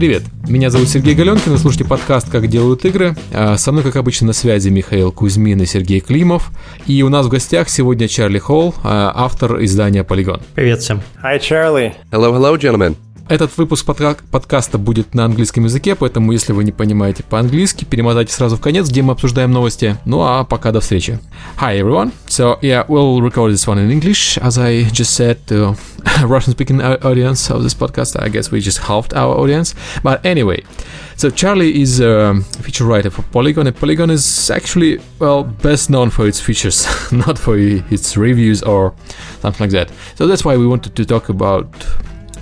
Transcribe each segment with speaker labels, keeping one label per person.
Speaker 1: Привет, меня зовут Сергей Галенкин, вы слушаете подкаст «Как делают игры». А со мной, как обычно, на связи Михаил Кузьмин и Сергей Климов. И у нас в гостях сегодня Чарли Холл, а, автор издания «Полигон».
Speaker 2: Привет всем.
Speaker 3: Hi, Charlie.
Speaker 4: Hello, hello, gentlemen.
Speaker 1: Этот выпуск подка- подкаста будет на английском языке, поэтому если вы не понимаете по-английски, перемотайте сразу в конец, где мы обсуждаем новости. Ну а пока до встречи. Hi everyone. So yeah, we'll record this one in English, as I just said to Russian-speaking audience of this podcast. I guess we just halved our audience. But anyway, so Charlie is a feature writer for Polygon, and Polygon is actually well best known for its features, not for its reviews or something like that. So that's why we wanted to talk about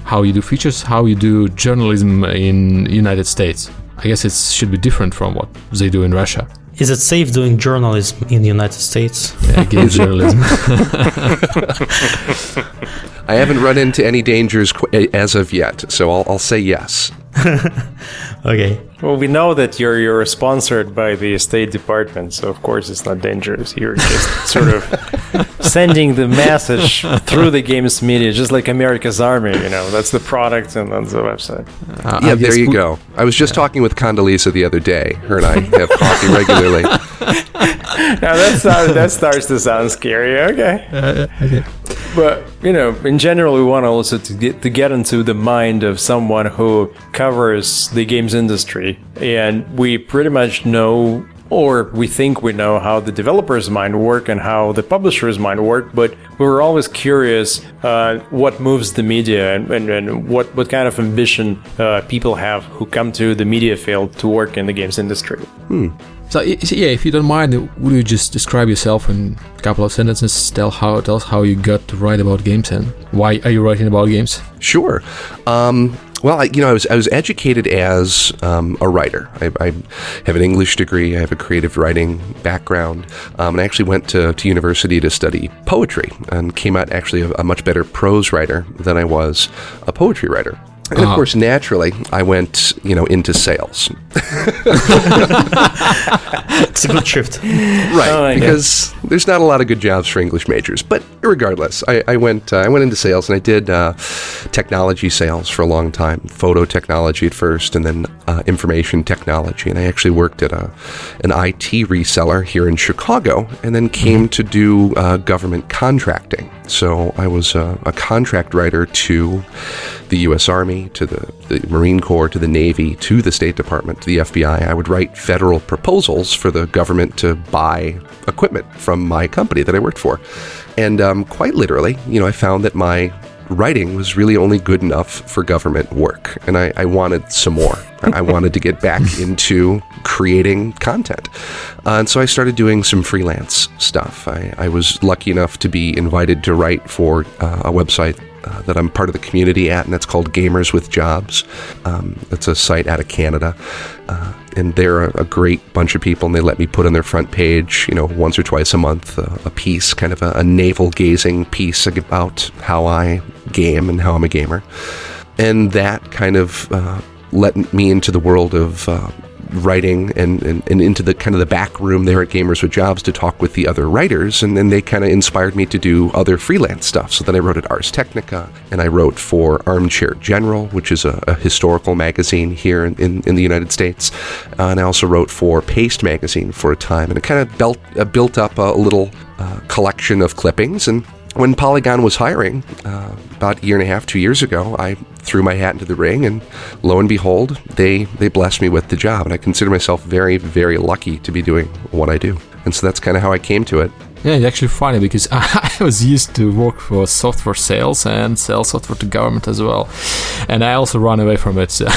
Speaker 1: how you do features, how you do journalism in United States. I guess it should be different from what they do in Russia.
Speaker 2: Is it safe doing journalism in the United States?
Speaker 1: Yeah, game journalism.
Speaker 4: I haven't run into any dangers qu- as of yet, so I'll, I'll say yes.
Speaker 2: Okay.
Speaker 3: Well, we know that you're you're sponsored by the State Department, so of course it's not dangerous. You're just sort of sending the message through the games media, just like America's Army. You know, that's the product and that's the website.
Speaker 1: Uh,
Speaker 4: yeah, there you go. I was just talking with Condoleezza the other day. Her and I have coffee regularly.
Speaker 3: Now that sounds, that starts to sound scary. Okay.
Speaker 1: okay.
Speaker 3: But you know, in general, we want also to get to get into the mind of someone who covers the games industry, and we pretty much know, or we think we know, how the developer's mind work and how the publisher's mind work. But we were always curious uh, what moves the media and, and, and what what kind of ambition uh, people have who come to the media field to work in the games industry.
Speaker 1: I- so, yeah, if you don't mind, would you just describe yourself in a couple of sentences? Tell how tell us how you got to write about games and why are you writing about games?
Speaker 4: Sure. Um, well, I, you know, I was I was educated as um, a writer. I, I have an English degree. I have a creative writing background, um, and I actually went to, to university to study poetry, and came out actually a, a much better prose writer than I was a poetry writer. And of
Speaker 1: Ah.
Speaker 4: course, naturally, I went, you know, into sales.
Speaker 2: It's a good shift.
Speaker 4: right
Speaker 3: Oh, I know.
Speaker 4: because there's not a lot of good jobs for english majors but regardless i, I went uh, i went into sales and i did uh, technology sales for a long time photo technology at first and then uh, information technology and i actually worked at a, an it reseller here in chicago and then came to do uh, government contracting so i was a, a contract writer to the U.S. Army, to the, the Marine Corps, to the Navy, to the State Department, to the FBI. I would write federal proposals for the government to buy equipment from my company that I worked for. And um, quite literally, you know, I found that my writing was really only good enough for government work. And I, I wanted some more. I wanted to get back into creating content. Uh, and so I started doing some freelance stuff. I, I was lucky enough to be invited to write for uh, a website uh, that I'm part of the community at, and that's called Gamers with Jobs. Um, it's a site out of Canada, uh, and they're a, great bunch of people, and they let me put on their front page, you know, once or twice a month, uh, a piece, kind of a, a navel gazing piece about how I game and how I'm a gamer, and that kind of uh, let me into the world of. Uh, writing and, and, and into the kind of the back room there at Gamers with Jobs to talk with the other writers, and then they kind of inspired me to do other freelance stuff. So then I wrote at Ars Technica, and I wrote for Armchair General, which is a, a historical magazine here in, in, in the United States, uh, and I also wrote for Paste magazine for a time, and it kind of built uh, built up a, little uh, collection of clippings and. When Polygon was hiring, uh, about a year and a half, two years ago, I threw my hat into the ring, and lo and behold, they they blessed me with the job, and I consider myself very, very lucky to be doing what I do. And so that's kind of how I came to it.
Speaker 1: Yeah, it's actually funny because I was used to work for software sales and sell software to government as well, and I also run away from it. So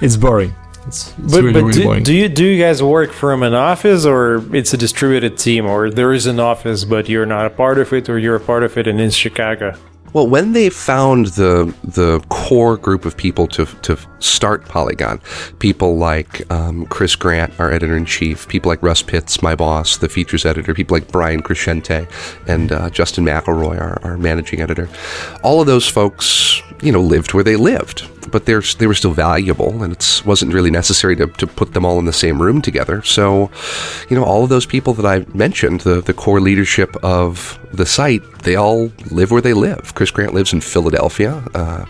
Speaker 1: it's boring. It's, it's
Speaker 3: But,
Speaker 1: really,
Speaker 3: but
Speaker 1: really
Speaker 3: do,
Speaker 1: boring.
Speaker 3: do you do you guys work from an office or it's a distributed team or there is an office but you're not a part of it or you're a part of it and in Chicago?
Speaker 4: Well, when they found the the core group of people to to start Polygon, people like um, Chris Grant, our editor in chief, people like Russ Pitts, my boss, the features editor, people like Brian Crecente, and uh, Justin McElroy, our, our managing editor, all of those folks, you know, lived where they lived. But they're they were still valuable, and it wasn't really necessary to, to put them all in the same room together. So, you know, all of those people that I mentioned, the the core leadership of the site, they all live where they live. Chris Grant lives in Philadelphia. Uh,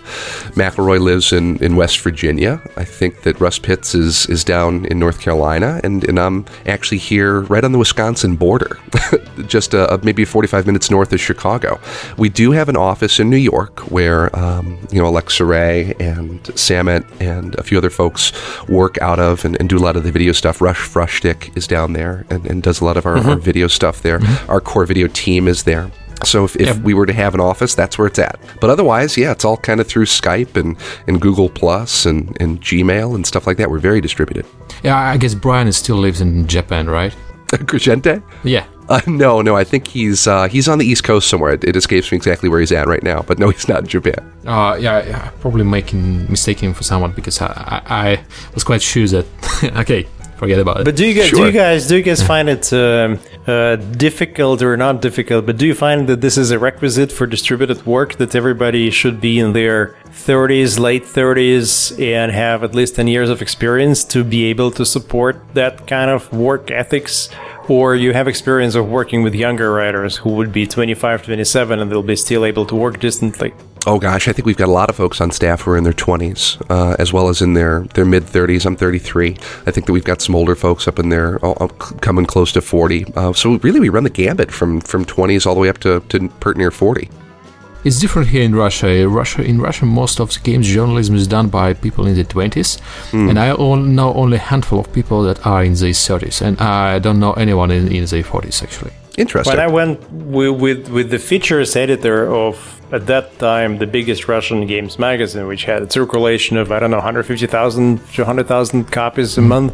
Speaker 4: McElroy lives in, in West Virginia. I think that Russ Pitts is is down in North Carolina, and, and I'm actually here right on the Wisconsin border, just uh, maybe 45 minutes north of Chicago. We do have an office in New York where um, you know Alexa Ray and Um, Samit and a few other folks work out of and, and do a lot of the video stuff. Russ Frushtick is down there and, and does a lot of our, mm-hmm. our video stuff there. Mm-hmm. Our core video team is there. So if, if
Speaker 1: Yeah.
Speaker 4: we were to have an office, that's where it's at. But otherwise, yeah, it's all kind of through Skype and, and Google Plus and, and Gmail and stuff like that. We're very distributed.
Speaker 1: Yeah, I guess Brian still lives in Japan, right?
Speaker 4: Crecente?
Speaker 1: Yeah.
Speaker 4: Uh, no, no, I think he's uh, he's on the East Coast somewhere. It, it escapes me exactly where he's at right now, but no, he's not in Japan.
Speaker 1: Uh, yeah, yeah, probably making mistaking him for someone because I, I, I was quite sure that. okay, forget about it.
Speaker 3: But do you guys, do you guys, do you guys find it um, uh, difficult or not difficult? But do you find that this is a requisite for distributed work that everybody should be in their 30s, late 30s, and have at least 10 years of experience to be able to support that kind of work ethics? Or you have experience of working with younger writers who would be 25, 27, and they'll be still able to work distantly?
Speaker 4: Oh gosh, I think we've got a lot of folks on staff who are in their 20s, uh, as well as in their, their mid 30s. I'm 33. I think that we've got some older folks up in there, uh, coming close to 40. Uh, so really, we run the gambit from from 20s all the way up to, to pert near 40.
Speaker 1: It's different here in Russia. Russia in Russia, most of the games journalism is done by people in the 20s, hmm. and I on, know only a handful of people that are in the 30s, and I don't know anyone in, in the 40s actually.
Speaker 4: Interesting.
Speaker 3: When I went with, with with the features editor of at that time the biggest Russian games magazine, which had a circulation of I don't know 150,000 to 100,000 copies a hmm. month,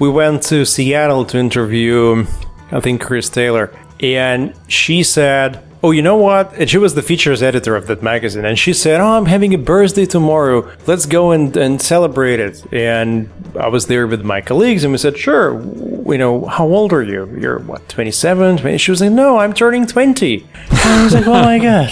Speaker 3: we went to Seattle to interview I think Chris Taylor, and she said. Oh, you know what? And she was the features editor of that magazine, and she said, "Oh, I'm having a birthday tomorrow. Let's go and, and celebrate it." And I was there with my colleagues, and we said, "Sure." You know, how old are you? You're what, 27? 20? She was like, "No, I'm turning 20." And I was like, "Oh my god!"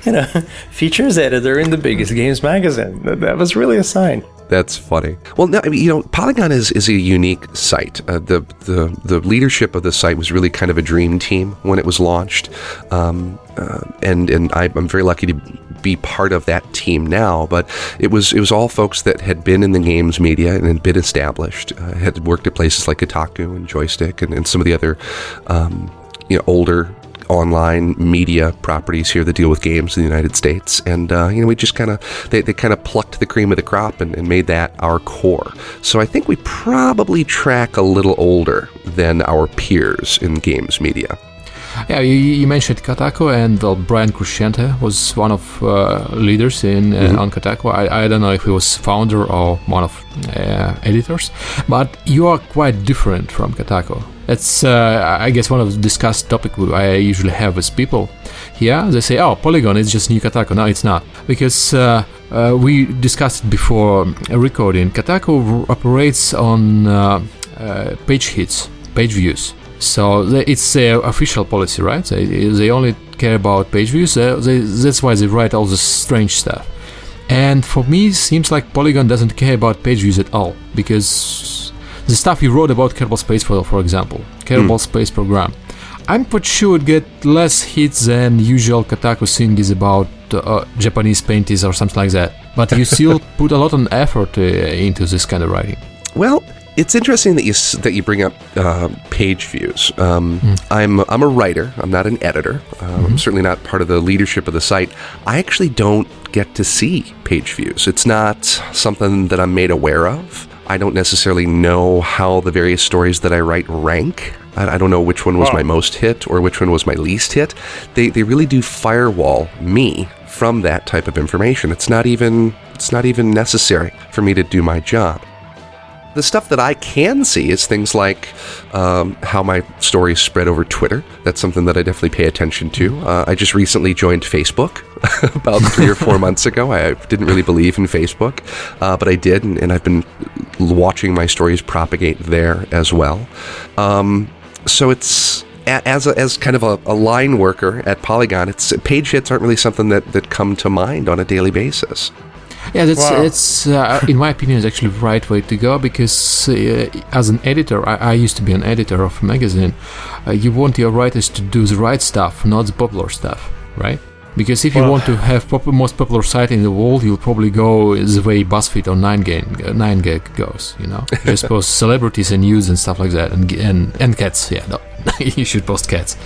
Speaker 3: you know, features editor in the biggest games magazine. That, that was really a sign.
Speaker 4: That's funny. Well, no, I mean, you know, Polygon is, is a unique site. Uh, the, the the leadership of the site was really kind of a dream team when it was launched, um, uh, and and I, I'm very lucky to be part of that team now. But it was it was all folks that had been in the games media and had been established, uh, had worked at places like Kotaku and Joystick and, and some of the other, um, you know, older online media properties here that deal with games in the United States. And, uh, you know, we just kind of, they, they kind of plucked the cream of the crop and, and made that our core. So I think we probably track a little older than our peers in games media.
Speaker 1: Yeah, you, you mentioned Kotaku, and well, Brian Crecente was one of uh, leaders in uh, on Kotaku. I, I don't know if he was founder or one of uh, editors, but you are quite different from Kotaku. That's, uh, I guess, one of the discussed topic I usually have with people. here. they say, "Oh, Polygon is just new Kotaku." No, it's not, because uh, uh, we discussed it before recording. Kotaku operates on uh, uh, page hits, page views. So it's their official policy, right? They, only care about page views. Uh, that's why they write all this strange stuff. And for me, seems like Polygon doesn't care about page views at all because the stuff you wrote about Kerbal Space, for for example, Kerbal Space program, I'm pretty sure it get less hits than usual Kotaku thing is about uh, Japanese paintings or something like that. But you still put a lot of effort uh, into this kind of writing.
Speaker 4: Well, it's interesting that you that you bring up uh, page views. Um, I'm I'm a writer. I'm not an editor. Um, I'm certainly not part of the leadership of the site. I actually don't get to see page views. It's not something that I'm made aware of. I don't necessarily know how the various stories that I write rank. I, I don't know which one was
Speaker 3: Wow.
Speaker 4: my most hit or which one was my least hit. They they really do firewall me from that type of information. It's not even it's not even necessary for me to do my job. The stuff that I can see is things like um, how my stories spread over Twitter. That's something that I definitely pay attention to. Uh, I just recently joined Facebook about three or four months ago. I didn't really believe in Facebook, uh, but I did, and, and I've been watching my stories propagate there as well. Um, so it's as a, as kind of a, a line worker at Polygon, it's page hits aren't really something that, that come to mind on a daily basis.
Speaker 1: Yeah, that's
Speaker 3: Wow.
Speaker 1: it's uh, in my opinion is actually the right way to go because uh, as an editor, I, I used to be an editor of a magazine. Uh, you want your writers to do the right stuff, not the popular stuff, right? Because if you want to have pop- most popular site in the world, you'll probably go the way BuzzFeed or 9gag, uh, 9gag goes. You know, just post celebrities and news and stuff like that, and and and cats. Yeah, no, you should post cats.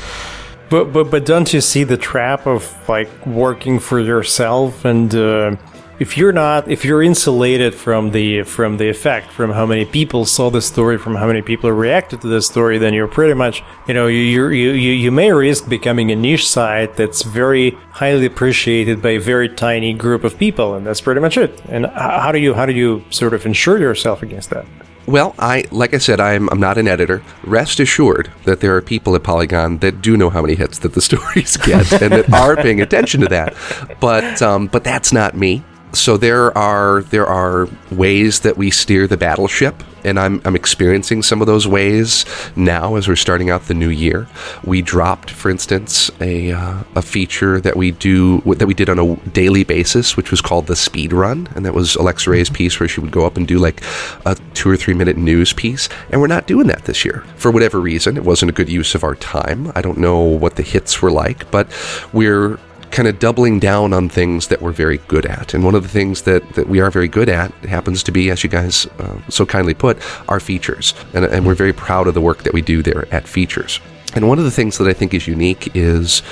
Speaker 3: But but but don't you see the trap of like working for yourself and uh, if you're not if you're insulated from the from the effect from how many people saw the story from how many people reacted to the story then you're pretty much you know you you you, you may risk becoming a niche site that's very highly appreciated by a very tiny group of people and that's pretty much it and how do you how do you sort of insure yourself against that
Speaker 4: Well, I like I said, I'm I'm not an editor. Rest assured that there are people at Polygon that do know how many hits that the stories get and that are paying attention to that. But um, but that's not me. So there are there are ways that we steer the battleship, and I'm I'm experiencing some of those ways now as we're starting out the new year. We dropped, for instance, a uh, a feature that we do that we did on a daily basis, which was called the speed run, and that was Alexa Ray's piece where she would go up and do like a two or three minute news piece, and we're not doing that this year for whatever reason. It wasn't a good use of our time. I don't know what the hits were like, but we're kind of doubling down on things that we're very good at. And one of the things that, that we are very good at happens to be, as you guys uh, so kindly put, our features. And, and we're very proud of the work that we do there at Features. And one of the things that I think is unique is,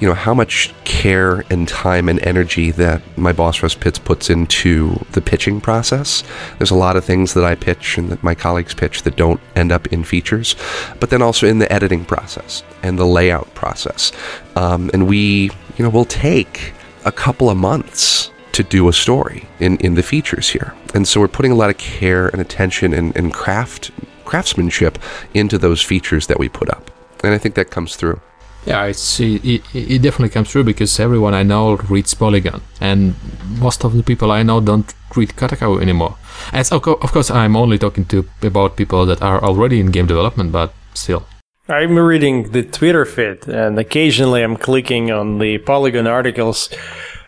Speaker 4: you know, how much care and time and energy that my boss Russ Pitts puts into the pitching process. There's a lot of things that I pitch and that my colleagues pitch that don't end up in features, but then also in the editing process and the layout process. Um, and we, you know, will take a couple of months to do a story in, in the features here. And so we're putting a lot of care and attention and, and craft craftsmanship into those features that we put up. And I think that comes through.
Speaker 1: Yeah, it's it, it, it definitely comes through because everyone I know reads Polygon, and most of the people I know don't read Kotaku anymore. As of, co- of course, I'm only talking to about people that are already in game development, but still.
Speaker 3: I'm reading the Twitter feed, and occasionally I'm clicking on the Polygon articles,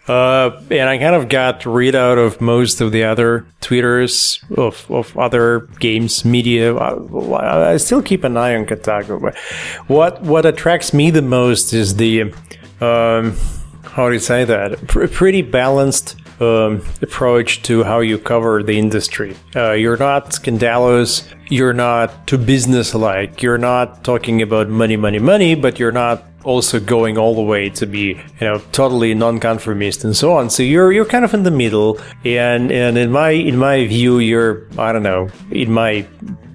Speaker 3: uh, and I kind of got rid out of most of the other tweeters of, of other games media. I, I still keep an eye on Kotaku, but what what attracts me the most is the um, how do you say that? Pr- pretty balanced um, approach to how you cover the industry. Uh, you're not scandalous. You're not too business-like. You're not talking about money, money, money, but you're not also going all the way to be, you know, totally non-conformist and so on. So you're you're kind of in the middle. And and in my in my view, you're I don't know in my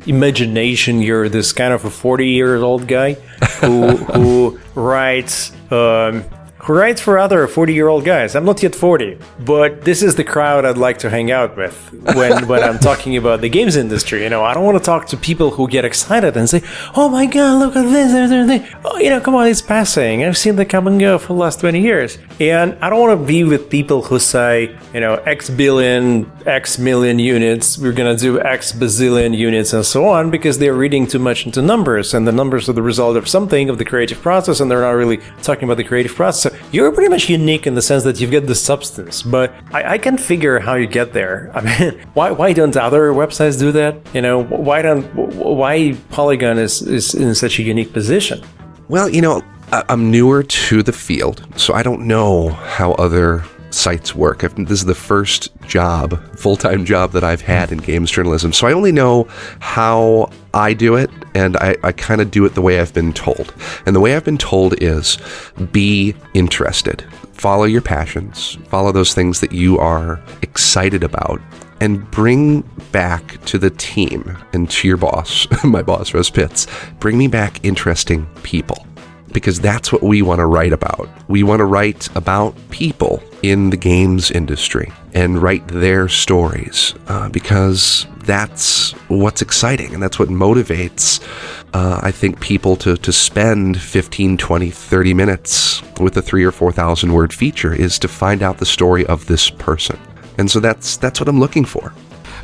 Speaker 3: imagination you're this kind of a 40 years old guy who who writes um, who writes for other 40 year old guys. I'm not yet 40, but this is the crowd I'd like to hang out with when, when I'm talking about the games industry. You know, I don't want to talk to people who get excited and say, oh my god, look at this, this, this. Oh, you know, come on, it's passing. I've seen the come and go for the last 20 years. And I don't want to be with people who say, you know, X billion, X million units, we're going to do X bazillion units and so on because they're reading too much into numbers and the numbers are the result of something, of the creative process, and they're not really talking about the creative process. So you're pretty much unique in the sense that you've got the substance, but I, I can figure how you get there. I mean, why why don't other websites do that? You know, why don't why Polygon is is in such a unique position?
Speaker 4: Well, you know, I'm newer to the field, so I don't know how other sites work. This is the first job, full time job that I've had in games journalism. So I only know how I do it, and I, I kind of do it the way I've been told. And the way I've been told is be interested, follow your passions, follow those things that you are excited about. And bring back to the team and to your boss, my boss, Russ Pitts, bring me back interesting people because that's what we want to write about. We want to write about people in the games industry and write their stories uh, because that's what's exciting and that's what motivates, uh, I think, people to, to spend 15, 20, 30 minutes with a three or 4,000 word feature is to find out the story of this person. And so that's that's what I'm looking for.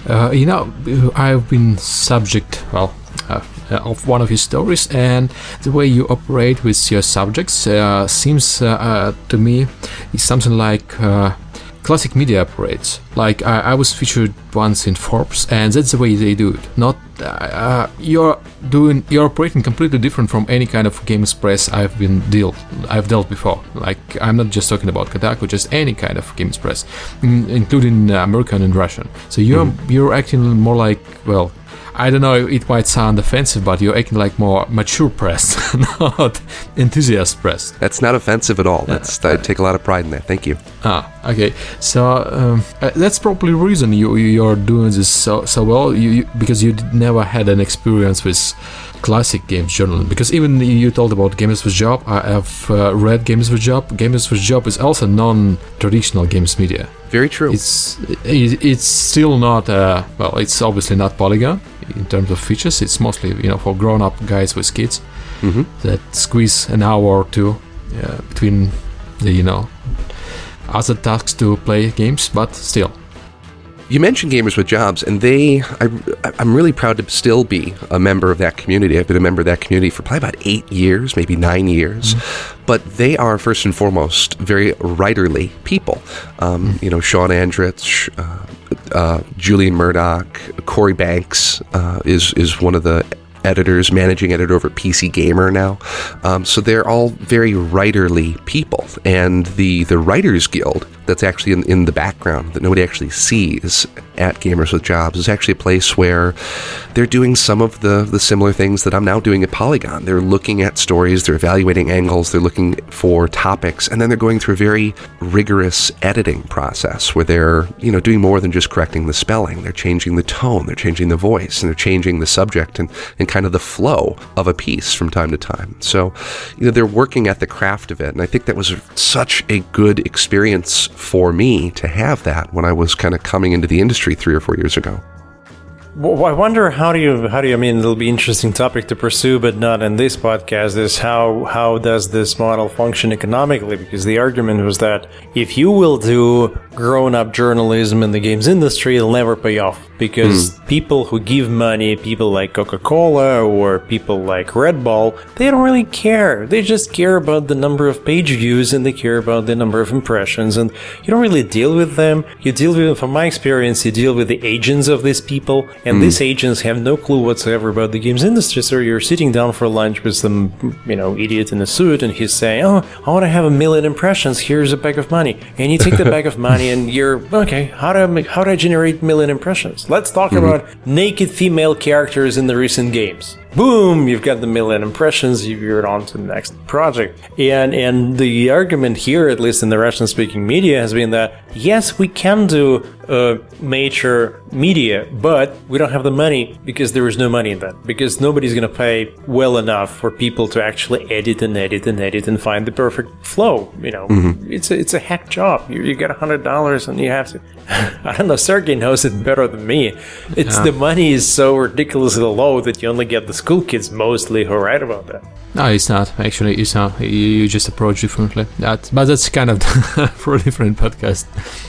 Speaker 1: Uh, you know, I've been subject, well, uh, of one of his stories, and the way you operate with your subjects uh, seems uh, uh, to me is something like uh, classic media operates. Like I, I was featured once in Forbes, and that's the way they do it. Not uh, uh, you're doing you're operating completely different from any kind of games press I've been dealt I've dealt before. Like I'm not just talking about Kotaku, just any kind of games press, in, including uh, American and Russian. So you're you're acting more like well. I don't know. It might sound offensive, but you're acting like more mature press, not enthusiast press.
Speaker 4: That's not offensive at all. That's I take a lot of pride in that. Thank you.
Speaker 1: Ah, okay. So um, uh, that's probably the reason you you're doing this so so well. You, you because you never had an experience with classic games journalism. Because even you told about Gamers for Job, I have uh, read Gamers for Job. Gamers for Job is also non-traditional games media.
Speaker 4: Very true.
Speaker 1: It's it, it's still not uh, well. It's obviously not Polygon in terms of features. It's mostly you know for grown-up guys with kids
Speaker 4: Mhm.
Speaker 1: that squeeze an hour or two uh, between the you know other tasks to play games, but still.
Speaker 4: You mentioned Gamers with Jobs, and they, I, I'm really proud to still be a member of that community. I've been a member of that community for probably about eight years, maybe nine years. But they are, first and foremost, very writerly people. Um, You know, Shawn Andrich, uh, uh, Julian Murdoch, Corey Banks uh, is, is one of the editors, managing editor over PC Gamer now. Um, so they're all very writerly people, and the the Writers Guild that's actually in, in the background that nobody actually sees at Gamers with Jobs is actually a place where they're doing some of the the similar things that I'm now doing at Polygon. They're looking at stories, they're evaluating angles, they're looking for topics, and then they're going through a very rigorous editing process where they're you know doing more than just correcting the spelling. They're changing the tone, they're changing the voice, and they're changing the subject and, and kind of the flow of a piece from time to time. So, you know, they're working at the craft of it. And I think that was such a good experience for me to have that when I was kind of coming into the industry three or four years ago.
Speaker 3: Well, I wonder how do you how do you I mean it'll be interesting topic to pursue, but not in this podcast. Is how how does this model function economically? Because the argument was that if you will do grown up journalism in the games industry, it'll never pay off because hmm. people who give money, people like Coca Cola or people like Red Bull, they don't really care. They just care about the number of page views and they care about the number of impressions, and you don't really deal with them. You deal with, from my experience, you deal with the agents of these people, and hmm. these agents have no clue whatsoever about the games industry. So you're sitting down for lunch with some, you know, idiot in a suit, and he's saying, "Oh, I want to have a million impressions. Here's a bag of money," and you take the bag of money, and you're okay. How do I make, how do I generate million impressions? Let's talk mm-hmm. about naked female characters in the recent games. Boom! You've got the million impressions. You're on to the next project. And and the argument here, at least in the Russian-speaking media, has been that yes, we can do uh, major media, but we don't have the money because there is no money in that. Because nobody's going to pay well enough for people to actually edit and edit and edit and find the perfect flow. You know, it's a, it's a hack job. You, you get a hundred dollars and you have to. I don't know. Sergey knows it better than me. It's the money is so ridiculously low that you only get the school kids mostly who write about that.
Speaker 1: No, it's not. Actually, it's not. You, you just approach differently. That, but that's kind of for a different podcast.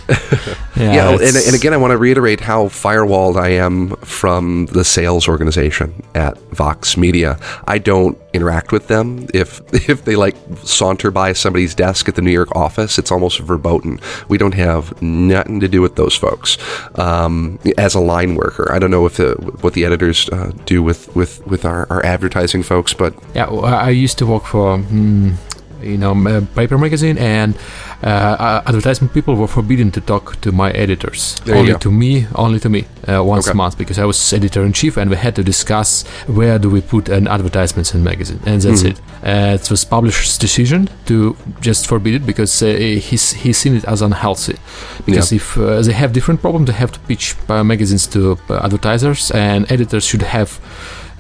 Speaker 4: Yeah, and, and again, I want to reiterate how firewalled I am from the sales organization at Vox Media. I don't interact with them. If if they like saunter by somebody's desk at the New York office, it's almost verboten. We don't have nothing to do with those folks. Um, as a line worker, I don't know if the, what the editors uh, do with with with our, our advertising folks, but
Speaker 1: Yeah, well, I used to work for, mm, you know, a paper magazine, and uh, uh, advertisement people were forbidden to talk to my editors.
Speaker 4: There
Speaker 1: only to me, only to me, uh, once
Speaker 4: Okay.
Speaker 1: a month, because I was editor in chief, and we had to discuss where do we put an advertisements in magazine, and that's
Speaker 4: Mhm.
Speaker 1: it. Uh, it was publisher's decision to just forbid it because uh, he's he's seen it as unhealthy. Because if uh, they have different problem, they have to pitch uh, magazines to uh, advertisers, and editors should have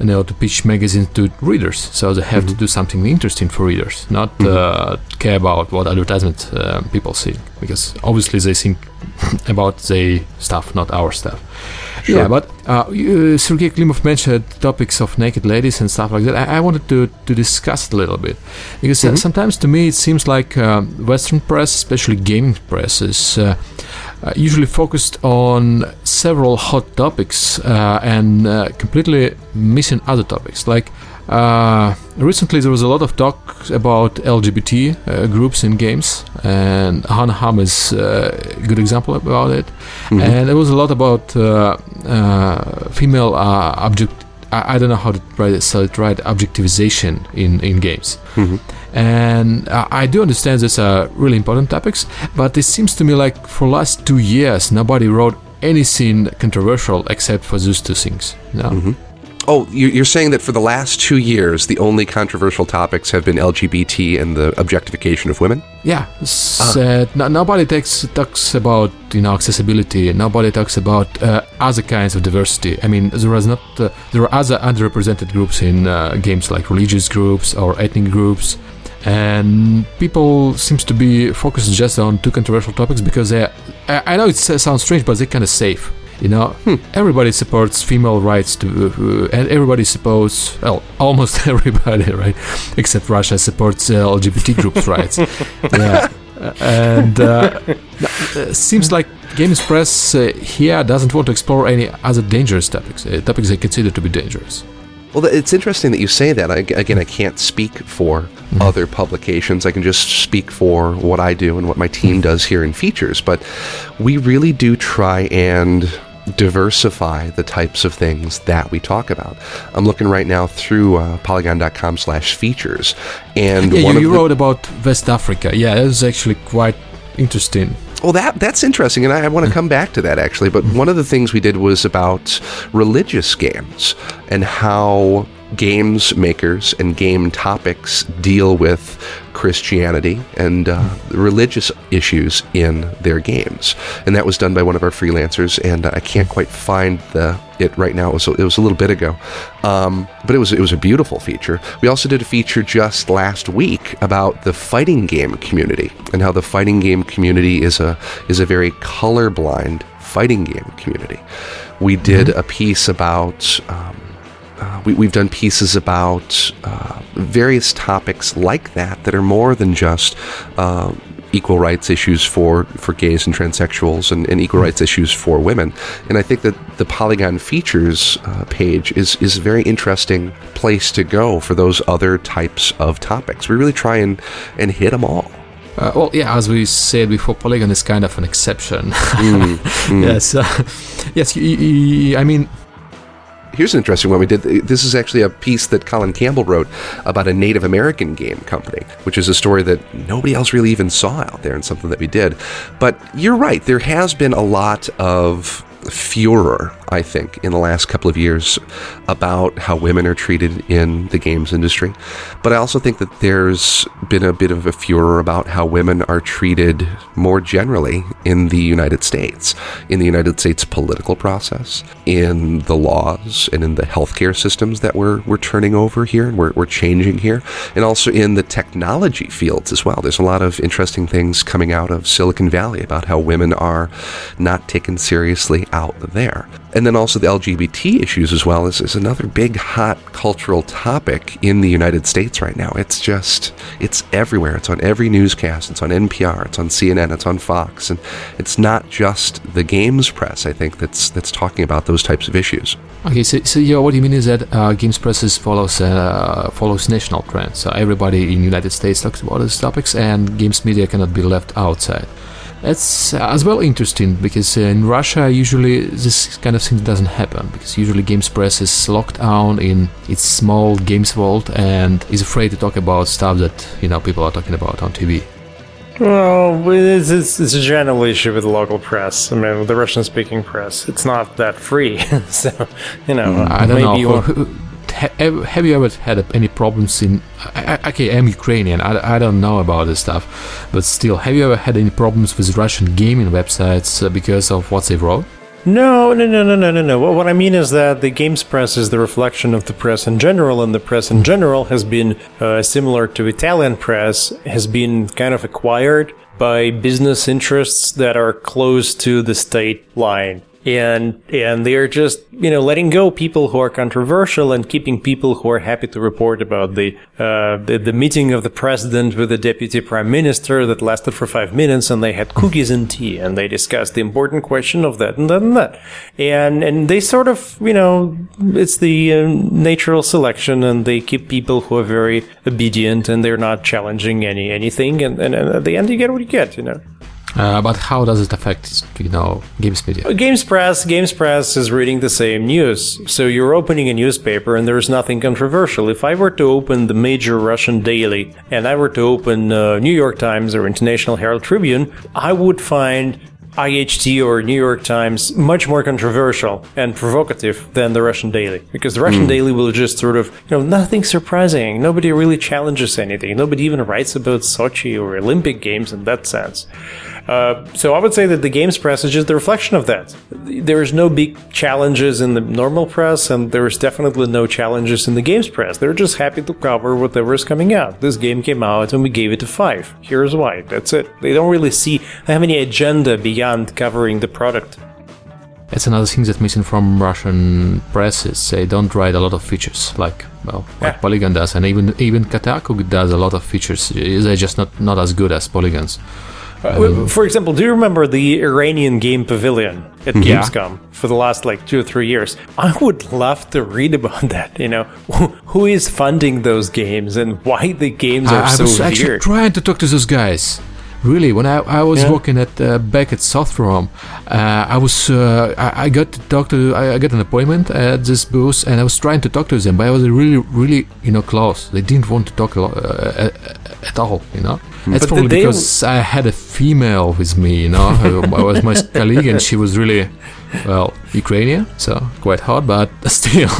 Speaker 1: you know to pitch magazines to readers. So they have to do something interesting for readers not uh, care about what advertisement uh, people see because obviously they think about their stuff not our stuff. Yeah but uh, you, Sergei Klimov mentioned topics of naked ladies and stuff like that. I, I wanted to, to discuss it a little bit because uh, sometimes to me it seems like uh, western press especially gaming press is uh, usually focused on several hot topics uh, and uh, completely missing other topics. Like uh, recently, there was a lot of talk about LGBT uh, groups in games, and Gone Home is uh, a good example about it. And there was a lot about uh, uh, female uh, object. I, I don't know how to write it, so it right objectivization in in games. And I do understand these are really important topics, but it seems to me like for last two years nobody wrote anything controversial except for those two things. No.
Speaker 4: Oh, you- you're saying that for the last two years, the only controversial topics have been LGBT and the objectification of women?
Speaker 1: Yeah, s- uh, no, nobody takes, talks about you know accessibility. Nobody talks about uh, other kinds of diversity. I mean, there is not uh, there are other underrepresented groups in uh, games like religious groups or ethnic groups, and people seems to be focused just on two controversial topics because they. I, know it sounds strange, but they're kind of safe. You know, everybody supports female rights to, uh, and everybody supports, well, almost everybody, right? Except Russia supports uh, LGBT groups' rights. Yeah. And uh, uh, seems like Games Press uh, here doesn't want to explore any other dangerous topics, uh, topics they consider to be dangerous.
Speaker 4: Well, it's interesting that you say that. I, again, I can't speak for other publications. I can just speak for what I do and what my team does here in features. But we really do try and diversify the types of things that we talk about. I'm looking right now through uh, polygon.com slash features. And
Speaker 1: Yeah,
Speaker 4: one
Speaker 1: you,
Speaker 4: of
Speaker 1: you wrote about West Africa. Yeah, it was actually quite interesting.
Speaker 4: Well, that that's interesting, and I, I want to mm. come back to that actually. But one of the things we did was about religious games and how games makers and game topics deal with Christianity and uh, religious issues in their games, and that was done by one of our freelancers. And I can't quite find the it right now. It was it was a little bit ago, um, but it was it was a beautiful feature. We also did a feature just last week about the fighting game community and how the fighting game community is a is a very colorblind fighting game community. We did a piece about. Um, uh, we, we've done pieces about uh, various topics like that that are more than just uh, equal rights issues for, for gays and transsexuals and, and equal rights issues for women. And I think that the Polygon features uh, page is, is a very interesting place to go for those other types of topics. We really try and, and hit them all.
Speaker 1: Uh, well, yeah, as we said before, Polygon is kind of an exception. yes, uh, yes. y- y- y- I mean,
Speaker 4: Here's an interesting one we did. This is actually a piece that Colin Campbell wrote about a Native American game company, which is a story that nobody else really even saw out there and something that we did. But you're right, there has been a lot of furor, I think, in the last couple of years about how women are treated in the games industry. But I also think that there's been a bit of a furor about how women are treated more generally in the United States, in the United States political process, in the laws, and in the healthcare systems that we're, we're turning over here and we're, we're changing here, and also in the technology fields as well. There's a lot of interesting things coming out of Silicon Valley about how women are not taken seriously out there. And then also the LGBT issues as well is, is another big hot cultural topic in the United States right now. It's just, it's everywhere. It's on every newscast. It's on NPR. It's on CNN. It's on Fox. And it's not just the games press, I think, that's, that's talking about those types of issues.
Speaker 1: Okay, so, so yeah, what you mean is that uh, Games Presses follows uh, follows national trends. So everybody in the United States talks about these topics, and games media cannot be left outside. That's uh, as well interesting because uh, in Russia usually this kind of thing doesn't happen because usually Games Press is locked down in its small games vault and is afraid to talk about stuff that you know people are talking about on TV.
Speaker 3: Well, it's, it's, it's a general issue with the local press. I mean, with the Russian-speaking press, it's not that free. so, you know,
Speaker 1: I don't
Speaker 3: maybe
Speaker 1: know. Have you ever had any problems in? Okay, I'm Ukrainian. I, I don't know about this stuff, but still, have you ever had any problems with Russian gaming websites uh, because of what they wrote?
Speaker 3: No, no, no, no, no, no, no. What, what I mean is that the games press is the reflection of the press in general, and the press in general has been uh, similar to Italian press, has been kind of acquired by business interests that are close to the state line. And and they're just you know letting go people who are controversial and keeping people who are happy to report about the uh, the, the meeting of the president with the deputy prime minister that lasted for five minutes and they had cookies and tea and they discussed the important question of that and that and that. And and they sort of you know it's the uh, natural selection and they keep people who are very obedient and they're not challenging any anything and, and, and at the end you get what you get you know
Speaker 1: Uh, but how does it affect, you know, games media?
Speaker 3: Games Press, Games Press is reading the same news. So you're opening a newspaper and there's nothing controversial. If I were to open the major Russian daily and I were to open uh, New York Times or International Herald Tribune, I would find IHT or New York Times much more controversial and provocative than the Russian Daily because the Russian Daily will just sort of, you know, nothing surprising. Nobody really challenges anything. Nobody even writes about Sochi or Olympic Games in that sense. Uh, so I would say that the games press is just the reflection of that. There is no big challenges in the normal press, and there is definitely no challenges in the games press. They're just happy to cover whatever is coming out. This game came out, and we gave it a five. Here's why. That's it. They don't really see have any agenda beyond covering the product.
Speaker 1: It's another thing that's missing from Russian press is they don't write a lot of features like well like
Speaker 3: Yeah.
Speaker 1: Polygon does, and even even Kotaku does a lot of features. They're just not not as good as Polygons.
Speaker 3: Uh, For example, do you remember the Iranian game pavilion at
Speaker 1: Yeah.
Speaker 3: Gamescom for the last like two or three years? I would love to read about that. You know, who is funding those games and why the games are
Speaker 1: I, I
Speaker 3: so
Speaker 1: was actually trying to talk to those guys. Really, when I, I was
Speaker 3: Yeah.
Speaker 1: working at uh, back at Softrom, uh, I was uh, I, I got to talk to I, I got an appointment at this booth, and I was trying to talk to them, but I was really really you know close. They didn't want to talk a lot, uh, at all, you know. Mm. It's
Speaker 3: But
Speaker 1: probably
Speaker 3: they-
Speaker 1: because I had a female with me, you know. who I was my colleague, and she was really well Ukrainian, so quite hot, but still,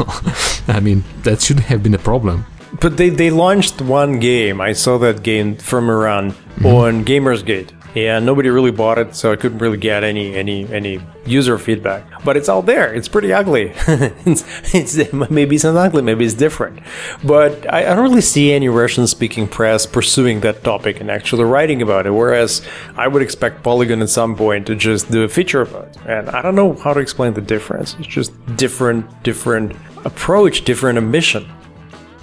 Speaker 1: I mean that shouldn't have been a problem.
Speaker 3: But they, they launched one game. I saw that game from Iran mm-hmm. on Gamersgate. And nobody really bought it, so I couldn't really get any any any user feedback. But it's out there. It's pretty ugly. it's, it's maybe it's not ugly, maybe it's different. But I, I don't really see any Russian-speaking press pursuing that topic and actually writing about it. Whereas I would expect Polygon at some point to just do a feature about it. And I don't know how to explain the difference. It's just different different approach, different ambition.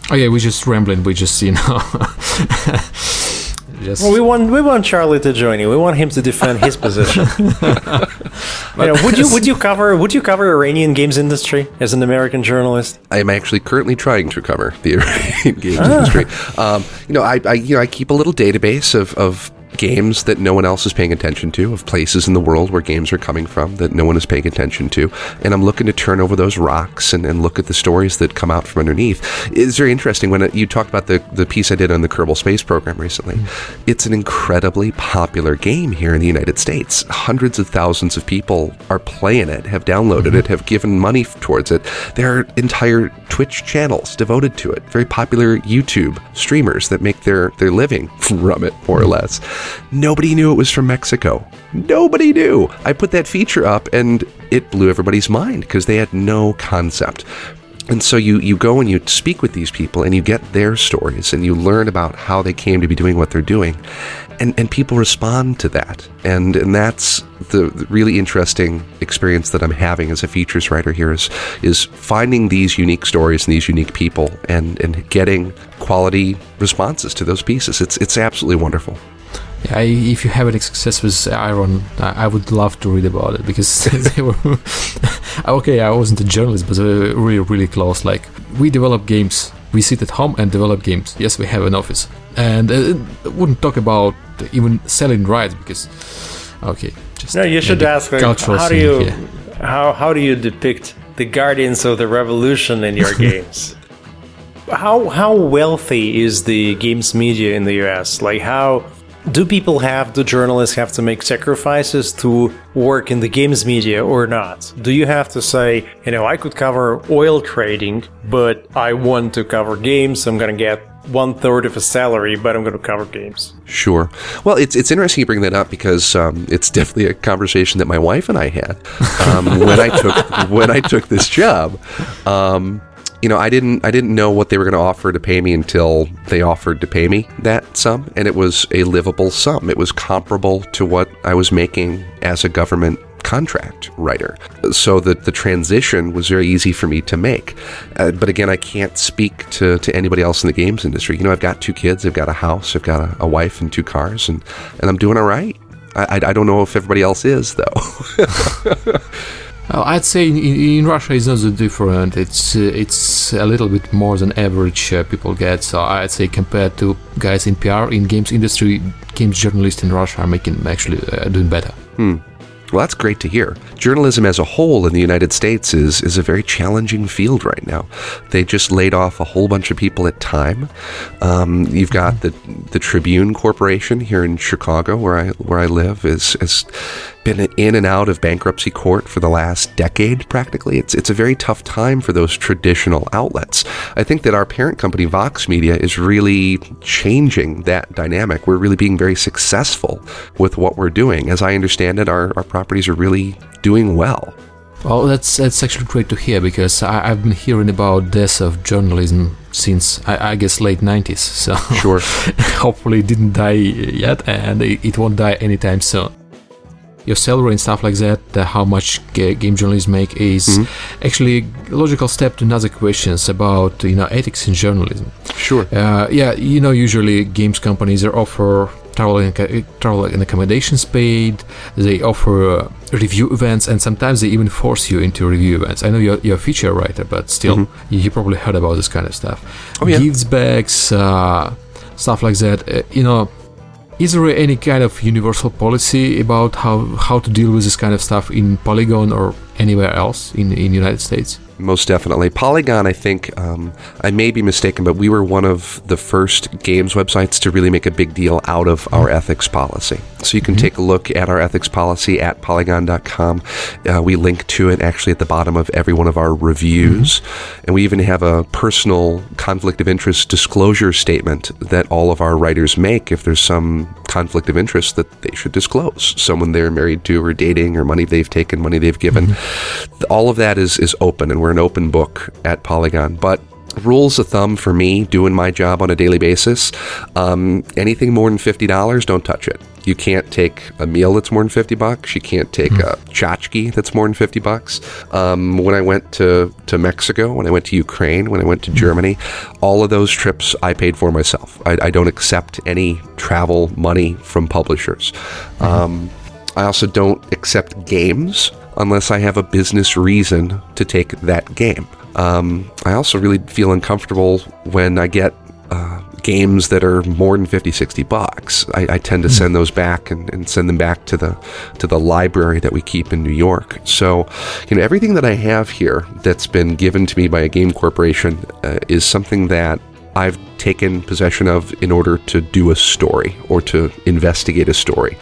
Speaker 1: Oh yeah, we're just rambling. We just you know. just
Speaker 3: Well, we want we want Charlie to join you. We want him to defend his position. You know, would you would you cover would you cover Iranian games industry as an American journalist?
Speaker 4: I am actually currently trying to cover the Iranian games
Speaker 3: Ah.
Speaker 4: industry. Um, you know, I, I you know I keep a little database of, of games that no one else is paying attention to, of places in the world where games are coming from that no one is paying attention to, and I'm looking to turn over those rocks and, and look at the stories that come out from underneath. It's very interesting when it, you talked about the the piece I did on the Kerbal Space Program recently. Mm-hmm. It's an incredibly popular game here in the United States. Hundreds of thousands of people are playing it, have downloaded mm-hmm. it, have given money towards it. There are entire Twitch channels devoted to it. Very popular YouTube streamers that make their, their living from it, more or mm-hmm. less. Nobody knew it was from Mexico. Nobody knew. I put that feature up and it blew everybody's mind because they had no concept. And so you, you go and you speak with these people and you get their stories and you learn about how they came to be doing what they're doing. And, and people respond to that. And, and that's the, the really interesting experience that I'm having as a features writer here is, is finding these unique stories and these unique people and, and getting quality responses to those pieces. It's, it's absolutely wonderful.
Speaker 1: I, if you have any success with Iran, I, I would love to read about it because they were okay. I wasn't a journalist, but they were really, really close. Like we develop games, we sit at home and develop games. Yes, we have an office, and uh, wouldn't talk about even selling rights because okay, just
Speaker 3: No, you should ask like, how do you
Speaker 1: yeah.
Speaker 3: how how do you depict the guardians of the revolution in your games? How how wealthy is the games media in the US? Like how do people have do journalists have to make sacrifices to work in the games media or not? Do you have to say, you know, I could cover oil trading, but I want to cover games, I'm gonna get one third of a salary, but I'm gonna cover games.
Speaker 4: Sure. Well, it's it's interesting you bring that up because um, it's definitely a conversation that my wife and I had um, when I took when I took this job. Um, you know, I didn't I didn't know what they were going to offer to pay me until they offered to pay me that sum, and it was a livable sum. It was comparable to what I was making as a government contract writer. So that the transition was very easy for me to make. Uh, but again, I can't speak to, to anybody else in the games industry. You know, I've got two kids, I've got a house, I've got a, a wife and two cars, and, and I'm doing all right. I, I, I don't know if everybody else is, though.
Speaker 1: Uh, I'd say in, in, Russia it's not so different. It's uh, it's a little bit more than average uh, people get. So I'd say compared to guys in PR in games industry, games journalists in Russia are making actually uh, doing better.
Speaker 4: Hmm. Well, that's great to hear. Journalism as a whole in the United States is, is a very challenging field right now. They just laid off a whole bunch of people at Time. Um, you've got the the Tribune Corporation here in Chicago, where I where I live, is is been in and out of bankruptcy court for the last decade, practically. It's it's a very tough time for those traditional outlets. I think that our parent company, Vox Media, is really changing that dynamic. We're really being very successful with what we're doing. As I understand it, our, our properties are really doing well.
Speaker 1: Well, that's that's actually great to hear because I, have been hearing about death of journalism since I, I guess late '90s. So
Speaker 4: sure,
Speaker 1: hopefully it didn't die yet, and it, it won't die anytime soon your salary and stuff like that, uh, how much g- game journalists make is mm-hmm. actually a logical step to another questions about you know ethics in journalism.
Speaker 4: Sure.
Speaker 1: Uh, yeah, you know, usually games companies they offer travel and, travel and accommodations paid. They offer uh, review events, and sometimes they even force you into review events. I know you're, you're a feature writer, but still, mm-hmm. you, you, probably heard about this kind of stuff.
Speaker 4: Oh, yeah.
Speaker 1: Gifts bags, uh, stuff like that. Uh, you know, is there any kind of universal policy about how, how to deal with this kind of stuff in Polygon or anywhere else in in United States?
Speaker 4: Most definitely. Polygon, I think, um, I may be mistaken, but we were one of the first games websites to really make a big deal out of our ethics policy. So you can mm-hmm. take a look at our ethics policy at polygon.com. Uh, we link to it actually at the bottom of every one of our reviews. Mm-hmm. And we even have a personal conflict of interest disclosure statement that all of our writers make if there's some conflict of interest that they should disclose. Someone they're married to or dating or money they've taken, money they've given. Mm-hmm. All of that is, is open and we're an open book at Polygon. But rules of thumb for me doing my job on a daily basis um, anything more than $50 don't touch it you can't take a meal that's more than 50 bucks you can't take mm. a tchotchke that's more than 50 bucks um, when i went to, to mexico when i went to ukraine when i went to mm. germany all of those trips i paid for myself i, I don't accept any travel money from publishers mm. um, i also don't accept games unless I have a business reason to take that game. Um, I also really feel uncomfortable when I get uh, games that are more than 50 60 bucks. I, I tend to send those back and, and, send them back to the to the library that we keep in new york. So you know everything that i have here that's been given to me by a game corporation uh, is something that I've taken possession of in order to do a story or to investigate a story,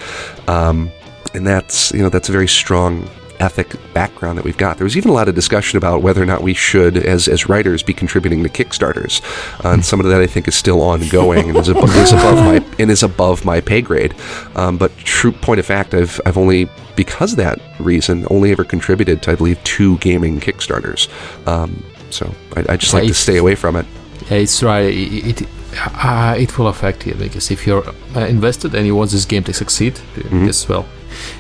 Speaker 4: um, and that's you know that's a very strong ethic background that we've got. There was even a lot of discussion about whether or not we should, as, as writers, be contributing to Kickstarters, uh, and some of that I think is still ongoing and is, above, is above my and is above my pay grade. Um, but true point of fact, I've I've only because of that reason only ever contributed to I believe two gaming Kickstarters. Um, so I, I just like to stay away from it.
Speaker 1: Yeah, it's right. It, it, uh, it will affect you because if you're uh, invested and you want this game to succeed, mm-hmm. as well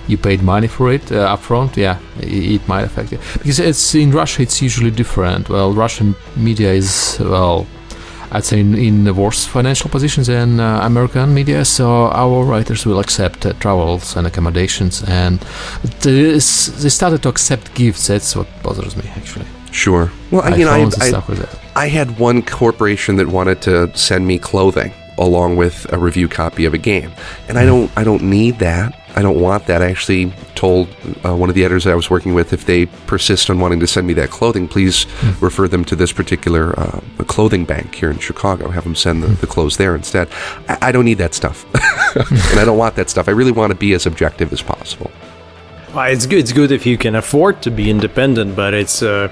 Speaker 1: you paid money for it uh, upfront, yeah, it, it, might affect you. Because it's in Russia, it's usually different. Well, Russian media is well. I'd say in, in the worse financial positions than uh, American media, so our writers will accept uh, travels and accommodations, and this, they started to accept gifts. That's what bothers me, actually.
Speaker 4: Sure. Well,
Speaker 1: iPhones
Speaker 4: you know,
Speaker 1: I,
Speaker 4: I, I had one corporation that wanted to send me clothing along with a review copy of a game, and I hmm. don't, I don't need that. I don't want that. I actually told uh, one of the editors I was working with if they persist on wanting to send me that clothing, please mm. refer them to this particular uh, clothing bank here in Chicago. Have them send the, the clothes there instead. I, I don't need that stuff, and I don't want that stuff. I really want to be as objective as possible.
Speaker 3: Well, it's good. It's good if you can afford to be independent, but it's. Uh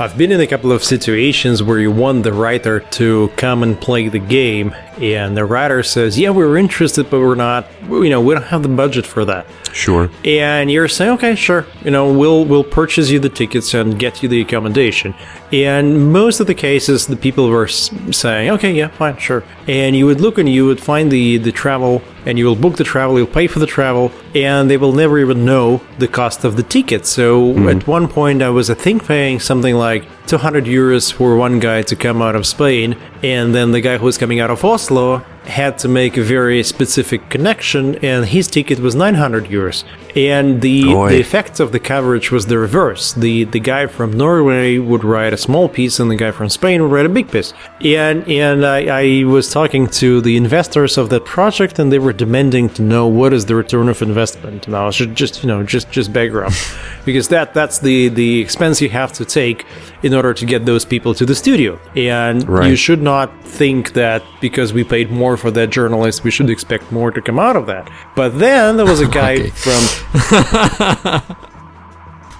Speaker 3: I've been in a couple of situations where you want the writer to come and play the game, and the writer says, "Yeah, we're interested, but we're not. You know, we don't have the budget for that."
Speaker 4: Sure.
Speaker 3: And you're saying, "Okay, sure. You know, we'll we'll purchase you the tickets and get you the accommodation." And most of the cases, the people were saying, "Okay, yeah, fine, sure." And you would look and you would find the the travel and you will book the travel, you'll pay for the travel, and they will never even know the cost of the ticket. So hmm. at one point, I was, I think, paying something like 200 euros for one guy to come out of Spain, and then the guy who's coming out of Oslo had to make a very specific connection, and his ticket was 900 euros. And the the effect of the coverage was the reverse. The the guy from Norway would write a small piece, and the guy from Spain would write a big piece. And and I, I was talking to the investors of that project, and they were demanding to know what is the return of investment. And I was just you know just just background, because that that's the the expense you have to take in order to get those people to the studio. And you should not think that because we paid more for that journalist, we should expect more to come out of that. But then there was a guy
Speaker 1: Okay.
Speaker 3: from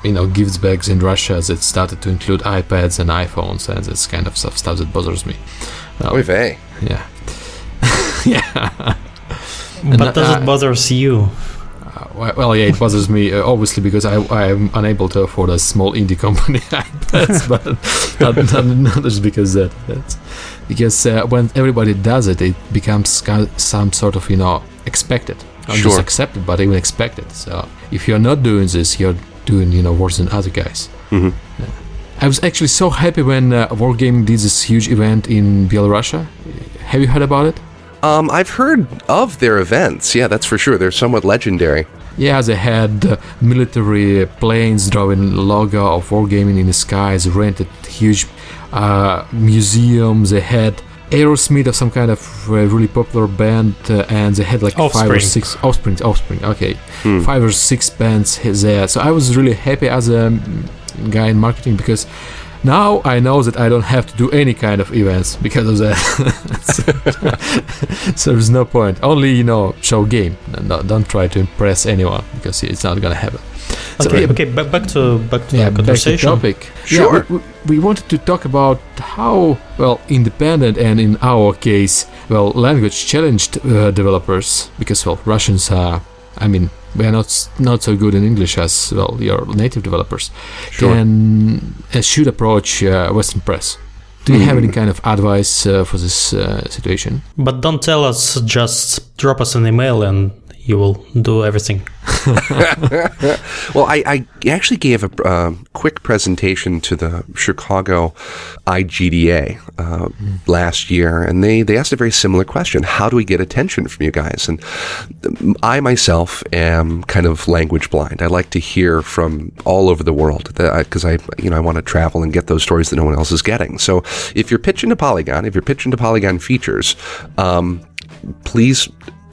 Speaker 1: You know, gift bags in Russia that started to include iPads and iPhones, and it's kind of stuff, stuff that bothers me.
Speaker 4: Oy vey.
Speaker 1: Yeah. yeah.
Speaker 2: But
Speaker 1: uh,
Speaker 2: does it bothers you?
Speaker 1: Well, yeah, it bothers me uh, obviously because I I am unable to afford a small indie company iPads, but not, not, not just because that. That's because uh, when everybody does it, it becomes some sort of you know expected, not just accepted, but even expected. So if you're not doing this, you're doing you know worse than other guys.
Speaker 4: Mhm.
Speaker 1: Yeah. I was actually so happy when uh, Wargaming did this huge event in Belarus. Have you heard about it?
Speaker 4: Um, I've heard of their events. Yeah, that's for sure. They're somewhat legendary.
Speaker 1: Yeah, they had uh, military planes drawing logo of wargaming in the skies, rented huge uh, museums. They had Aerosmith of some kind of uh, really popular band, uh, and they had like five or six Offspring. Offspring, okay,
Speaker 4: Hmm.
Speaker 1: five or six bands there. So I was really happy as a mm, guy in marketing because now I know that I don't have to do any kind of events because of that. so, so there's no point. Only you know show game. No, don't try to impress anyone because it's not gonna happen. So,
Speaker 2: Okay,
Speaker 1: yeah,
Speaker 2: okay, back, back to back to
Speaker 1: yeah,
Speaker 2: the
Speaker 1: back to
Speaker 2: conversation.
Speaker 1: topic.
Speaker 4: Sure.
Speaker 1: Yeah, we, we- we wanted to talk about how well independent and in our case, well, language challenged uh, developers because well, Russians are. I mean, we are not not so good in English as well your native developers.
Speaker 4: Sure.
Speaker 1: Can uh, should approach uh, Western press. Do you have any kind of advice uh, for this uh, situation?
Speaker 2: But don't tell us. Just drop us an email, and you will do everything.
Speaker 4: Well, I, I actually gave a um quick presentation to the Chicago IGDA uh, last year, and they, they asked a very similar question: How do we get attention from you guys? And um, I myself am kind of language blind. I like to hear from all over the world because I, you know I want to travel and get those stories that no one else is getting. So if you're pitching to Polygon, if you're pitching to Polygon features, um, please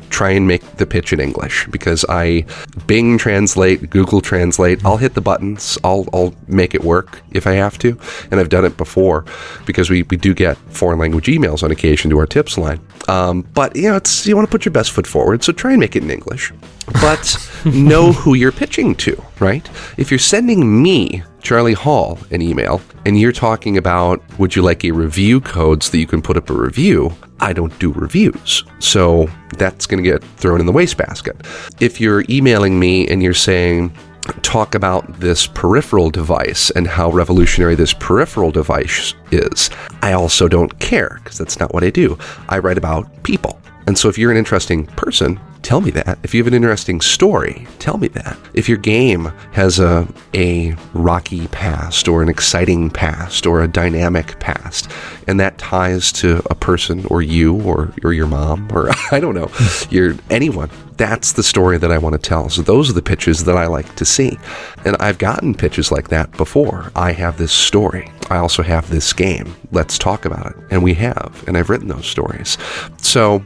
Speaker 4: try and make the pitch in English because I Bing translate, Google translate. I'll hit the buttons. I'll I'll make it work if I have to, and I've done it before because we, we do get foreign language emails on occasion to our tips line. Um, but you know, it's you want to put your best foot forward, so try and make it in English. But know who you're pitching to, right? If you're sending me Charlie Hall an email and you're talking about would you like a review code so that you can put up a review, I don't do reviews. So that's going to get thrown in the wastebasket. If you're emailing me and you're saying, talk about this peripheral device and how revolutionary this peripheral device is, I also don't care because that's not what I do. I write about people. And so if you're an interesting person, tell me that. If you have an interesting story, tell me that. If your game has a a rocky past or an exciting past or a dynamic past and that ties to a person or you or, or your mom or I don't know, your anyone, that's the story that I want to tell. So those are the pitches that I like to see. And I've gotten pitches like that before. I have this story. I also have this game. Let's talk about it. And we have. And I've written those stories. So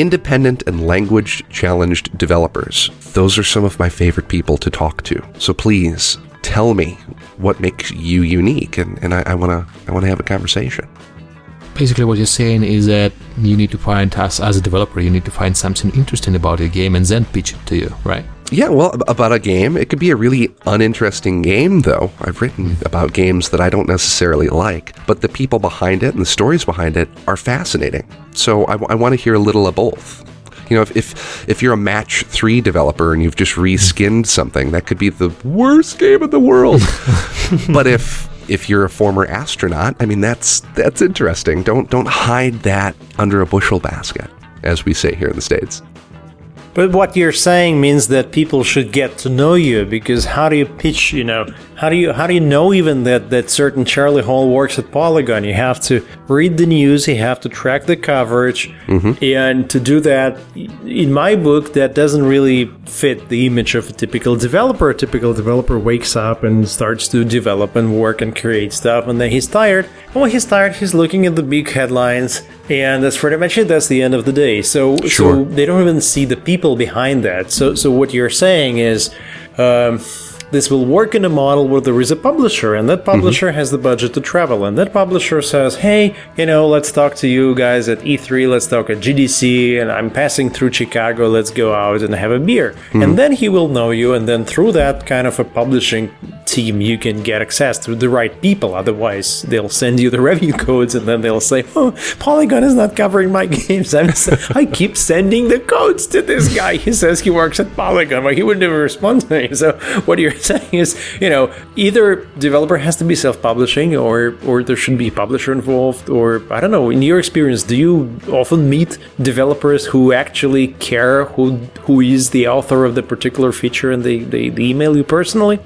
Speaker 4: independent and language challenged developers. Those are some of my favorite people to talk to. So please tell me what makes you unique and, and I, I wanna I wanna have a conversation.
Speaker 1: Basically, what you're saying is that you need to find us as a developer. You need to find something interesting about your game and then pitch it to you, right?
Speaker 4: Yeah, well, about a game. It could be a really uninteresting game, though. I've written about games that I don't necessarily like, but the people behind it and the stories behind it are fascinating. So I, want to hear a little of both. You know, if, if if you're a match three developer and you've just reskinned something, that could be the worst game in the world. but if if you're a former astronaut, I mean that's that's interesting. Don't don't hide that under a bushel basket, as we say here in the states.
Speaker 3: But what you're saying means that people should get to know you because how do you pitch, you know, how do you how do you know even that that certain Charlie Hall works at Polygon? You have to read the news, you have to track the coverage, mm-hmm. and to do that, in my book, that doesn't really fit the image of a typical developer. A typical developer wakes up and starts to develop and work and create stuff, and then he's tired. And when he's tired, he's looking at the big headlines, and that's pretty much it. That's the end of the day. So, so they don't even see the people behind that. So, so what you're saying is. Um, this will work in a model where there is a publisher, and that publisher mm-hmm. has the budget to travel, and that publisher says, "Hey, you know, let's talk to you guys at E3. Let's talk at GDC, and I'm passing through Chicago. Let's go out and have a beer." And mm-hmm. then he will know you, and then through that kind of a publishing team, you can get access to the right people. Otherwise, they'll send you the review codes, and then they'll say, "Oh, Polygon is not covering my games. I'm s- I keep sending the codes to this guy. He says he works at Polygon, but he would never respond to me." So what are you're saying is, you know, either developer has to be self-publishing, or or there should be a publisher involved, or I don't know. In your experience, do you often meet developers who actually care who who is the author of the particular feature, and they they, they email you personally?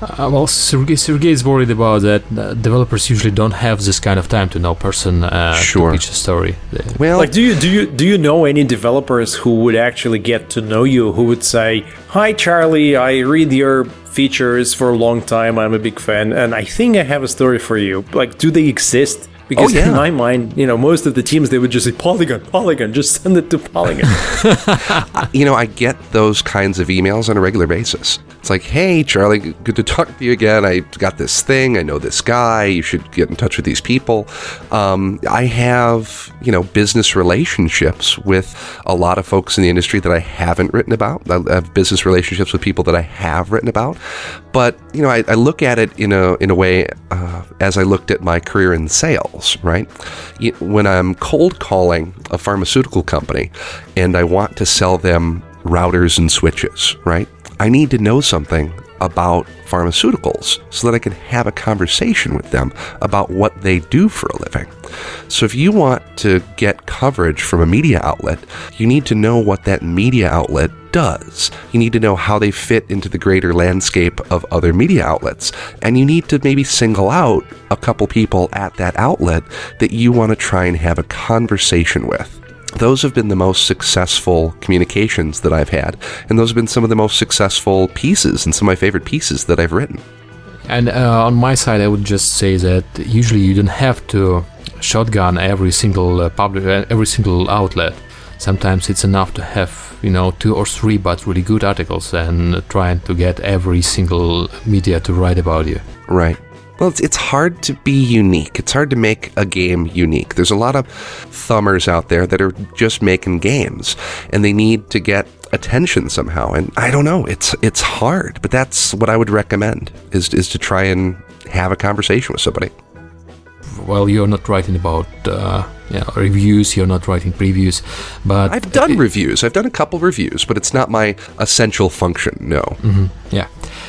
Speaker 1: Uh, well, Sergey, Sergey is worried about that. Uh, developers usually don't have this kind of time to know person uh,
Speaker 4: Sure.
Speaker 1: to pitch a story.
Speaker 4: Well,
Speaker 3: Like, do you do you do you know any developers who would actually get to know you? Who would say, "Hi, Charlie, I read your features for a long time. I'm a big fan, and I think I have a story for you." Like, do they exist? Because
Speaker 4: Oh, yeah.
Speaker 3: in my mind, you know, most of the teams they would just say Polygon, Polygon, just send it to Polygon.
Speaker 4: you know, I get those kinds of emails on a regular basis. It's like, hey, Charlie, good to talk to you again. I got this thing. I know this guy. You should get in touch with these people. Um, I have, you know, business relationships with a lot of folks in the industry that I haven't written about. I have business relationships with people that I have written about. But, you know, I, I look at it in a, in a way uh, as I looked at my career in sales, right? When I'm cold calling a pharmaceutical company and I want to sell them routers and switches, right? I need to know something about pharmaceuticals so that I can have a conversation with them about what they do for a living. So if you want to get coverage from a media outlet, you need to know what that media outlet does. You need to know how they fit into the greater landscape of other media outlets. And you need to maybe single out a couple people at that outlet that you want to try and have a conversation with. Those have been the most successful communications that I've had, and those have been some of the most successful pieces and some of my favorite pieces that I've written.
Speaker 1: And uh, on my side, I would just say that usually you don't have to shotgun every single uh, public, uh, every single outlet. Sometimes it's enough to have you know two or three but really good articles and trying to get every single media to write about you.
Speaker 4: Right. Well, it's, it's hard to be unique. It's hard to make a game unique. There's a lot of thumbers out there that are just making games, and they need to get attention somehow. And I don't know. It's it's hard, but that's what I would recommend is is to try and have a conversation with somebody.
Speaker 1: Well, you're not writing about uh, you know, reviews, you're not writing previews, but
Speaker 4: I've done reviews. I've done a couple reviews, but it's not my essential function. No.
Speaker 1: Yeah,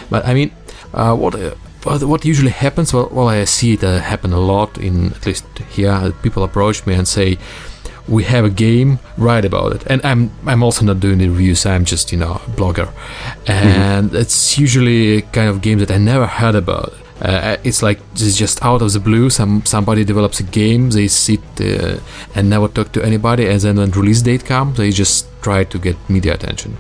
Speaker 1: but I mean, uh, what uh, what what usually happens? Well, well I see it uh, happen a lot in at least here. People approach me and say, "We have a game, write about it." And I'm I'm also not doing the reviews. I'm just you know a blogger, and it's usually a kind of games that I never heard about. Uh, it's like it's just out of the blue. Some somebody develops a game. They sit uh, and never talk to anybody, and then when release date comes, they just try to get media attention.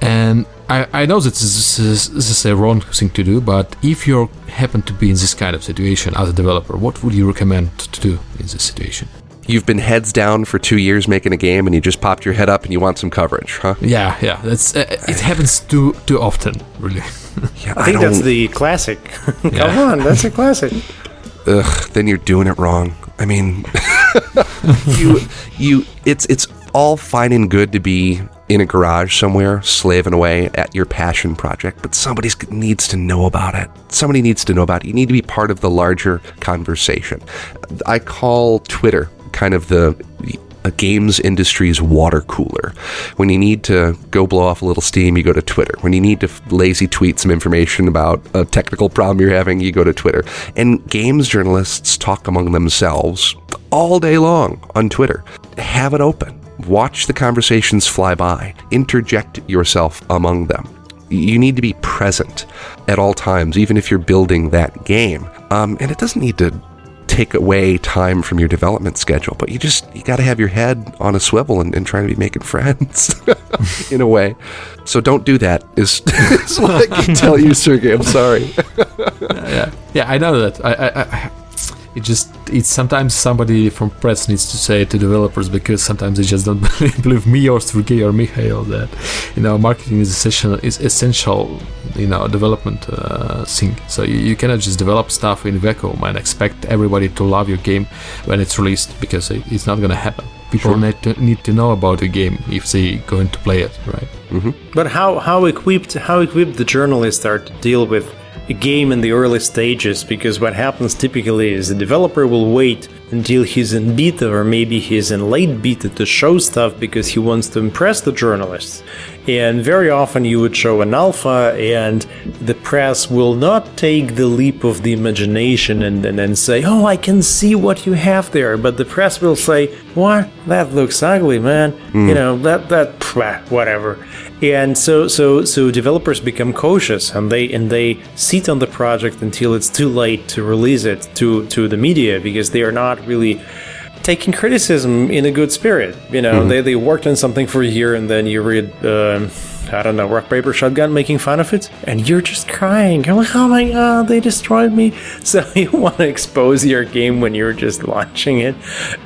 Speaker 1: And I, I know that this is, this is a wrong thing to do, but if you happen to be in this kind of situation as a developer, what would you recommend to do in this situation?
Speaker 4: You've been heads down for two years making a game, and you just popped your head up and you want some coverage, huh?
Speaker 1: Yeah, yeah, that's uh, it happens too too often, really.
Speaker 4: Yeah,
Speaker 3: I think that's the classic. Come
Speaker 1: Yeah.
Speaker 3: on, that's a classic.
Speaker 4: Ugh, then you're doing it wrong. I mean, you, you, it's it's all fine and good to be in a garage somewhere slaving away at your passion project, but somebody needs to know about it. Somebody needs to know about it. You need to be part of the larger conversation. I call Twitter kind of the a games industry's water cooler. When you need to go blow off a little steam, you go to Twitter. When you need to lazy tweet some information about a technical problem you're having, you go to Twitter. And games journalists talk among themselves all day long on Twitter. Have it open. Watch the conversations fly by. Interject yourself among them. You need to be present at all times, even if you're building that game. Um, and it doesn't need to take away time from your development schedule, but you just you got to have your head on a swivel and, and trying to be making friends in a way. So don't do that. Is, is what I can tell you, Sergey. I'm sorry.
Speaker 1: yeah, yeah, I know that. I, I, I it just it's sometimes somebody from press needs to say to developers because sometimes they just don't believe me or Sergey or Mikhail that you know marketing is essential is essential you know development uh, thing. So you, you, cannot just develop stuff in vacuum and expect everybody to love your game when it's released because it, it's not going to happen. People sure. need, to, need to know about the game if they going to play it, right?
Speaker 3: Mm-hmm. But how how equipped how equipped the journalists are to deal with a game in the early stages because what happens typically is the developer will wait until he's in beta or maybe he's in late beta to show stuff because he wants to impress the journalists. And very often you would show an alpha and the press will not take the leap of the imagination and then say, Oh, I can see what you have there. But the press will say, What? That looks ugly, man. Mm. You know, that, that, pff, whatever and so so so developers become cautious and they and they sit on the project until it's too late to release it to to the media because they are not really taking criticism in a good spirit you know mm-hmm. they, they worked on something for a year and then you read uh, I don't know, Rock Paper Shotgun making fun of it, and you're just crying. You're like, oh my god, they destroyed me. So you want to expose your game when you're just launching it.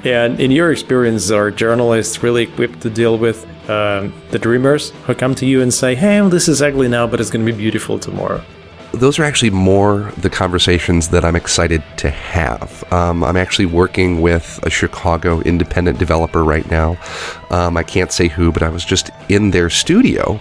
Speaker 3: And in your experience, are journalists really equipped to deal with um, the dreamers who come to you and say, hey, well, this is ugly now, but it's going to be beautiful tomorrow?
Speaker 4: Those are actually more the conversations that I'm excited to have. Um, I'm actually working with a Chicago independent developer right now. Um, I can't say who, but I was just in their studio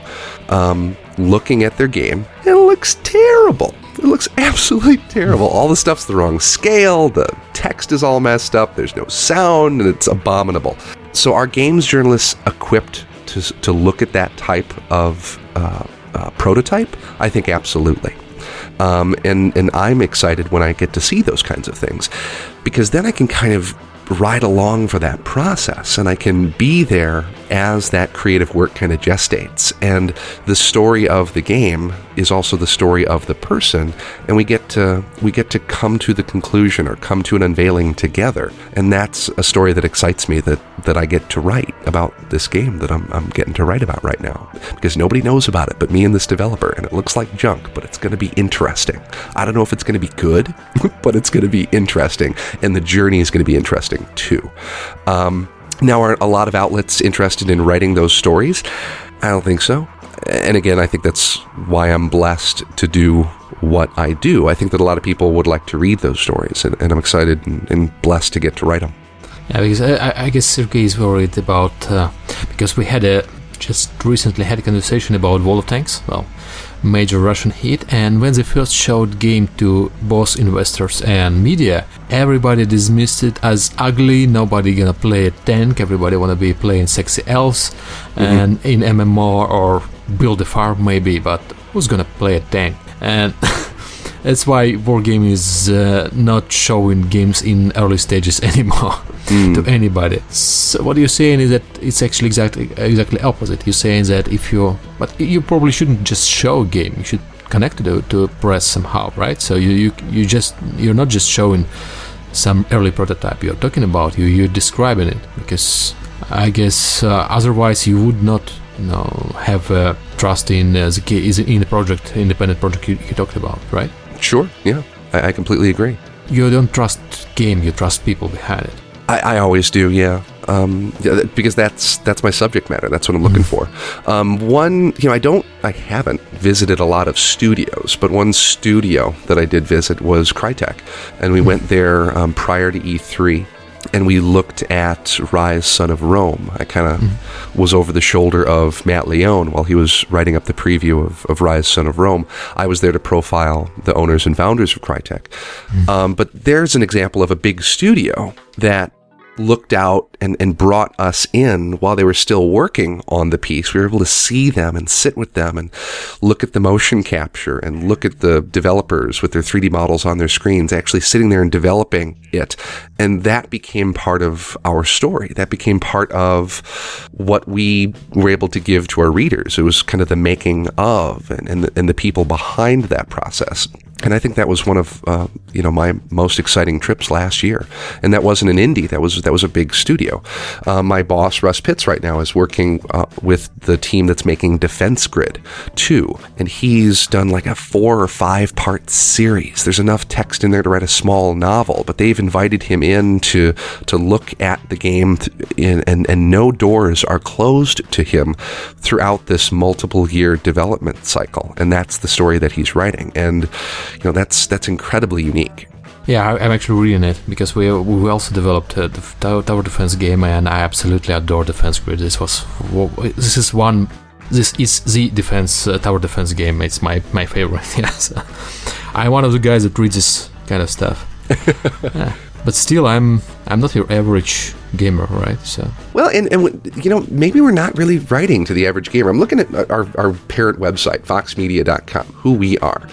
Speaker 4: um, looking at their game. It looks terrible. It looks absolutely terrible. All the stuff's the wrong scale, the text is all messed up, there's no sound, and it's abominable. So, are games journalists equipped to, to look at that type of uh, uh, prototype? I think absolutely. Um, and and I'm excited when I get to see those kinds of things, because then I can kind of ride along for that process and I can be there as that creative work kind of gestates. And the story of the game is also the story of the person, and we get to we get to come to the conclusion or come to an unveiling together. And that's a story that excites me that that I get to write about this game that I'm, I'm getting to write about right now because nobody knows about it but me and this developer, and it looks like junk, but it's going to be interesting. I don't know if it's going to be good, but it's going to be interesting, and the journey is going to be interesting too. Um, now, aren't a lot of outlets interested in writing those stories? I don't think so. And again, I think that's why I'm blessed to do what I do. I think that a lot of people would like to read those stories, and, and I'm excited and, and, blessed to get to write them.
Speaker 1: Yeah, because I, I guess Sergey is worried about uh, because we had a just recently had a conversation about World of Tanks. Well, major Russian hit, and when they first showed game to both investors and media, everybody dismissed it as ugly. Nobody gonna play a tank. Everybody wanna be playing sexy elves, mm-hmm. and in MMO or build a farm maybe, but who's gonna play a tank? And that's why Wargame is uh, not showing games in early stages anymore mm. to anybody. So what you're saying is that it's actually exactly exactly opposite. You're saying that if you, but you probably shouldn't just show a game. You should connect to to press somehow, right? So you, you you just you're not just showing some early prototype. You're talking about you you're describing it because I guess uh, otherwise you would not you know have uh, trust in uh, the in the project independent project you, you talked about, right?
Speaker 4: Sure. Yeah, I, I completely agree.
Speaker 1: You don't trust game. You trust people behind it.
Speaker 4: I, I always do, yeah. Um, because that's that's my subject matter. That's what I'm looking for. Um, one, you know, I don't, I haven't visited a lot of studios, but one studio that I did visit was Crytek, and we went there um, prior to E3 and we looked at Ryse Son of Rome. I kind of mm-hmm. was over the shoulder of Matt Leone while he was writing up the preview of, of Ryse Son of Rome. I was there to profile the owners and founders of Crytek. Mm-hmm. Um, but there's an example of a big studio that looked out and, and brought us in while they were still working on the piece. We were able to see them and sit with them and look at the motion capture and look at the developers with their 3D models on their screens, actually sitting there and developing it. And that became part of our story. That became part of what we were able to give to our readers. It was kind of the making of and, and, the, and the people behind that process. And I think that was one of uh, you know my most exciting trips last year. And that wasn't an indie. That was that was a big studio. Uh, my boss Russ Pitts right now is working uh, with the team that's making Defense Grid 2, and he's done like a four or five part series. There's enough text in there to write a small novel, but they've invited him in to to look at the game, th- and and no doors are closed to him throughout this multiple year development cycle. And that's the story that he's writing. And you know that's that's incredibly unique.
Speaker 1: Yeah, I- I'm actually reading it because we we also developed a tower tower defense game, and I absolutely adore Defense Grid. This was this is one. This is the defense uh, tower defense game. It's my my favorite. Yes, I'm one of the guys that reads this kind of stuff. Yeah. But still, I'm I'm not your average gamer, right? So
Speaker 4: Well, and, and you know, maybe we're not really writing to the average gamer. I'm looking at our, our parent website, voxmedia.com, who we are.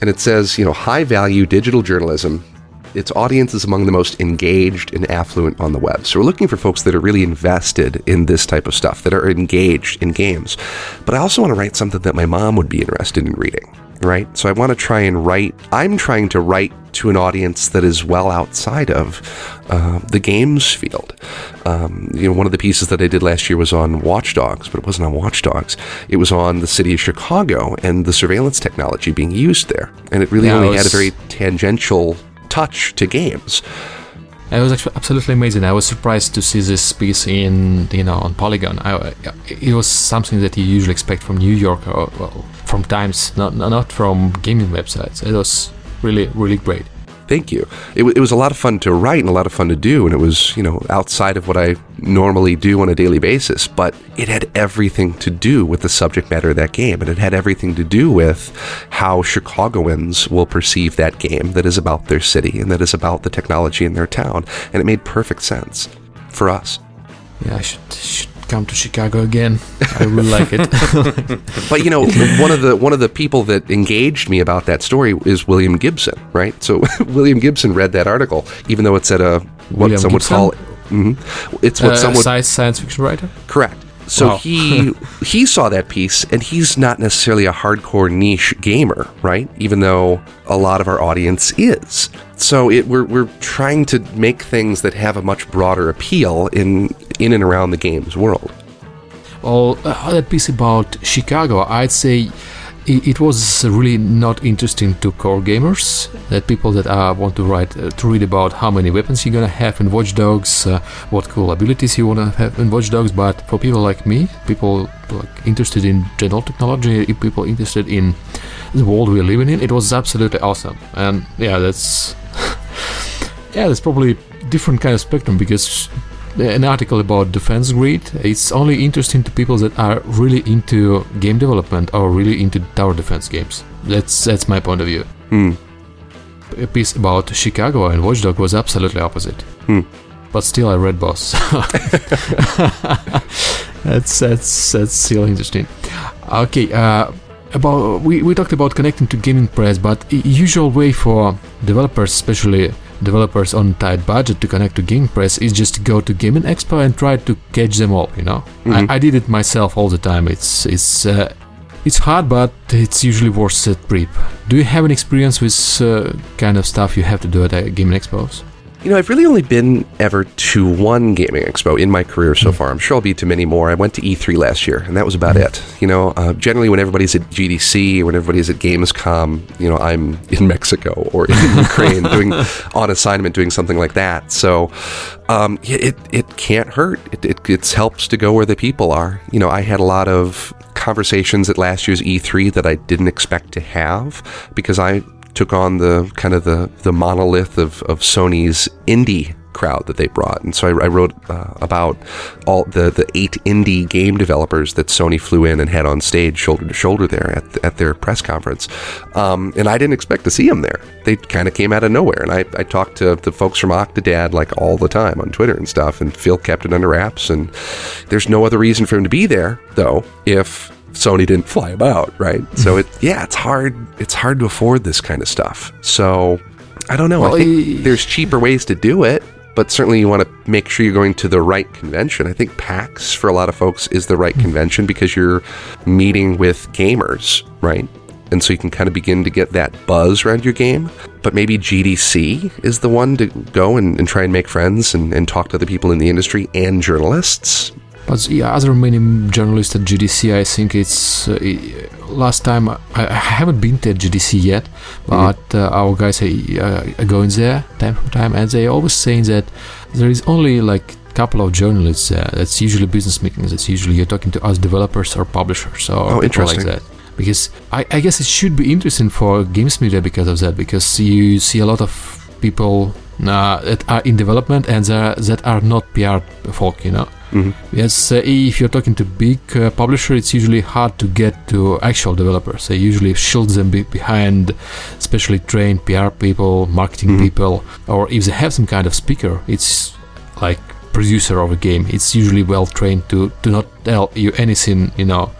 Speaker 4: And it says, you know, high value digital journalism. Its audience is among the most engaged and affluent on the web. So we're looking for folks that are really invested in this type of stuff, that are engaged in games. But I also want to write something that my mom would be interested in reading, right? So I want to try and write, I'm trying to write to an audience that is well outside of uh, the games field. Um, you know, one of the pieces that I did last year was on Watch Dogs, but it wasn't on Watch Dogs. It was on the city of Chicago and the surveillance technology being used there, and it really
Speaker 1: Yeah, it
Speaker 4: only had a very tangential touch to games.
Speaker 1: It was absolutely amazing. I was surprised to see this piece in you know on Polygon. I, it was something that you usually expect from New York or well, from Times, not not from gaming websites. It was really really great.
Speaker 4: Thank you. It, wa- it was a lot of fun to write and a lot of fun to do, and it was, you know, outside of what I normally do on a daily basis, but it had everything to do with the subject matter of that game, and it had everything to do with how Chicagoans will perceive that game that is about their city and that is about the technology in their town, and it made perfect sense for us.
Speaker 1: Yeah, I should should come to Chicago again. I really like it.
Speaker 4: But you know, one of the one of the people that engaged me about that story is William Gibson, right? So William Gibson read that article, even though it's at a what
Speaker 1: William
Speaker 4: some would call hmm it's what
Speaker 1: uh,
Speaker 4: some would
Speaker 1: science science fiction writer.
Speaker 4: correct. So
Speaker 1: Wow.
Speaker 4: he he saw that piece, and he's not necessarily a hardcore niche gamer, right? Even though a lot of our audience is. So it, we're we're trying to make things that have a much broader appeal in in and around the games world.
Speaker 1: Well, uh, that piece about Chicago, I'd say it, was really not interesting to core gamers. That people that uh, want to write uh, to read about how many weapons you're gonna have in Watch Dogs, uh, what cool abilities you wanna have in Watch Dogs. But for people like me, people like interested in general technology, people interested in the world we're living in, it was absolutely awesome. And yeah, that's yeah, that's probably different kind of spectrum because an article about defense grid it's only interesting to people that are really into game development or really into tower defense games. That's that's my point of view.
Speaker 4: Hmm.
Speaker 1: a piece about chicago and watchdog was absolutely opposite.
Speaker 4: Hmm.
Speaker 1: but still i read both that's that's that's still interesting. Okay uh about we, we talked about connecting to gaming press but usual way for developers especially developers on tight budget to connect to gaming press is just to go to gaming expo and try to catch them all you know?
Speaker 4: Mhm.
Speaker 1: I, I did it myself all the time. It's it's uh, it's hard but it's usually worth it trip. Do you have an experience with uh, kind of stuff you have to do at uh, gaming expos
Speaker 4: You know, I've really only been ever to one gaming expo in my career so far. I'm sure I'll be to many more. I went to E3 last year, and that was about it. You know, uh, generally when everybody's at GDC when everybody's at Gamescom, you know, I'm in Mexico or in Ukraine doing on assignment, doing something like that. So um, it it can't hurt. It, it it helps to go where the people are. You know, I had a lot of conversations at last year's E3 that I didn't expect to have because I took on the kind of the, the monolith of, of Sony's indie crowd that they brought. And so I, I wrote uh, about all the, the eight indie game developers that Sony flew in and had on stage shoulder to shoulder there at, at their press conference. Um, and I didn't expect to see them there. They kind of came out of nowhere. And I, I talked to the folks from Octodad like all the time on Twitter and stuff, and Phil kept it under wraps. And there's no other reason for him to be there, though, if Sony didn't fly him out, right? Mm-hmm. so it, yeah, it's hard. It's hard to afford this kind of stuff. So I don't know.
Speaker 1: Well,
Speaker 4: I think
Speaker 1: he-
Speaker 4: there's cheaper ways to do it, but certainly you want to make sure you're going to the right convention. I think PAX for a lot of folks is the right mm-hmm. convention because you're meeting with gamers, right? And so you can kind of begin to get that buzz around your game. But maybe GDC is the one to go and, and try and make friends and, and talk to other people in the industry and journalists.
Speaker 1: But yeah, other many journalists at GDC, I think it's uh, last time I, I haven't been to GDC yet, but uh, our guys are, uh, are going there time from time, and they always saying that there is only like couple of journalists there. That's usually business meetings. It's usually you're talking to us developers or publishers or
Speaker 4: Oh,
Speaker 1: people
Speaker 4: interesting.
Speaker 1: like that. Because I, I guess it should be interesting for games media because of that. Because you see a lot of people uh, that are in development and that are not PR folk, you know.
Speaker 4: Mhm.
Speaker 1: Yes, if you're talking to big uh, publisher, it's usually hard to get to actual developers. They usually shield them be- behind specially trained PR people, marketing
Speaker 4: Mhm.
Speaker 1: people, or if they have some kind of speaker, it's like producer of a game. It's usually well trained to to not tell you anything, you know,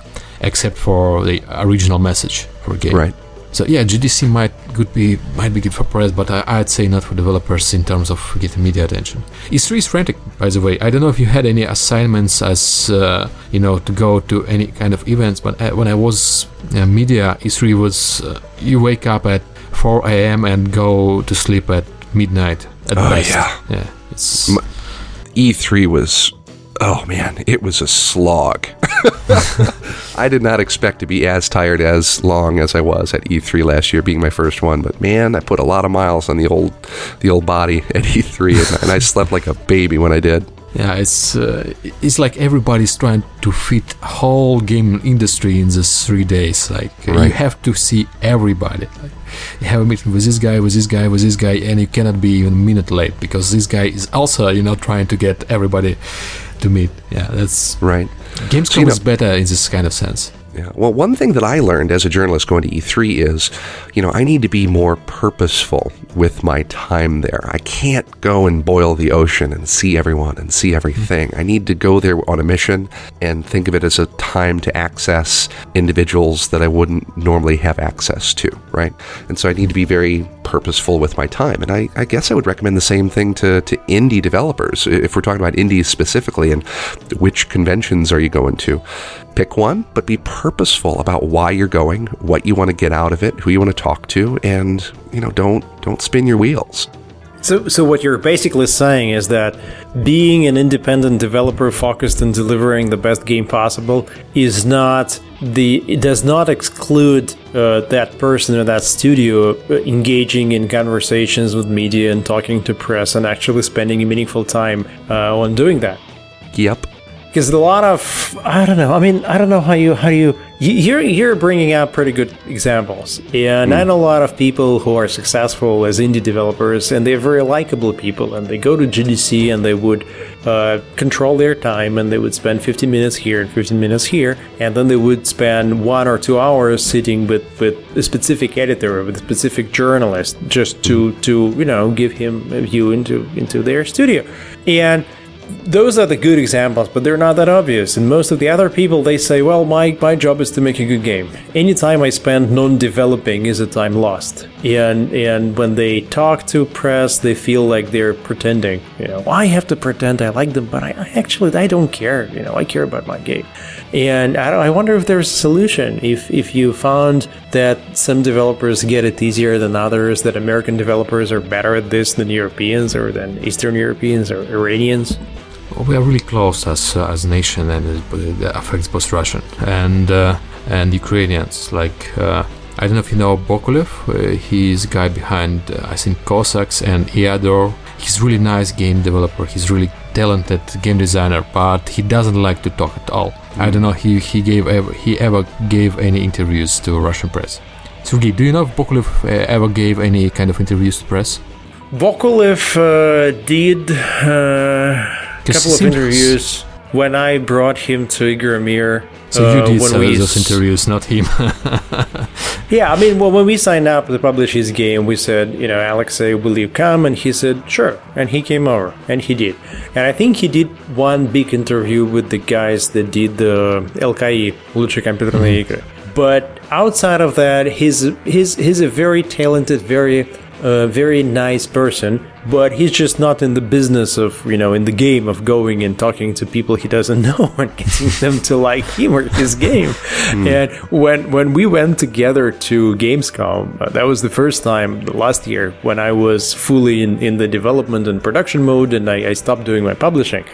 Speaker 1: except for the original message for a game.
Speaker 4: Right.
Speaker 1: So yeah, GDC might could be might be good for press, but I, I'd say not for developers in terms of getting media attention. E3 is frantic, by the way. I don't know if you had any assignments as uh, you know to go to any kind of events, but uh, when I was uh, media, E3 was uh, you wake up at 4 a.m. and go to sleep at midnight at
Speaker 4: Oh,
Speaker 1: best.
Speaker 4: yeah.
Speaker 1: yeah, it's
Speaker 4: M- E3 E was, oh man, it was a slog. I did not expect to be as tired as long as I was at E3 last year, being my first one. But man, I put a lot of miles on the old, the old body at E3, and, and I slept like a baby when I did.
Speaker 1: Yeah, it's uh, it's like everybody's trying to fit whole game industry in this three days. Like uh, you have to see everybody. Like, you have a meeting with this guy, with this guy, with this guy, and you cannot be even a minute late because this guy is also you know trying to get everybody to meet. Yeah, that's
Speaker 4: Right.
Speaker 1: Gamescom
Speaker 4: So, you know-
Speaker 1: is better in this kind of sense.
Speaker 4: Yeah. Well, one thing that I learned as a journalist going to E3 is, you know, I need to be more purposeful with my time there. I can't go and boil the ocean and see everyone and see everything. Hmm. I need to go there on a mission and think of it as a time to access individuals that I wouldn't normally have access to, right? And so I need to be very purposeful with my time. And I, I guess I would recommend the same thing to, to indie developers. If we're talking about indies specifically and which conventions are you going to? Pick one, but be purposeful about why you're going, what you want to get out of it, who you want to talk to, and you know, don't don't spin your wheels.
Speaker 3: So, so what you're basically saying is that being an independent developer focused on delivering the best game possible is not the it does not exclude uh, that person or that studio uh, engaging in conversations with media and talking to press and actually spending meaningful time uh, on doing that
Speaker 4: Yep.
Speaker 3: Because a lot of I don't know. I mean, I don't know how you how you you- you're you're bringing out pretty good examples, and I know a lot of people who are successful as indie developers, and they're very likable people, and they go to GDC and they would uh, control their time, and they would spend 15 minutes here and 15 minutes here, and then they would spend one or two hours sitting with with a specific editor or with a specific journalist just to to you know give him a view into into their studio, and those are the good examples, but they're not that obvious. And most of the other people, they say, well, my, my job is to make a good game. Any time I spend non-developing is a time lost. And and when they talk to press, they feel like they're pretending. You know, I have to pretend I like them, but I, I actually I don't care. You know, I care about my game. And I, I wonder if there's a solution. If if you found that some developers get it easier than others, that American developers are better at this than Europeans or than Eastern Europeans or Iranians.
Speaker 1: we are really close as uh, as a nation, and it, it affects both Russian and uh, and Ukrainians. Like uh, I don't know if you know Bokulev. Uh, he's the guy behind uh, I think Cossacks and Eador. He's really nice game developer. He's really talented game designer, but he doesn't like to talk at all. I don't know he he gave ever he ever gave any interviews to Russian press. Sergey, do you know if Bokulev uh, ever gave any kind of interviews to press?
Speaker 3: Bokulev uh, did uh, a couple of interviews when I brought him to Igromir.
Speaker 1: So
Speaker 3: uh,
Speaker 1: you did
Speaker 3: when we
Speaker 1: those interviews, not him.
Speaker 3: yeah, I mean, well, when we signed up to publish his game, we said, you know, Alexei, uh, will you come? And he said, sure. And he came over, and he did. And I think he did one big interview with the guys that did the LKI, Peter компьютерные игры. But outside of that, he's he's he's a very talented, very uh, very nice person but he's just not in the business of you know in the game of going and talking to people he doesn't know and getting them to like him or his game. And when when we went together to Gamescom, uh, that was the first time last year when I was fully in, in the development and production mode, and I, I stopped doing my publishing.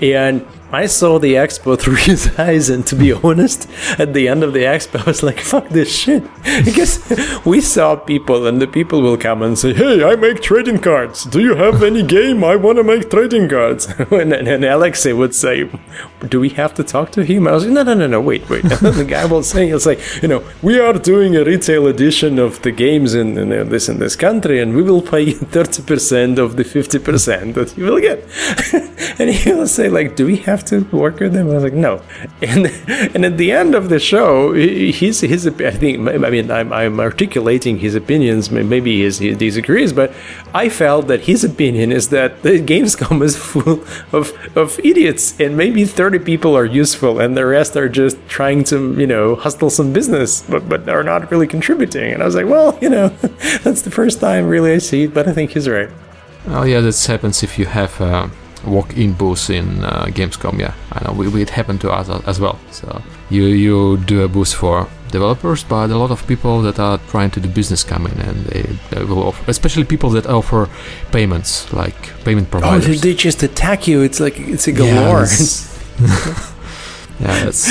Speaker 3: And I saw the expo through his eyes, and to be honest, at the end of the expo, I was like, "Fuck this shit," because we saw people, and the people will come and say, "Hey, I make trading cards. Do you have any game? I want to make trading cards." and, and, and Alexei would say, "Do we have to talk to him?" I was like, "No, no, no, no. Wait, wait." And then the guy will say, he'll say, you know, we are doing a retail edition of the games in, in this in this country, and we will pay thirty percent of the fifty percent that you will get." and he will say, "Like, do we have to work with them?" I was like, "No." And and at the end of the show, his his I think I mean I'm, I'm articulating his opinions. Maybe he's, he disagrees, but I felt that his opinion is that the Gamescom is full of of idiots, and maybe thirty people are useful, and the rest are just trying to you know hustle some business, but but are not really contributing. And I was like, well, you know, that's the first time really I see it, but I think he's right.
Speaker 1: Oh yeah, that happens if you have a walk-in booth in uh, Gamescom. Yeah, I know. We, it happened to us as well. So you you do a booth for developers, but a lot of people that are trying to do business come in and they, they will offer, especially people that offer payments like payment
Speaker 3: Oh,
Speaker 1: providers.
Speaker 3: they, they just attack you. It's like it's a
Speaker 1: Yeah,
Speaker 3: galore.
Speaker 1: that's- yeah, that's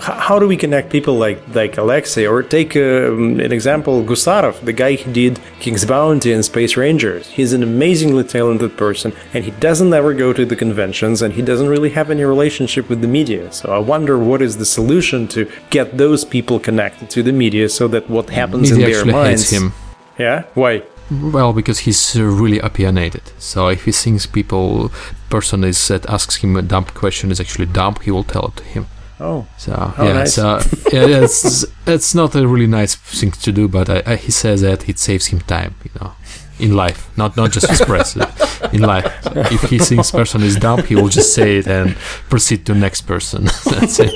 Speaker 3: how do we connect people like like Alexei or take um, an example Gusarov, the guy who did King's Bounty and Space Rangers. He's an amazingly talented person and he doesn't ever go to the conventions and he doesn't really have any relationship with the media. So I wonder what is the solution to get those people connected to the media so that what happens
Speaker 1: media
Speaker 3: in their minds
Speaker 1: hates him.
Speaker 3: Yeah? Why?
Speaker 1: Well, because he's uh, really opinionated. So if he thinks people person is that asks him a dumb question is actually dumb, he will tell it to him.
Speaker 3: Oh.
Speaker 1: So
Speaker 3: Oh,
Speaker 1: yeah,
Speaker 3: nice.
Speaker 1: so yeah, yeah, it's it's not a really nice thing to do, but I, I, he says that it saves him time, you know, in life, not not just his press, uh, in life. If he thinks person is dumb, he will just say it and proceed to next person. That's it.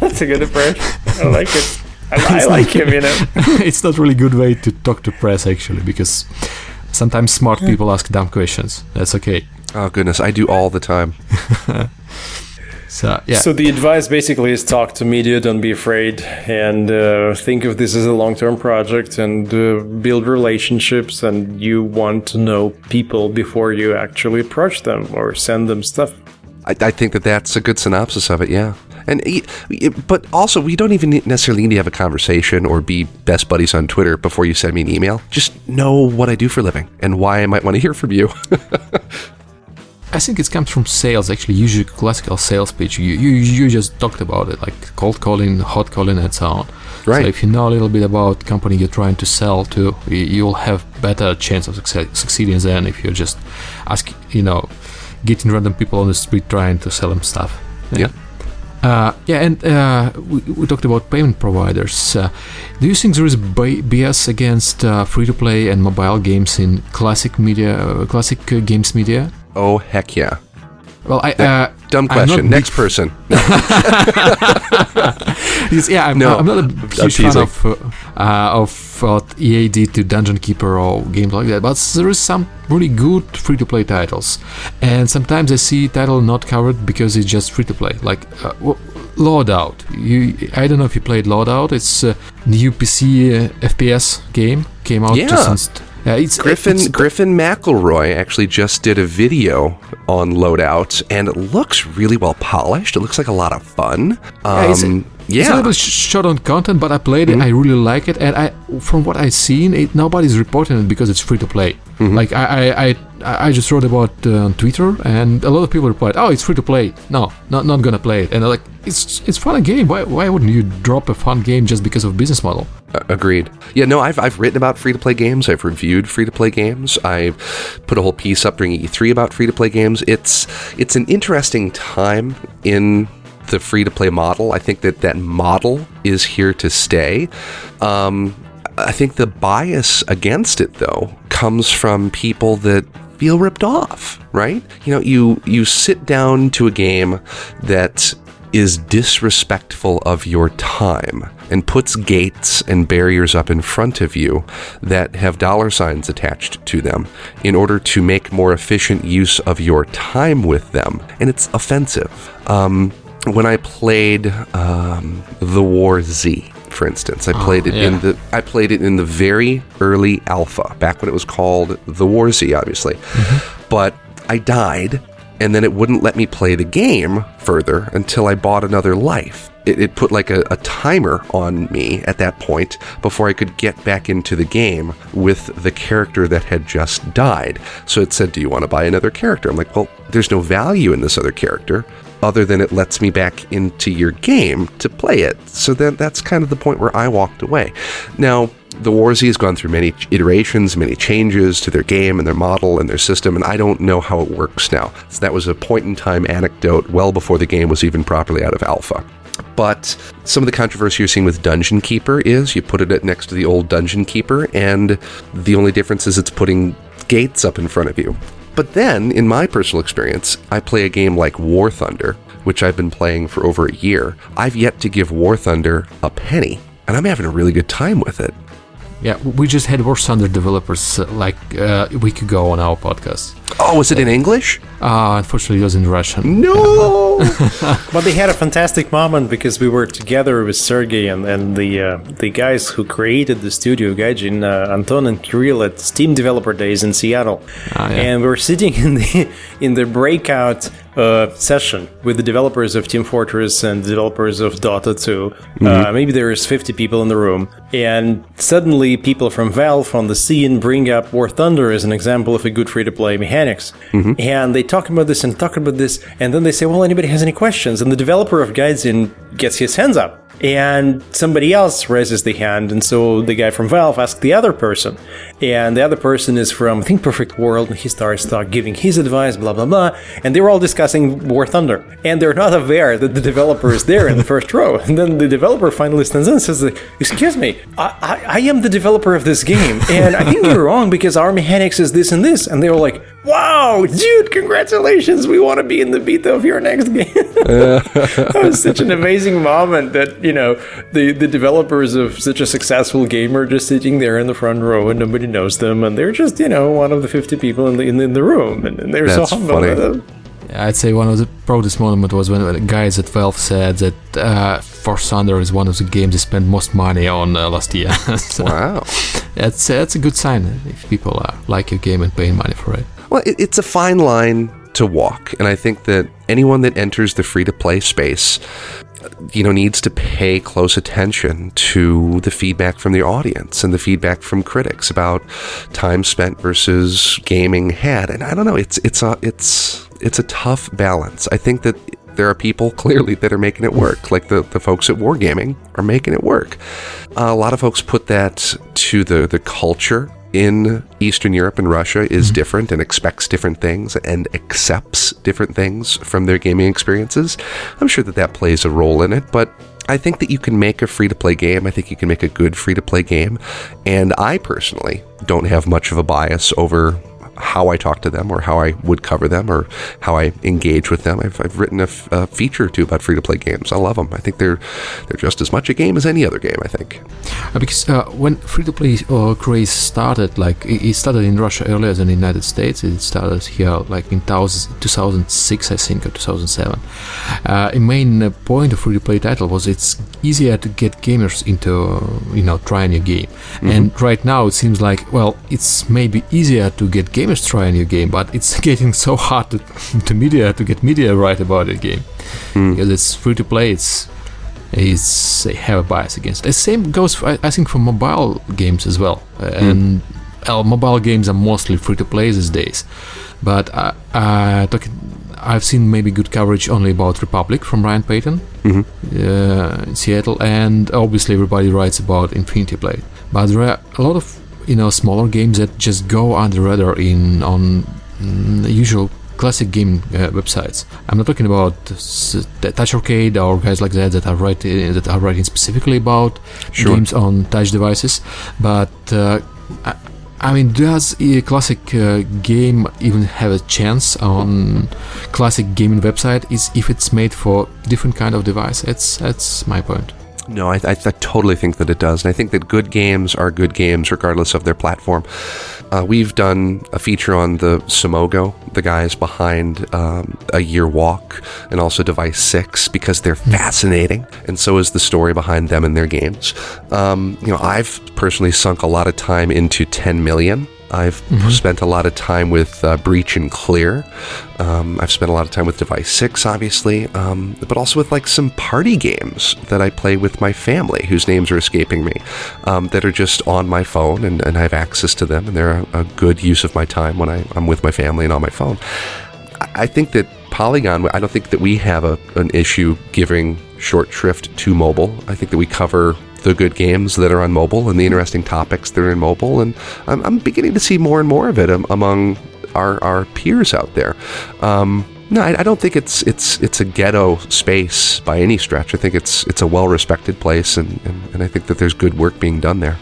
Speaker 3: That's a good approach. I like it. I, I like him, you know.
Speaker 1: it's not really good way to talk to press actually, because sometimes smart people ask dumb questions. That's okay.
Speaker 4: Oh goodness, I do all the time.
Speaker 1: So yeah,
Speaker 3: So the advice basically is talk to media, don't be afraid, and uh, think of this as a long-term project and uh, build relationships. And you want to know people before you actually approach them or send them stuff.
Speaker 4: I, I think that that's a good synopsis of it. Yeah, and but also we don't even necessarily need to have a conversation or be best buddies on Twitter before you send me an email. Just know what I do for a living and why I might want to hear from you.
Speaker 1: I think it comes from sales. Actually, usually classical sales pitch. You you you just talked about it, like cold calling, hot calling, and so on.
Speaker 4: Right.
Speaker 1: So if you know a little bit about company you're trying to sell to, you'll have better chance of success, succeeding than if you're just ask, you know, getting random people on the street trying to sell them stuff.
Speaker 4: Yeah.
Speaker 1: Uh, yeah, and uh, we, we talked about payment providers. Uh, do you think there is bi- bias against uh, free-to-play and mobile games in classic media, uh, classic uh, games media?
Speaker 4: Oh heck yeah!
Speaker 1: Well, I uh,
Speaker 4: Dumb question. Next person.
Speaker 1: Yes, yeah, I'm,
Speaker 4: No,
Speaker 1: I'm not a huge fan of uh, of what EA did to Dungeon Keeper or games like that, but there is some really good free-to-play titles, and sometimes I see title not covered because it's just free-to-play, like uh, w- Loadout. You, I don't know if you played Loadout. It's a new PC uh, FPS game came out
Speaker 4: Yeah.
Speaker 1: just Uh, it's
Speaker 4: Griffin
Speaker 1: it's-
Speaker 4: Griffin McElroy actually just did a video on loadouts, and it looks really well polished. It looks like a lot of fun.
Speaker 1: Yeah, it's,
Speaker 4: Um,
Speaker 1: a little bit short on content, but I played it.
Speaker 4: Mhm.
Speaker 1: I really like it, and I, from what I've seen, it, nobody's reporting it because it's free to play. Like I, I, I, I just wrote about uh, on Twitter, and a lot of people replied, "Oh, it's free to play. No, not not gonna play it." And like, it's it's fun game. Why why wouldn't you drop a fun game just because of business model?
Speaker 4: Uh, agreed. Yeah, no, I've, I've written about free to play games. I've reviewed free to play games. I've put a whole piece up during E3 about free to play games. It's it's an interesting time in the free to play model. I think that that model is here to stay. Um, I think the bias against it, though, comes from people that feel ripped off, right? You know, you you sit down to a game that is disrespectful of your time and puts gates and barriers up in front of you that have dollar signs attached to them in order to make more efficient use of your time with them. And it's offensive. Um, when I played um, The War Z, for instance, I oh, played it in the I played it in the very early alpha, back when it was called The War Z, obviously. Mm-hmm. But I died, and then it wouldn't let me play the game further until I bought another life. It, it put like a, a timer on me at that point before I could get back into the game with the character that had just died. So it said, Do you want to buy another character? I'm like, Well, there's no value in this other character other than it lets me back into your game to play it. So then that's kind of the point where I walked away. Now, the War Z has gone through many iterations, many changes to their game and their model and their system, and I don't know how it works now. So that was a point in time anecdote well before the game was even properly out of alpha. But some of the controversy you're seeing with Dungeon Keeper is you put it next to the old Dungeon Keeper, and the only difference is it's putting gates up in front of you. But then, in my personal experience, I play a game like War Thunder, which I've been playing for over a year. I've yet to give War Thunder a penny, and I'm having a really good time with it.
Speaker 1: Yeah, we just had War Thunder developers uh, like uh, a week ago on our podcast.
Speaker 4: Oh, was it in English?
Speaker 1: Uh, unfortunately, it was in Russian.
Speaker 4: No!
Speaker 3: But they had a fantastic moment because we were together with Sergey and, and the uh, the guys who created the studio, Gaijin, uh, Anton and Kirill at Steam Developer Days in Seattle,
Speaker 1: Ah, yeah.
Speaker 3: and we were sitting in the in the breakout uh, session with the developers of Team Fortress and the developers of Dota 2. Uh, maybe there is 50 people in the room, and suddenly people from Valve on the scene bring up War Thunder as an example of a good free to play mechanics, and they talk about this and talk about this, and then they say, "Well, anybody has any questions?" And the developer of Gaijin gets his hands up. And somebody else raises the hand, and so the guy from Valve asks the other person, and the other person is from I think Perfect World, and he starts talk, giving his advice, blah blah blah, and they're all discussing War Thunder, and they're not aware that the developer is there in the first row, and then the developer finally stands in and says, "Excuse me, I, I, I am the developer of this game, and I think you're wrong because our mechanics is this and this," and they were like, "Wow, dude, congratulations, we want to be in the beta of your next game." that was such an amazing moment that you know the the developers of such a successful game are just sitting there in the front row and nobody knows them and they're just you know one of the 50 people in the in, in the room and, and they're
Speaker 4: That's
Speaker 3: so humble
Speaker 4: funny.
Speaker 1: I'd say one of the proudest moments was when the guys at Valve said that uh, War Thunder is one of the games they spent most money on uh, last year. so
Speaker 4: Wow.
Speaker 1: that's that's a good sign if people uh, like your game and paying money for it.
Speaker 4: Well, it, it's a fine line to walk, and I think that anyone that enters the free to play space, you know, needs to pay close attention to the feedback from the audience and the feedback from critics about time spent versus gaming had. And I don't know, it's it's a it's it's a tough balance. I think that there are people clearly that are making it work, like the, the folks at Wargaming are making it work. a lot of folks put that to the, the culture in Eastern Europe and Russia is mm-hmm. different and expects different things and accepts different things from their gaming experiences. I'm sure that that plays a role in it, but I think that you can make a free to play game. I think you can make a good free to play game. And I personally don't have much of a bias over how I talk to them or how I would cover them or how I engage with them. I've, I've written a, f- a feature or two about free to play games. I love them. I think they're they're just as much a game as any other game. I think.
Speaker 1: Uh, because uh, when free to play uh, craze started, like it started in Russia earlier than the United States. It started here like in 1000, 2006, I think, or 2007. Uh, a main uh, point of free to play title was it's easier to get gamers into uh, you know trying your game. And right now it seems like well, it's maybe easier to get gamers trying new game, but it's getting so hard to, to media to get media right about the game because it's free to play. It's is they have a bias against. The same goes, for, I, I think, for mobile games as well. Uh, And well, mobile games are mostly free to play these days. But uh, uh, talking, I've seen maybe good coverage only about République from Ryan Payton uh, in Seattle, and obviously everybody writes about Infinity Blade. But there are a lot of you know smaller games that just go under radar in on mm, usual classic gaming uh, websites. I'm not talking about the Touch Arcade or guys like that that are writing that are writing specifically about
Speaker 4: Sure.
Speaker 1: games on touch devices, but uh, I, I mean, does a classic uh, game even have a chance on classic gaming website? Is if it's made for different kind of device? That's that's my point.
Speaker 4: No, I, I, I totally think that it does. And I think that good games are good games regardless of their platform. Uh, we've done a feature on the Simogo, the guys behind um, A Year Walk, and also Device 6, because they're fascinating. And so is the story behind them and their games. Um, you know, I've personally sunk a lot of time into 10 million. I've spent a lot of time with uh, Breach and Clear. Um, I've spent a lot of time with Device 6, obviously, um, but also with like some party games that I play with my family, whose names are escaping me, um, that are just on my phone and, and I have access to them, and they're a, a good use of my time when I, I'm with my family and on my phone. I- I think that Polygon, I don't think that we have a, an issue giving short shrift to mobile. I think that we cover the good games that are on mobile and the interesting topics that are in mobile. And I'm, I'm beginning to see more and more of it among our, our peers out there. Um, no, I, I don't think it's it's it's a ghetto space by any stretch. I think it's it's a well respected place, and, and, and I think that there's good work being done there.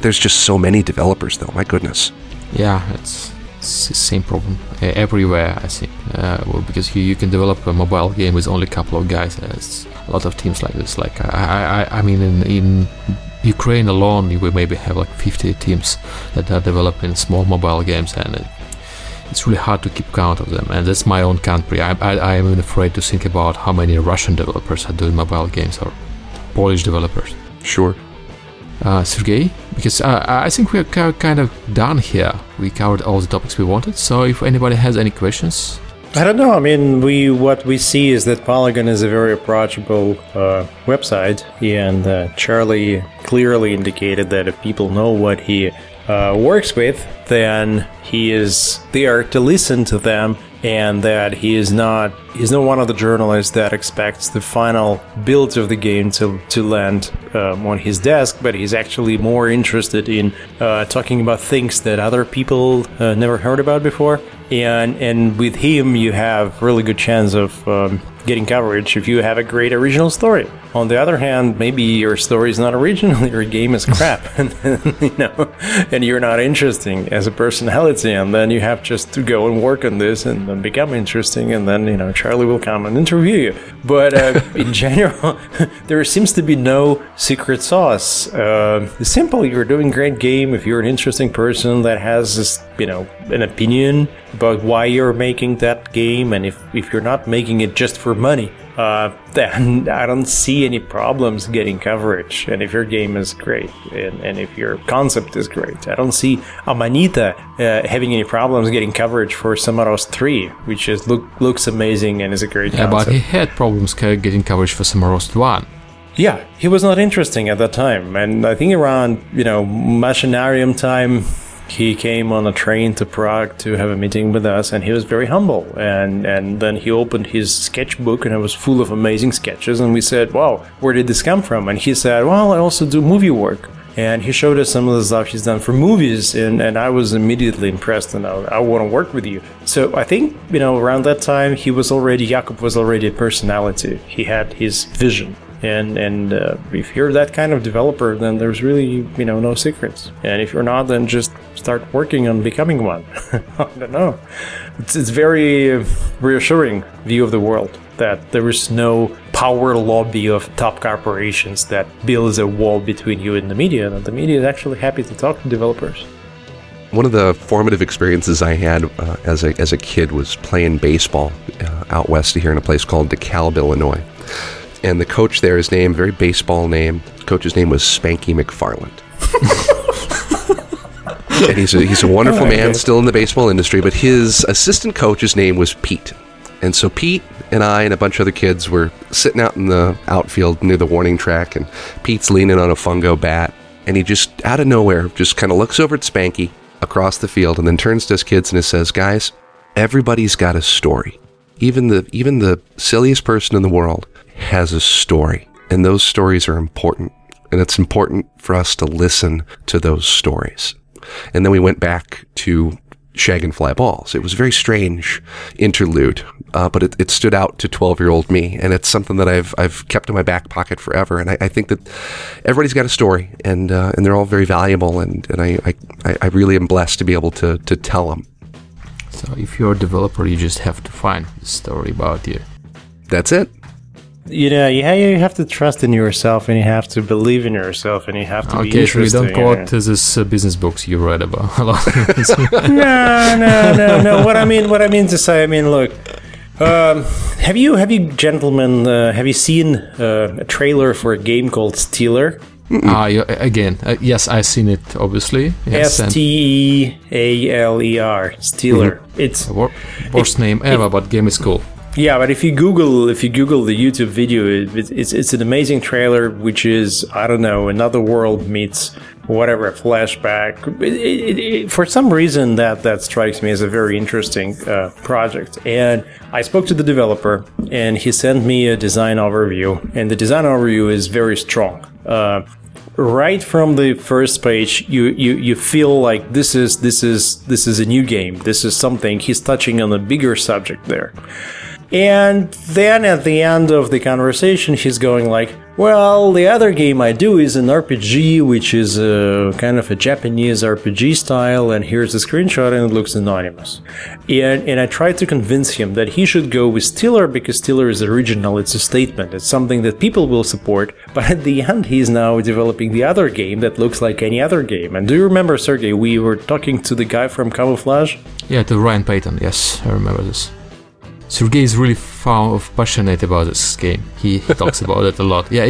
Speaker 4: There's just so many developers, though. My goodness.
Speaker 1: Yeah, it's, same problem uh, everywhere. I think uh, well, because you, you can develop a mobile game with only a couple of guys. There's a lot of teams like this. Like I I, I mean in in Ukraine alone, we maybe have like 50 teams that are developing small mobile games, and it, it's really hard to keep count of them. And that's my own country. I, I, I am even afraid to think about how many Russian developers are doing mobile games or Polish developers.
Speaker 4: Sure.
Speaker 1: Uh, Sergey, because uh, I think we are kind of done here. We covered all the topics we wanted. So if anybody has any questions,
Speaker 3: I don't know. I mean, we what we see is that Polygon is a very approachable uh, website, and uh, Charlie clearly indicated that if people know what he uh, works with, then he is there to listen to them, and that he is not he's not one of the journalists that expects the final build of the game to to land um, on his desk, but he's actually more interested in uh, talking about things that other people uh, never heard about before. And and with him you have really good chance of um, getting coverage if you have a great original story. On the other hand maybe your story is not original your game is crap and you know and you're not interesting as a personality and then you have just to go and work on this and then become interesting and then you know charlie will come and interview you. But uh, in general there seems to be no secret sauce. Uh, it's simple you're doing great game if you're an interesting person that has this you know an opinion about why you're making that game and if, if you're not making it just for money uh, then I don't see any problems getting coverage. And if your game is great, and, and if your concept is great, I don't see Amanita uh, having any problems getting coverage for Samorost 3, which is look looks amazing and is a great
Speaker 1: yeah, but he had problems getting coverage for Samorost 1.
Speaker 3: Yeah, he was not interesting at that time. And I think around, you know, Machinarium time, he came on a train to Prague to have a meeting with us and he was very humble. And, and then he opened his sketchbook and it was full of amazing sketches. And we said, wow, where did this come from? And he said, well, I also do movie work. And he showed us some of the stuff he's done for movies, and, and I was immediately impressed, and I, I want to work with you. So I think, you know, around that time, he was already, Jakub was already a personality. He had his vision. And and uh, if you're that kind of developer, then there's really you know no secrets. And if you're not, then just start working on becoming one. I don't know. It's it's very reassuring view of the world that there is no power lobby of top corporations that builds a wall between you and the media, and the media is actually happy to talk to developers.
Speaker 4: One of the formative experiences I had uh, as a as a kid was playing baseball uh, out west here in a place called DeKalb, Illinois. And the coach there, his name, very baseball name. Coach's name was Spanky McFarland. and he's a, he's a wonderful man, still in the baseball industry. But his assistant coach's name was Pete. And so Pete and I and a bunch of other kids were sitting out in the outfield near the warning track, and Pete's leaning on a fungo bat, and he just out of nowhere just kind of looks over at Spanky across the field and then turns to his kids and says, "Guys, everybody's got a story. Even the even the silliest person in the world has a story, and those stories are important. And it's important for us to listen to those stories." And then we went back to Shag and Fly Balls. It was a very strange interlude, uh, but it, it stood out to 12 year old me. And it's something that I've, I've kept in my back pocket forever. And I, I think that everybody's got a story and, uh, and they're all very valuable. And, and I, I, I really am blessed to be able to, to tell them.
Speaker 1: So if you're a developer, you just have to find the story about you.
Speaker 4: That's it.
Speaker 3: You know, yeah, you have to trust in yourself, and you have to believe in yourself, and you have to be
Speaker 1: Okay, so we
Speaker 3: interesting.
Speaker 1: don't quote this uh, business books you read about a lot.
Speaker 3: no, no, no, no. What I mean, what I mean to say, I mean, look. Um, have you, have you, gentlemen, uh, have you seen uh, a trailer for a game called Stealer?
Speaker 1: Ah, you- again, uh, yes, I've seen it, obviously. Yes,
Speaker 3: S T E A L E R. Stealer. It's
Speaker 1: wor- worst name ever, but game is cool.
Speaker 3: Yeah, but if you Google if you Google the YouTube video, it, it- it's it's an amazing trailer, which is I don't know another world meets whatever flashback. It, it, it, for some reason, that that strikes me as a very interesting uh, project. And I spoke to the developer, and he sent me a design overview, and the design overview is very strong. Uh, right from the first page you, you you feel like this is this is this is a new game this is something he's touching on a bigger subject there and then at the end of the conversation, he's going like, "Well, the other game I do is an RPG, which is a kind of a Japanese RPG style, and here's a screenshot, and it looks anonymous." And and I tried to convince him that he should go with Stealer because Stealer is original. It's a statement. It's something that people will support. But at the end, he's now developing the other game that looks like any other game. And do you remember, Sergey? We were talking to the guy from Camouflaj.
Speaker 1: Yeah, to Ryan Payton. Yes, I remember this. Sergey is really fond, passionate about this game. He, he talks about it a lot. Yeah,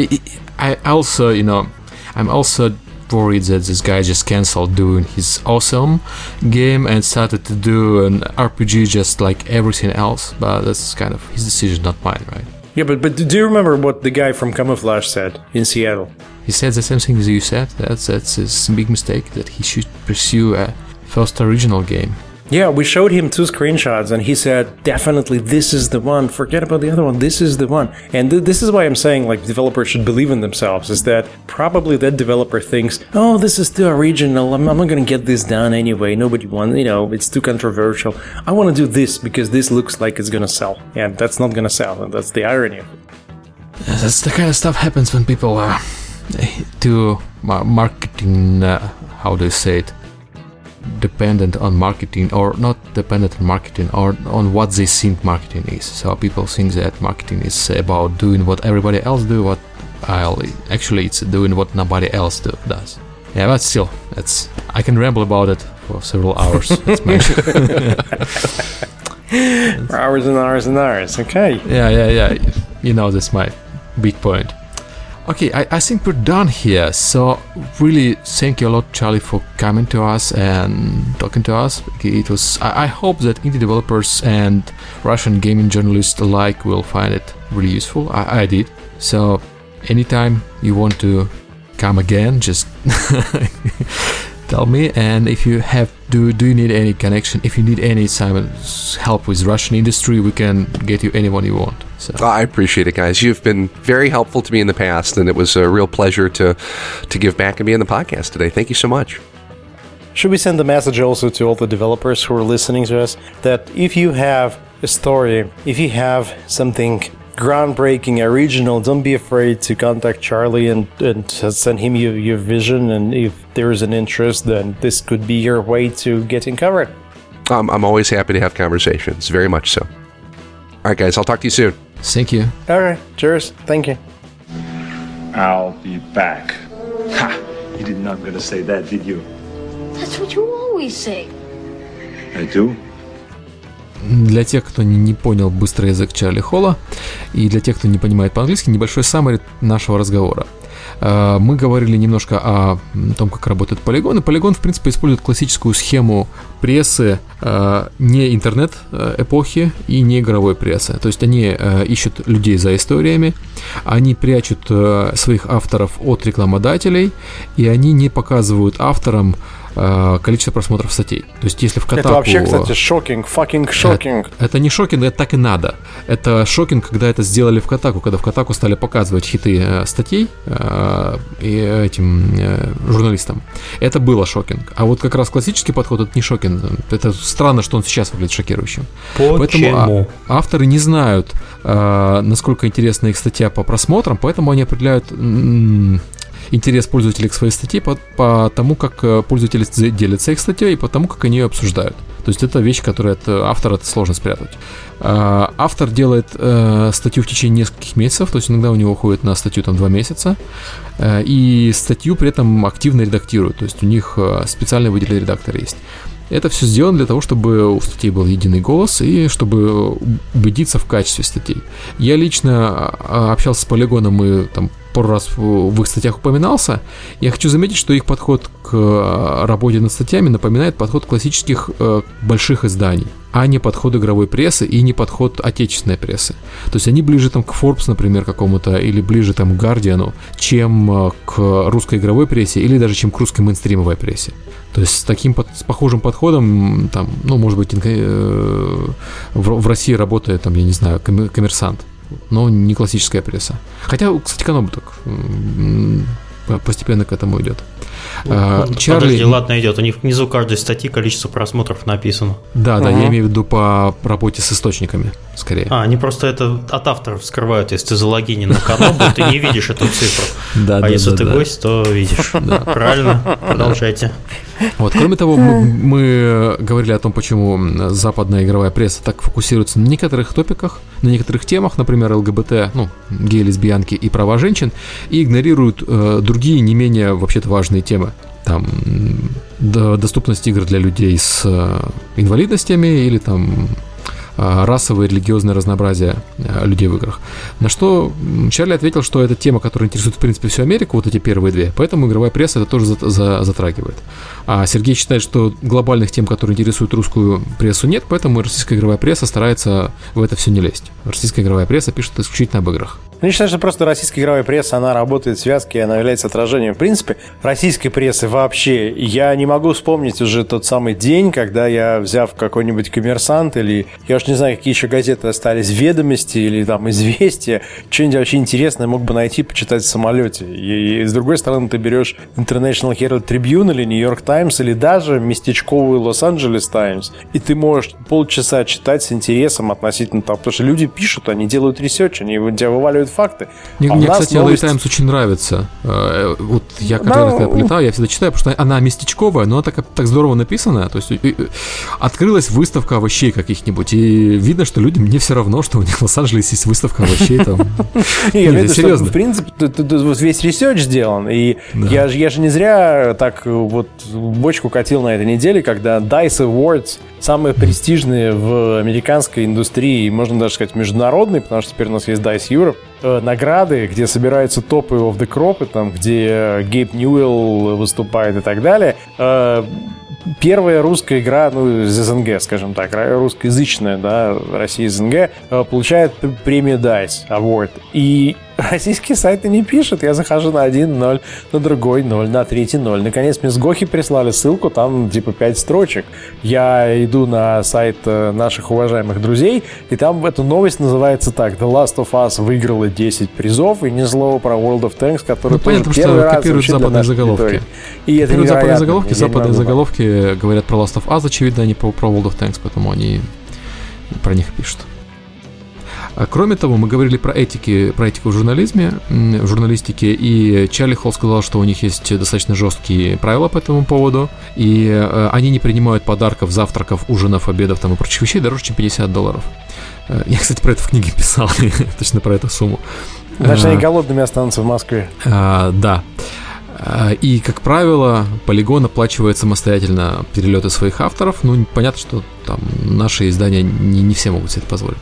Speaker 1: I, I also, you know, I'm also worried that this guy just canceled doing his awesome game and started to do an RPG just like everything else. But that's kind of his decision, not mine, right?
Speaker 3: Yeah, but but do you remember what the guy from Camouflaj said in Seattle?
Speaker 1: He said the same thing as you said. That's that's his big mistake that he should pursue a first original game.
Speaker 3: Yeah, we showed him two screenshots, and he said, "Definitely, this is the one. Forget about the other one. This is the one." And th- this is why I'm saying, like, developers should believe in themselves. Is that probably that developer thinks, "Oh, this is the original. I'm, I'm not gonna get this done anyway. Nobody wants. You know, it's too controversial. I want to do this because this looks like it's gonna sell, and that's not gonna sell. And that's the irony. it.
Speaker 1: That's the kind of stuff happens when people uh, do marketing. Uh, how do you say it? Dependent on marketing, or not dependent on marketing, or on what they think marketing is. So people think that marketing is about doing what everybody else do. What I'll actually it's doing what nobody else do, does. Yeah, but still, it's I can ramble about it for several hours. That's my
Speaker 3: For hours and hours and hours. Okay.
Speaker 1: yeah, yeah, yeah. You know, that's my big point. Okay, I, I think we're done here. So, really, thank you a lot, Charlie, for coming to us and talking to us. It was. I, I hope that indie developers and Russian gaming journalists alike will find it really useful. I, I did. So, anytime you want to come again, just tell me. And if you have do do you need any connection? If you need any Simon's help with Russian industry, we can get you anyone you want. So.
Speaker 4: I appreciate it, guys. You've been very helpful to me in the past, and it was a real pleasure to to give back and be on the podcast today. Thank you so much.
Speaker 3: Should we send a message also to all the developers who are listening to us that if you have a story, if you have something groundbreaking, original, don't be afraid to contact Charlie and, and send him your, your vision. And if there is an interest, then this could be your way to getting covered.
Speaker 4: Um, I'm always happy to have conversations, very much so. All right, guys, I'll talk to you soon.
Speaker 1: Thank you.
Speaker 3: All right. Cheers. Thank you.
Speaker 5: I'll be back. Ha! You did not gonna say that, did you?
Speaker 6: That's what you always say.
Speaker 5: I do.
Speaker 1: Для тех, кто не, понял быстрый язык Чарли Холла, и для тех, кто не понимает по-английски, небольшой саммари нашего разговора. Э, мы говорили немножко о том, как работает полигон. И полигон, в принципе, использует классическую схему прессы э, не интернет-эпохи и не игровой прессы. То есть они ищут людей за историями, они прячут своих авторов от рекламодателей, и они не показывают авторам Э, количество просмотров статей. То есть, если в Катаку...
Speaker 3: Это вообще, кстати, шокинг, fucking шокинг.
Speaker 1: Это, это не шокинг, это так и надо. Это шокинг, когда это сделали в Катаку, когда в Катаку стали показывать хиты э, статей э, и этим э, журналистам. Это было шокинг. А вот как раз классический подход это не шокинг. Это странно, что он сейчас выглядит шокирующим.
Speaker 2: Почему?
Speaker 1: Поэтому а, авторы не знают, э, насколько интересна их статья по просмотрам, поэтому они определяют интерес пользователей к своей статье по, по тому, как э, пользователи делятся их статьей и по тому, как они ее обсуждают. То есть это вещь, которую от автора это сложно спрятать. А, автор делает э, статью в течение нескольких месяцев, то есть иногда у него уходит на статью там два месяца, э, и статью при этом активно редактируют, то есть у них специально выделенный редактор есть. Это все сделано для того, чтобы у статей был единый голос и чтобы убедиться в качестве статей. Я лично а, общался с полигоном и там пару раз в их статьях упоминался. Я хочу заметить, что их подход к э, работе над статьями напоминает подход классических э, больших изданий, а не подход игровой прессы и не подход отечественной прессы. То есть они ближе там к Forbes, например, какому-то, или ближе там к Guardian, чем э, к русской игровой прессе, или даже чем к русской мейнстримовой прессе. То есть с таким с похожим подходом, там, ну, может быть, э, в, в России работает, там, я не знаю, коммерсант но не классическая пресса. Хотя, кстати, Канобу так постепенно к этому идет.
Speaker 2: А, Чарли... Подожди, ладно, идет. У них внизу каждой статьи количество просмотров написано.
Speaker 1: Да, да, ага. я имею в виду по работе с источниками, скорее.
Speaker 2: А, они просто это от авторов скрывают. Если ты залогинен на канал, ты не видишь эту цифру. Да, а да, если да, ты да. гость, то видишь. Да. Правильно? Продолжайте.
Speaker 1: Вот, кроме того, мы, мы говорили о том, почему западная игровая пресса так фокусируется на некоторых топиках, на некоторых темах, например, ЛГБТ, ну, геи, лесбиянки и права женщин, и игнорируют э, другие не менее вообще-то важные темы. Там доступность игр для людей с э, инвалидностями или там расовое и религиозное разнообразие а, людей в играх. На что Чарли ответил, что это тема, которая интересует в принципе всю Америку, вот эти первые две, поэтому игровая пресса это тоже за, за, затрагивает. А Сергей считает, что глобальных тем, которые интересуют русскую прессу, нет, поэтому российская игровая пресса старается в это все не лезть. Российская игровая пресса пишет исключительно об играх.
Speaker 3: Мне считаю, что просто российская игровая пресса, она работает в связке, она является отражением, в принципе, российской прессы вообще. Я не могу вспомнить уже тот самый день, когда я, взяв какой-нибудь коммерсант или, я уж не знаю, какие еще газеты остались, «Ведомости» или там «Известия», что-нибудь вообще интересное мог бы найти, почитать в самолете. И, и с другой стороны, ты берешь International Herald Tribune или New York Times или даже местечковую Los-Angeles Times, и ты можешь полчаса читать с интересом относительно того, потому что люди пишут, они делают ресерч, они тебя вываливают факты.
Speaker 1: Мне, а мне кстати, новость... LA Times очень нравится. Э, вот я каждый раз, когда полетаю, я всегда читаю, потому что она местечковая, но она так, так здорово написана. То есть открылась выставка овощей каких-нибудь, и видно, что людям не все равно, что у них в Лос-Анджелесе есть выставка овощей там.
Speaker 3: Нет, серьезно. В принципе, весь ресерч сделан, и я же не зря так вот бочку катил на этой неделе, когда DICE Awards самые престижные в американской индустрии, можно даже сказать международные, потому что теперь у нас есть DICE Europe, э, награды, где собираются топы of the crop, там, где Гейб Ньюэлл выступает и так далее. Первая русская игра, ну, из скажем так, русскоязычная, да, Россия СНГ, э, получает премию DICE Award. И Российские сайты не пишут. Я захожу на один ноль, на другой ноль, на третий ноль. Наконец мне с Гохи прислали ссылку, там типа 5 строчек. Я иду на сайт э, наших уважаемых друзей, и там эта новость называется так. The Last of Us выиграла 10 призов, и ни слова про World of Tanks, который ну,
Speaker 1: тоже понятно, первый раз копируют западные заголовки. И это копируют западные заголовки, западные заголовки говорят про Last of Us, очевидно, они про World of Tanks, поэтому они про них пишут. А кроме того, мы говорили про этики, про этику в журнализме, в журналистике, и Чарли Холл сказал, что у них есть достаточно жесткие правила по этому поводу, и э, они не принимают подарков, завтраков, ужинов, обедов там и прочих вещей дороже, чем 50 долларов. Э, я, кстати, про это в книге писал, точно про эту сумму.
Speaker 3: Значит, они э, голодными останутся в Москве.
Speaker 1: А, да. А, и, как правило, полигон оплачивает самостоятельно перелеты своих авторов. Ну, понятно, что там наши издания не, не все могут себе это позволить.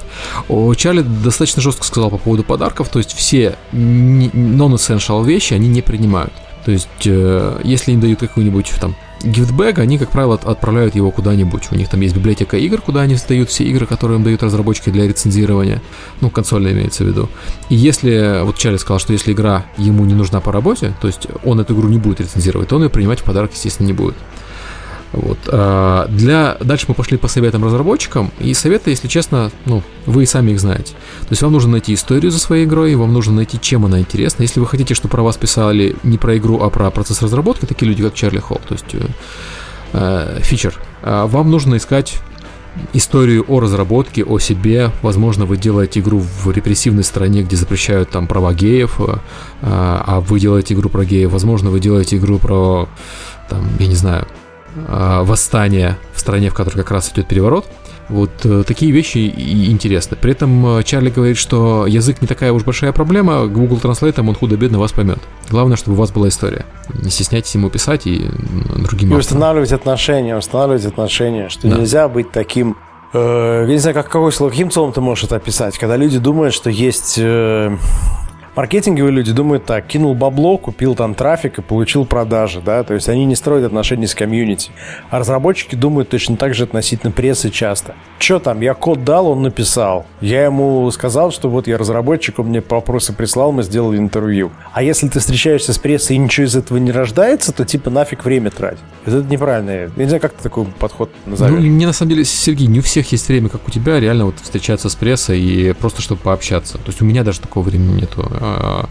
Speaker 1: О, Чарли достаточно жестко сказал по поводу подарков, то есть все non-essential вещи они не принимают. То есть, э, если они дают какую-нибудь там гифтбэг, они, как правило, отправляют его куда-нибудь. У них там есть библиотека игр, куда они сдают все игры, которые им дают разработчики для рецензирования. Ну, консольная имеется в виду. И если, вот Чарли сказал, что если игра ему не нужна по работе, то есть он эту игру не будет рецензировать, то он ее принимать в подарок, естественно, не будет. Вот. А для... Дальше мы пошли по советам разработчикам, и советы, если честно, ну, вы и сами их знаете. То есть вам нужно найти историю за своей игрой, вам нужно найти, чем она интересна. Если вы хотите, чтобы про вас писали не про игру, а про процесс разработки, такие люди, как Чарли Холл, то есть э, э фичер, э, вам нужно искать историю о разработке, о себе. Возможно, вы делаете игру в репрессивной стране, где запрещают там права геев, э, а вы делаете игру про геев. Возможно, вы делаете игру про, там, я не знаю, восстание в стране, в которой как раз идет переворот. Вот э, такие вещи и интересны. При этом э, Чарли говорит, что язык не такая уж большая проблема, Google Translate он худо-бедно вас поймет. Главное, чтобы у вас была история. Не стесняйтесь ему писать и другим
Speaker 3: И устанавливать отношения, устанавливать отношения, что да. нельзя быть таким э, я не знаю, как, какой каким словом ты можешь это описать, когда люди думают, что есть э, Маркетинговые люди думают так, кинул бабло, купил там трафик и получил продажи, да, то есть они не строят отношения с комьюнити. А разработчики думают точно так же относительно прессы часто. Че там, я код дал, он написал. Я ему сказал, что вот я разработчик, он мне вопросы прислал, мы сделали интервью. А если ты встречаешься с прессой и ничего из этого не рождается, то типа нафиг время тратить. Это неправильно. Я не знаю, как ты такой подход назовешь. Ну,
Speaker 1: мне на самом деле, Сергей, не у всех есть время, как у тебя, реально вот встречаться с прессой и просто чтобы пообщаться. То есть у меня даже такого времени нету. А,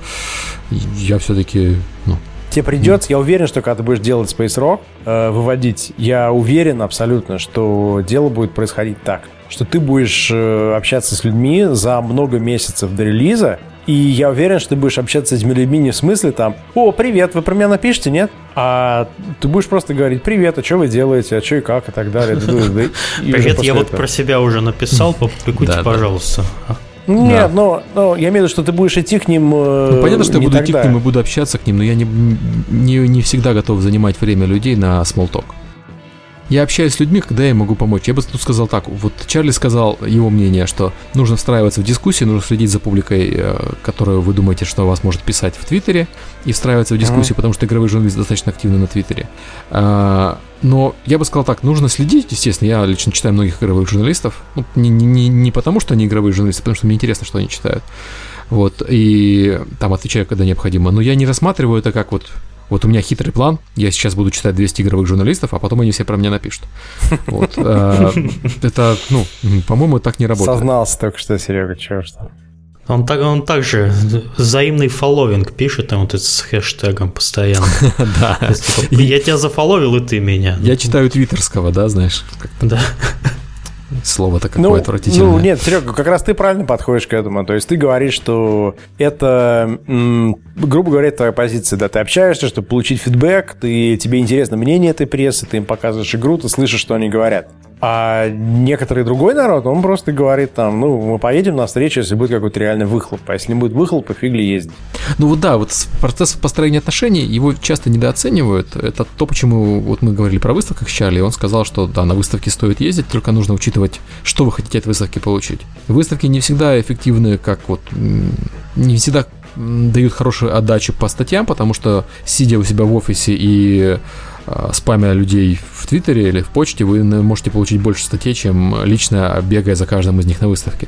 Speaker 1: я все-таки, ну,
Speaker 3: Тебе придется, я уверен, что когда ты будешь делать Space Rock, э, выводить, я уверен абсолютно, что дело будет происходить так, что ты будешь э, общаться с людьми за много месяцев до релиза, и я уверен, что ты будешь общаться с этими людьми не в смысле там, о, привет, вы про меня напишите, нет? А ты будешь просто говорить, привет, а что вы делаете, а что и как, и так далее.
Speaker 2: Привет, я вот про себя уже написал, публикуйте, пожалуйста.
Speaker 3: Нет, да. но, но я имею в виду, что ты будешь идти к ним.
Speaker 1: Э, ну, понятно, что я буду тогда. идти к ним и буду общаться к ним, но я не, не, не всегда готов занимать время людей на talk. Я общаюсь с людьми, когда я могу помочь. Я бы тут сказал так. Вот Чарли сказал его мнение, что нужно встраиваться в дискуссии, нужно следить за публикой, э, которую вы думаете, что вас может писать в Твиттере, и встраиваться в дискуссию, mm-hmm. потому что игровые журналисты достаточно активны на Твиттере. А, но я бы сказал так, нужно следить, естественно, я лично читаю многих игровых журналистов, ну, не, не, не потому, что они игровые журналисты, а потому что мне интересно, что они читают. Вот, и там отвечаю, когда необходимо. Но я не рассматриваю это как вот вот у меня хитрый план, я сейчас буду читать 200 игровых журналистов, а потом они все про меня напишут. Вот. Э, это, ну, по-моему, так не работает.
Speaker 3: Сознался только что, Серега, чего что.
Speaker 2: Он, так, он также взаимный фолловинг пишет там вот с хэштегом постоянно. Да. Типа, я тебя зафоловил, и ты меня.
Speaker 1: Я читаю твиттерского, да, знаешь?
Speaker 2: Да.
Speaker 1: Слово-то какое ну, отвратительное.
Speaker 3: Ну, нет, Серега, как раз ты правильно подходишь к этому. То есть ты говоришь, что это, грубо говоря, твоя позиция. Да, ты общаешься, чтобы получить фидбэк, ты, тебе интересно мнение этой прессы, ты им показываешь игру, ты слышишь, что они говорят. А некоторый другой народ, он просто говорит там, ну, мы поедем на встречу, если будет какой-то реальный выхлоп. А если не будет выхлопа, фиг ли ездить.
Speaker 1: Ну вот да, вот процесс построения отношений, его часто недооценивают. Это то, почему вот мы говорили про выставках с Чарли, он сказал, что да, на выставке стоит ездить, только нужно учитывать, что вы хотите от выставки получить. Выставки не всегда эффективны, как вот, не всегда дают хорошую отдачу по статьям, потому что сидя у себя в офисе и спамя людей в Твиттере или в почте, вы можете получить больше статей, чем лично бегая за каждым из них на выставке.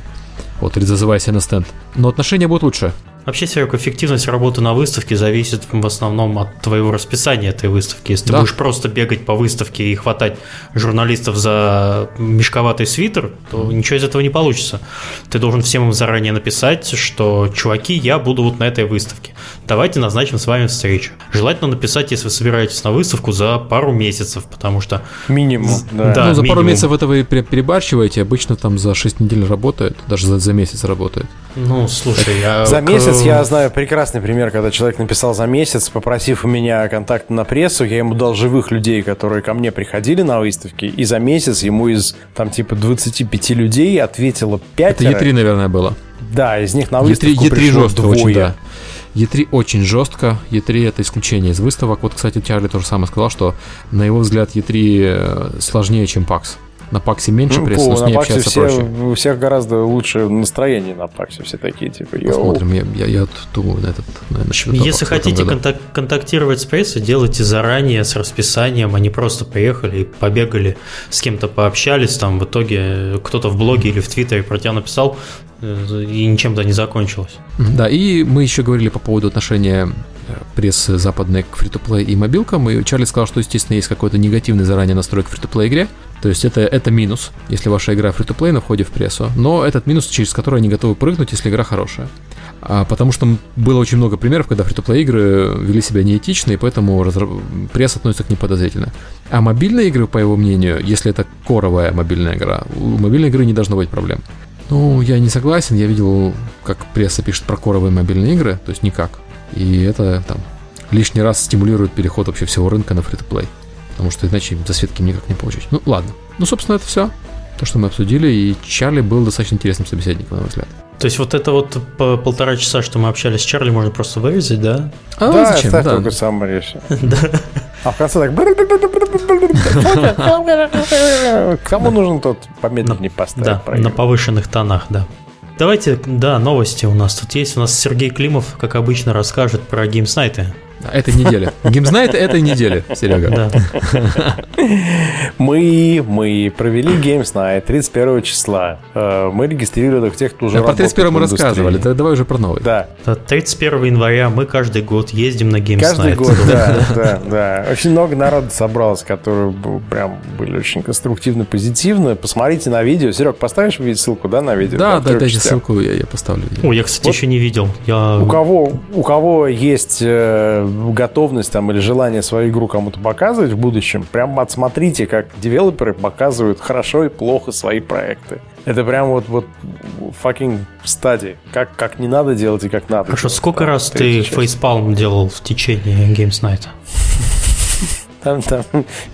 Speaker 1: Вот, или зазывая себя на стенд. Но отношения будут лучше.
Speaker 2: Вообще, Серег, эффективность работы на выставке зависит в основном от твоего расписания этой выставки. Если да. ты будешь просто бегать по выставке и хватать журналистов за мешковатый свитер, то ничего из этого не получится. Ты должен всем им заранее написать, что, чуваки, я буду вот на этой выставке. Давайте назначим с вами встречу. Желательно написать, если вы собираетесь на выставку, за пару месяцев, потому что...
Speaker 3: Минимум,
Speaker 1: да. да ну, за минимум. пару месяцев это вы перебарщиваете, обычно там за 6 недель работает, даже за, за месяц работает.
Speaker 2: Ну, слушай, я...
Speaker 3: За месяц я знаю прекрасный пример, когда человек написал за месяц, попросив у меня контакт на прессу, я ему дал живых людей, которые ко мне приходили на выставки, и за месяц ему из там типа 25 людей ответило 5.
Speaker 1: Это E3, наверное, было.
Speaker 3: Да, из них на выставку E3, E3 пришло жестко двое. Очень, да.
Speaker 1: E3 очень жестко, E3 это исключение из выставок. Вот, кстати, Чарли тоже самое сказал, что на его взгляд E3 э, сложнее, чем PAX. На Паксе меньше
Speaker 3: Ну,
Speaker 1: пресса,
Speaker 3: фу,
Speaker 1: но с ней
Speaker 3: на Паксе
Speaker 1: общаться
Speaker 3: все,
Speaker 1: проще.
Speaker 3: у всех гораздо лучше настроение на Паксе. Все такие, типа, йоу.
Speaker 1: Посмотрим, я, я, я думаю на этот... На, на этот
Speaker 2: Если хотите контак- контактировать с прессой, делайте заранее с расписанием, они просто приехали и побегали, с кем-то пообщались, там в итоге кто-то в блоге или в твиттере про тебя написал, э, и ничем-то не закончилось.
Speaker 1: Да, и мы еще говорили по поводу отношения э, прессы западной к фри-то-плей и мобилкам, и Чарли сказал, что, естественно, есть какой-то негативный заранее настрой к фри-то-плей игре, то есть это, это минус, если ваша игра фри-то-плей на входе в прессу, но этот минус, через который они готовы прыгнуть, если игра хорошая. А, потому что было очень много примеров, когда фри-то-плей игры вели себя неэтично, и поэтому разра- пресса относится к ним подозрительно. А мобильные игры, по его мнению, если это коровая мобильная игра, у мобильной игры не должно быть проблем. Ну, я не согласен. Я видел, как пресса пишет про коровые мобильные игры, то есть никак. И это там лишний раз стимулирует переход вообще всего рынка на фри-то-плей. Потому что иначе засветки никак не получить. Ну, ладно. Ну, собственно, это все. То, что мы обсудили, и Чарли был достаточно интересным собеседником, на мой взгляд.
Speaker 2: То есть вот это вот по полтора часа, что мы общались с Чарли, можно просто вырезать, да?
Speaker 1: А
Speaker 3: да,
Speaker 1: зачем?
Speaker 3: ставь
Speaker 1: Да.
Speaker 3: только сам.
Speaker 2: Да.
Speaker 3: А в конце так... Кому нужен тот помедленнее поставить?
Speaker 2: Да, на повышенных тонах, да. Давайте, да, новости у нас тут есть. У нас Сергей Климов, как обычно, расскажет про.
Speaker 1: Да, Этой недели. Геймзнайт этой недели, Серега.
Speaker 2: Да.
Speaker 3: Мы, мы провели Night 31 числа. Э, Мы регистрировали тех, кто уже
Speaker 1: Да, Про
Speaker 3: работает
Speaker 1: 31 мы рассказывали, да, давай уже про новый.
Speaker 3: Да,
Speaker 2: Да, 31 января мы каждый год ездим на Games
Speaker 3: каждый год, да, да, да. Очень много народа собралось, которые прям были очень конструктивно, позитивно. Посмотрите на видео. Серег, поставишь ссылку, да, на видео?
Speaker 1: Да, да,
Speaker 3: частях.
Speaker 1: ссылку, я, я поставлю.
Speaker 2: О, я, кстати,
Speaker 3: Вот.
Speaker 2: еще не видел. Я...
Speaker 3: У кого, у кого есть э, готовность там или желание свою игру кому-то показывать в будущем, прям отсмотрите, как девелоперы показывают хорошо и плохо свои проекты. Это прям вот, вот fucking стадии. Как, как не надо делать и как надо.
Speaker 2: Хорошо,
Speaker 3: делать.
Speaker 2: сколько
Speaker 3: Там
Speaker 2: раз ты фейспалм делал в течение Games Night?
Speaker 3: Там, там,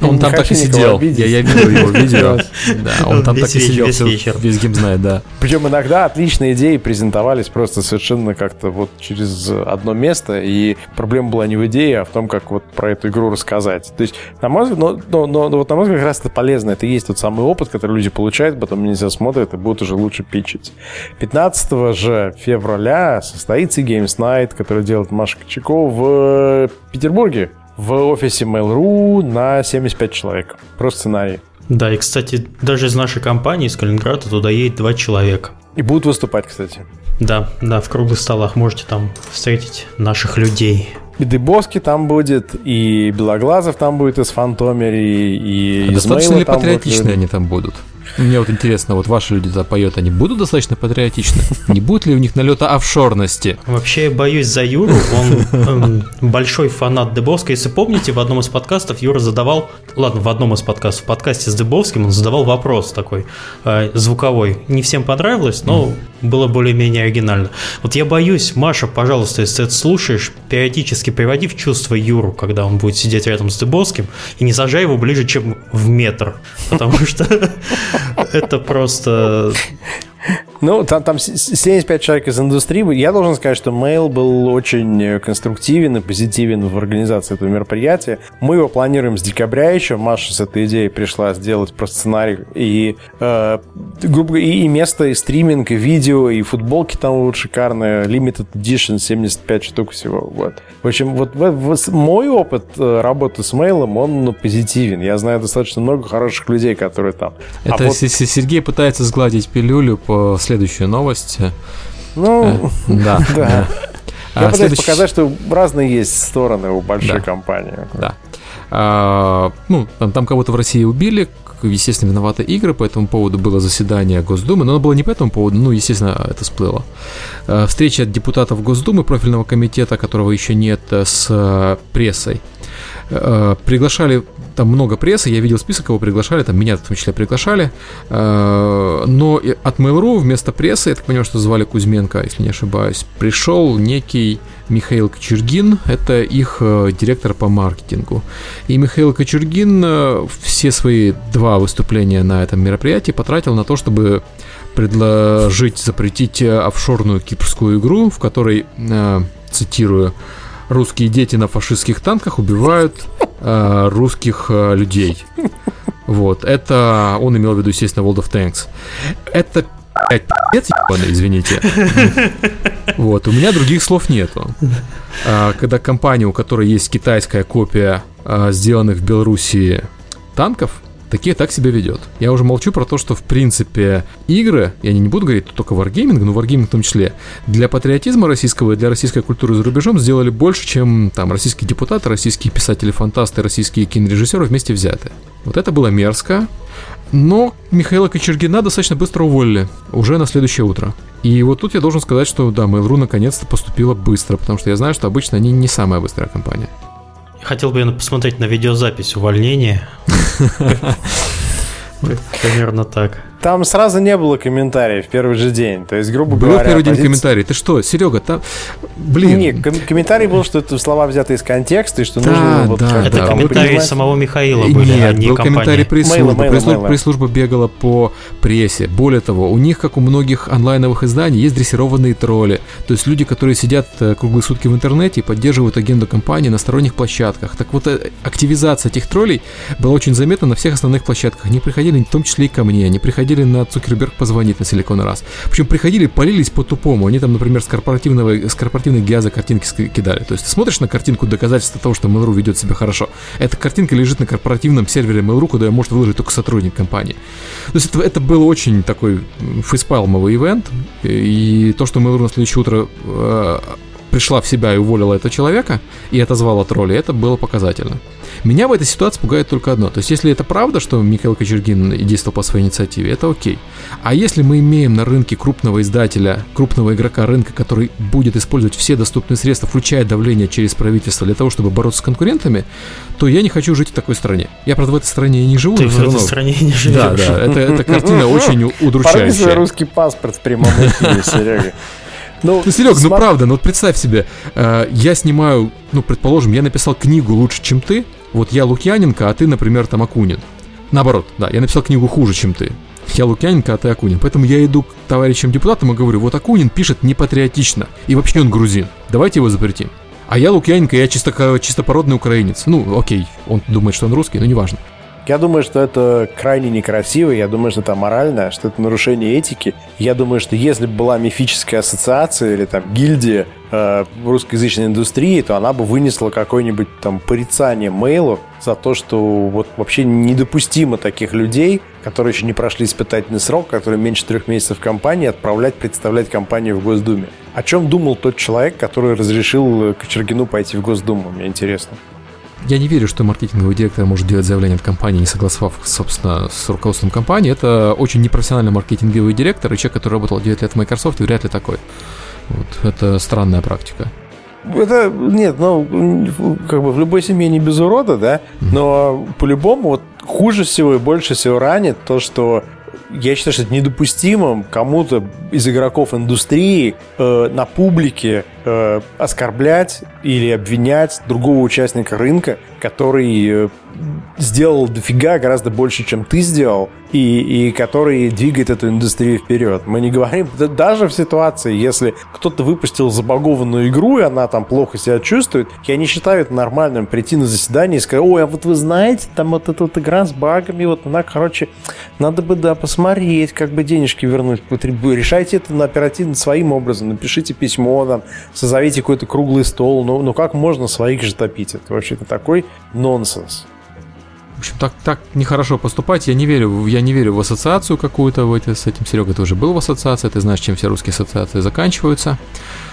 Speaker 1: Он там так и сидел. Я, я видел его видео. Да, он там так и сидел
Speaker 2: весь
Speaker 1: весь геймзнайт, да.
Speaker 3: Причем иногда отличные идеи презентовались просто совершенно как-то вот через одно место, и проблема была не в идее, а в том, как вот про эту игру рассказать. То есть, на мой взгляд, но, но, но- но вот на мой взгляд, как раз это полезно. Это и есть тот самый опыт, который люди получают, потом они себя смотрят и будут уже лучше питчить. 15 же февраля состоится Games Night, который делает Маша Кочакова в Петербурге в офисе Mail.ru на 75 человек. Про сценарий.
Speaker 2: Да, и, кстати, даже из нашей компании, из Калининграда, туда едет два человека.
Speaker 3: И будут выступать, кстати.
Speaker 2: Да, да, в круглых столах можете там встретить наших людей.
Speaker 3: И Дыбовский там будет, и Белоглазов там будет из Фантомери, и
Speaker 1: А
Speaker 3: из
Speaker 1: достаточно
Speaker 3: Мейла
Speaker 1: ли
Speaker 3: там будут
Speaker 1: патриотичны
Speaker 3: люди.
Speaker 1: они там будут? Мне вот интересно, вот ваши люди туда поют, они будут достаточно патриотичны? Не будет ли у них налета офшорности?
Speaker 2: Вообще, я боюсь за Юру, он эм, большой фанат Дыбовска. Если помните, в одном из подкастов Юра задавал, ладно, в одном из подкастов, в подкасте с Дыбовским он задавал вопрос такой, э, звуковой. Не всем понравилось, но было более-менее оригинально. Вот я боюсь, Маша, пожалуйста, если ты это слушаешь, периодически приводи в чувство Юру, когда он будет сидеть рядом с Дыбовским, и не сажай его ближе, чем в метр, потому что это просто...
Speaker 3: Ну, там, там с- с- 75 человек из индустрии. Я должен сказать, что Mail был очень э, конструктивен и позитивен в организации этого мероприятия. Мы его планируем с декабря еще. Маша с этой идеей пришла сделать про сценарий. И, э, грубо и, и место, и стриминг, и видео, и футболки там будут шикарные. Limited Edition 75 штук всего. Вот. В общем, вот в- в- с- мой опыт э, работы с Mail, он ну, позитивен. Я знаю достаточно много хороших людей, которые там. А
Speaker 1: Это
Speaker 3: вот,
Speaker 1: С- С- Сергей пытается сгладить пилюлю по следующую новость. Э,
Speaker 3: ну,
Speaker 1: Да.
Speaker 3: Да.
Speaker 1: А
Speaker 3: Я пытаюсь
Speaker 1: следующий-
Speaker 3: показать, что разные есть стороны у большой
Speaker 1: Да.
Speaker 3: компании.
Speaker 1: Да. А, ну, там, там кого-то в России убили, естественно, виноваты игры, по этому поводу было заседание Госдумы, но оно было не по этому поводу, ну, естественно, это всплыло. А, встреча депутатов Госдумы, профильного комитета, которого еще нет, э, с э, прессой. Э, Приглашали там много прессы, я видел список, кого приглашали, там меня в том числе приглашали, Э, но от Mail.ru вместо прессы, я так понимаю, что звали Кузьменко, если не ошибаюсь, пришел некий Михаил Кочергин, это их э, директор по маркетингу. И Михаил Кочергин э, все свои два выступления на этом мероприятии потратил на то, чтобы предложить запретить э, офшорную кипрскую игру, в которой цитирую, русские дети на фашистских танках убивают э, русских э, людей. Вот, это он имел в виду, естественно, World of Tanks. Это пи***ц ебаный, извините. Вот, у меня других слов нету. А, когда компания, у которой есть китайская копия а, сделанных в Белоруссии танков, такие так себя ведет. Я уже молчу про то, что в принципе игры, я не буду говорить только Wargaming, но Wargaming в том числе, для патриотизма российского и для российской культуры за рубежом сделали больше, чем там российские депутаты, российские писатели-фантасты, российские кинорежиссеры вместе взяты. Вот это было мерзко. Но Михаила Кочергина достаточно быстро уволили, уже на следующее утро. И вот тут я должен сказать, что да, Mail.ru наконец-то поступила быстро, потому что я знаю, что обычно они не самая быстрая компания.
Speaker 2: Хотел бы я посмотреть на видеозапись увольнения. Примерно так.
Speaker 3: Там сразу не было комментариев в первый же день. То есть, грубо
Speaker 1: Был
Speaker 3: говоря,
Speaker 1: первый день
Speaker 3: позиция-
Speaker 1: комментарий. Ты что, Серега, там... Блин.
Speaker 3: Не, ком- комментарий был, что это слова взяты из контекста, и что
Speaker 1: Да,
Speaker 3: нужно вот
Speaker 1: да,
Speaker 2: Это
Speaker 1: да,
Speaker 2: комментарии
Speaker 3: понимать.
Speaker 2: самого Михаила были, а
Speaker 1: Нет,
Speaker 2: не
Speaker 1: был
Speaker 2: компании.
Speaker 1: комментарий пресс-службы. Пресс-служба, пресс-служба бегала по прессе. Более того, у них, как у многих онлайновых изданий, есть дрессированные тролли. То есть люди, которые сидят э, круглые сутки в интернете и поддерживают агенду компании на сторонних площадках. Так вот, э, активизация этих троллей была очень заметна на всех основных площадках. Они приходили в том числе и ко мне. Они приходили на Цукерберг позвонить на Силикон раз. Причем приходили, полились по-тупому. Они там, например, с корпоративного, с корпоративной гиаза картинки кидали. То есть ты смотришь на картинку доказательства того, что Mail.ru ведет себя хорошо. Эта картинка лежит на корпоративном сервере Mail.ru, куда ее может выложить только сотрудник компании. То есть это, это был очень такой фейспалмовый ивент. И то, что Mail.ru на следующее утро э, пришла в себя и уволила этого человека и отозвала тролли, это было показательно. Меня в этой ситуации пугает только одно. То есть, если это правда, что Михаил Кочергин действовал по своей инициативе, это окей. А если мы имеем на рынке крупного издателя, крупного игрока рынка, который будет использовать все доступные средства, включая давление через правительство для того, чтобы бороться с конкурентами, то я не хочу жить в такой стране. Я, правда, в этой стране и не живу,
Speaker 2: Ты в этой
Speaker 1: равно...
Speaker 2: стране не живешь.
Speaker 1: Да, да, это, эта картина очень
Speaker 3: Порви
Speaker 1: удручающая.
Speaker 3: русский паспорт в прямом эфире, Серега. Ну,
Speaker 1: Ну, Серег, ну
Speaker 3: сма-
Speaker 1: правда, ну вот представь себе, э, я снимаю, ну, предположим, я написал книгу лучше, чем ты, вот я Лукьяненко, а ты, например, там Акунин. Наоборот, да, я написал книгу хуже, чем ты. Я Лукьяненко, а ты Акунин. Поэтому я иду к товарищам депутатам и говорю, вот Акунин пишет непатриотично, и вообще он грузин, давайте его запретим. А я Лукьяненко, я чисто, чистопородный украинец. Ну, окей, он думает, что он русский, но неважно.
Speaker 3: Я думаю, что это крайне некрасиво, я думаю, что это аморально, что это нарушение этики. Я думаю, что если бы была мифическая ассоциация или там гильдия э, русскоязычной индустрии, то она бы вынесла какое-нибудь там порицание мейлу за то, что вот вообще недопустимо таких людей, которые еще не прошли испытательный срок, которые меньше трех месяцев в компании, отправлять представлять компанию в Госдуме. О чем думал тот человек, который разрешил Кочергину пойти в Госдуму? Мне интересно.
Speaker 1: Я не верю, что маркетинговый директор может делать заявление от компании, не согласовав, собственно, с руководством компании. Это очень непрофессиональный маркетинговый директор, и человек, который работал 9 лет в Microsoft, вряд ли такой. Вот, это странная практика.
Speaker 3: Это, нет, ну, как бы в любой семье не без урода, да, но по-любому вот хуже всего и больше всего ранит то, что я считаю, что это недопустимо кому-то из игроков индустрии э, на публике э, оскорблять или обвинять другого участника рынка, который э, сделал дофига гораздо больше, чем ты сделал, и, и который двигает эту индустрию вперед. Мы не говорим, да даже в ситуации, если кто-то выпустил забагованную игру, и она там плохо себя чувствует, я не считаю это нормальным прийти на заседание и сказать, ой, а вот вы знаете, там вот эта вот игра с багами, вот она, короче, надо бы, да, посмотреть, как бы денежки вернуть. Решайте это на оперативно своим образом, напишите письмо, там, созовите какой-то круглый стол, ну, ну как можно своих же топить? Это вообще-то такой нонсенс.
Speaker 1: В общем, так, так нехорошо поступать. Я не верю, в- я не верю в ассоциацию какую-то в эти, с этим. Серега, ты уже был в ассоциации, ты знаешь, чем все русские ассоциации заканчиваются.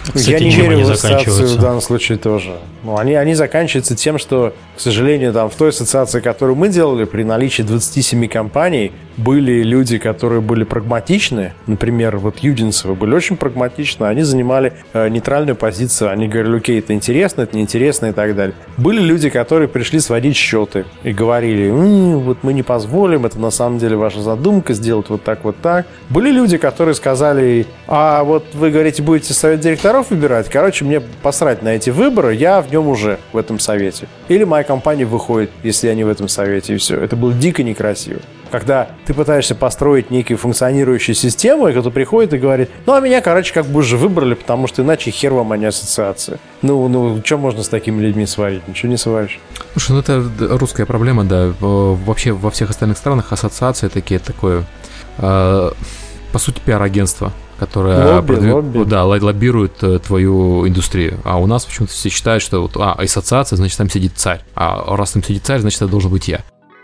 Speaker 2: Кстати,
Speaker 3: я не верю
Speaker 2: они
Speaker 3: в ассоциацию в данном случае тоже. Ну, они, они заканчиваются тем, что, к сожалению, там в той ассоциации, которую мы делали, при наличии 27 компаний, были люди, которые были прагматичны. Например, вот Юдинцевы были очень прагматичны. Они занимали э, нейтральную позицию. Они говорили, окей, это интересно, это неинтересно и так далее. Были люди, которые пришли сводить счеты и говорили, «М, вот мы не позволим, это на самом деле ваша задумка, сделать вот так, вот так. Были люди, которые сказали, а вот вы говорите, будете совет директоров выбирать, короче, мне посрать на эти выборы, я в нем уже, в этом совете. Или моя компания выходит, если я не в этом совете, и все. Это было дико некрасиво. Когда ты пытаешься построить некую функционирующую систему, и кто-то приходит и говорит, ну, а меня, короче, как бы уже выбрали, потому что иначе хер вам, а не ассоциация. Ну, ну, что можно с такими людьми сварить? Ничего не сваришь.
Speaker 1: Слушай, ну это русская проблема, да. Вообще во всех остальных странах ассоциации такие, такое, э, по сути, пиар-агентство которое
Speaker 3: лобби, продвиг... лобби.
Speaker 1: Да, лоббирует э, твою индустрию. А у нас почему-то все считают, что вот, а, ассоциация, значит, там сидит царь. А раз там сидит царь, значит, это должен быть я.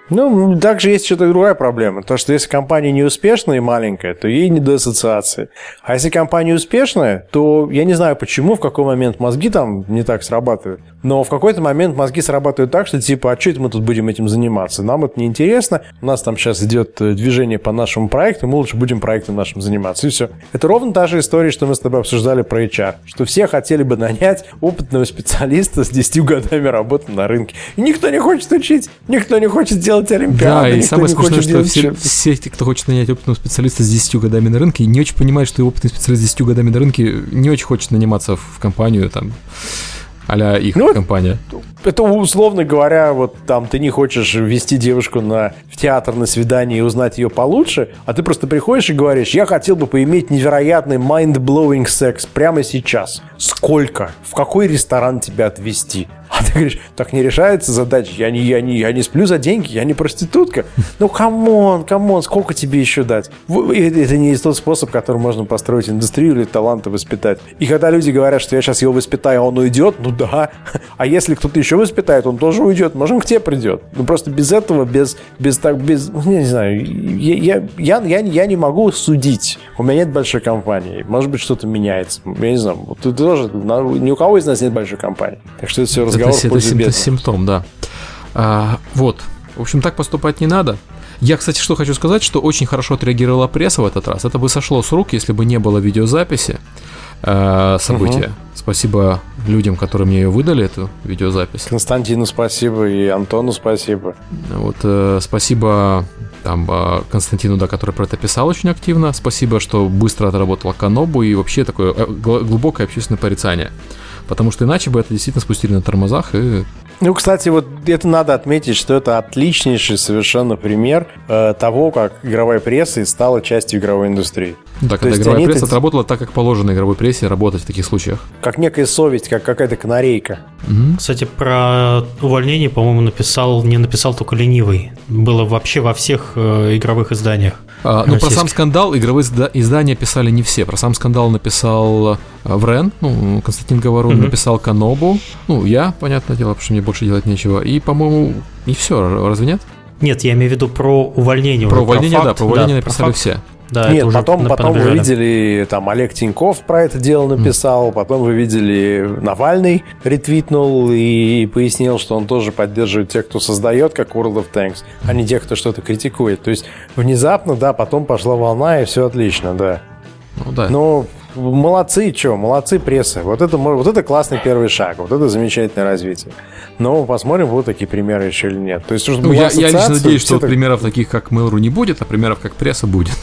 Speaker 3: Ну, также есть что-то другая проблема. То, что если компания не успешная и маленькая, то ей не до ассоциации. А если компания успешная, то я не знаю почему, в какой момент мозги там не так срабатывают. Но в какой-то момент мозги срабатывают так, что типа, а что это мы тут будем этим заниматься? Нам это неинтересно, у нас там сейчас идет э, движение по нашему проекту, мы лучше будем проектом нашим заниматься. И все. Это ровно та же история, что мы с тобой обсуждали про HR. Что все хотели бы нанять опытного специалиста с 10 годами работы на рынке. И никто не хочет учить, никто не хочет делать делать Олимпиады.
Speaker 1: Да, и самое смешное, что все, все те, кто хочет нанять опытного специалиста с 10 годами на рынке, не очень понимают, что опытный специалист с 10 годами на рынке не очень хочет наниматься в компанию там а их ну, компания.
Speaker 3: Это условно говоря, вот там ты не хочешь вести девушку на, в театр на свидание и узнать ее получше, а ты просто приходишь и говоришь, я хотел бы поиметь невероятный mind-blowing секс прямо сейчас. Сколько? В какой ресторан тебя отвезти? Говоришь, так не решается задача, я не, я, не, я не сплю за деньги, я не проститутка. Ну, камон, камон, сколько тебе еще дать? Это не тот способ, которым можно построить индустрию или таланты воспитать. И когда люди говорят, что я сейчас его воспитаю, а он уйдет, ну да. А если кто-то еще воспитает, он тоже уйдет, может, к тебе придет. Ну, просто без этого, без, без так, без, ну, я не знаю, я, я, я, я, я не могу судить. У меня нет большой компании. Может быть, что-то меняется. Я не знаю, ты тоже, ни у кого из нас нет большой компании. Так что это все разговор
Speaker 1: это, это, это симптом, да. А, вот. В общем, так поступать не надо. Я, кстати, что хочу сказать, что очень хорошо отреагировала пресса в этот раз. Это бы сошло с рук, если бы не было видеозаписи э, события. Угу. Спасибо людям, которые мне ее выдали, эту видеозапись.
Speaker 3: Константину спасибо и Антону спасибо.
Speaker 1: Вот, э, спасибо там э, Константину, да, который про это писал очень активно. Спасибо, что быстро отработала Канобу и вообще такое э, глубокое общественное порицание потому что иначе бы это действительно спустили на тормозах и
Speaker 3: ну, кстати, вот это надо отметить, что это отличнейший совершенно пример э, того, как игровая пресса стала частью игровой индустрии.
Speaker 1: Да, То когда игровая пресса это... отработала так, как положено игровой прессе работать в таких случаях.
Speaker 3: Как некая совесть, как какая-то канарейка.
Speaker 2: Угу. Кстати, про увольнение, по-моему, написал, не написал только ленивый. Было вообще во всех э, игровых изданиях.
Speaker 1: А, ну, про сам скандал игровые издания писали не все. Про сам скандал написал э, Врен, ну, Константин Говорун угу. написал Канобу. Ну, я, понятное дело, потому что мне больше делать нечего. И, по-моему, и все, разве нет?
Speaker 2: Нет, я имею в виду про увольнение.
Speaker 1: Про увольнение, про факт, да, про увольнение да, написали про все.
Speaker 3: Да, Нет, потом, потом вы видели, там Олег Тиньков про это дело написал, mm. потом вы видели Навальный ретвитнул и пояснил, что он тоже поддерживает тех, кто создает, как World of Tanks, а не тех, кто что-то критикует. То есть внезапно, да, потом пошла волна, и все отлично, да. Ну да. Но молодцы, что, молодцы пресса. Вот это, вот это классный первый шаг, вот это замечательное развитие. Но посмотрим, будут такие примеры еще или нет. То есть,
Speaker 1: ну, я, я лично надеюсь, что так... примеров таких, как Mail.ru не будет, а примеров, как пресса будет.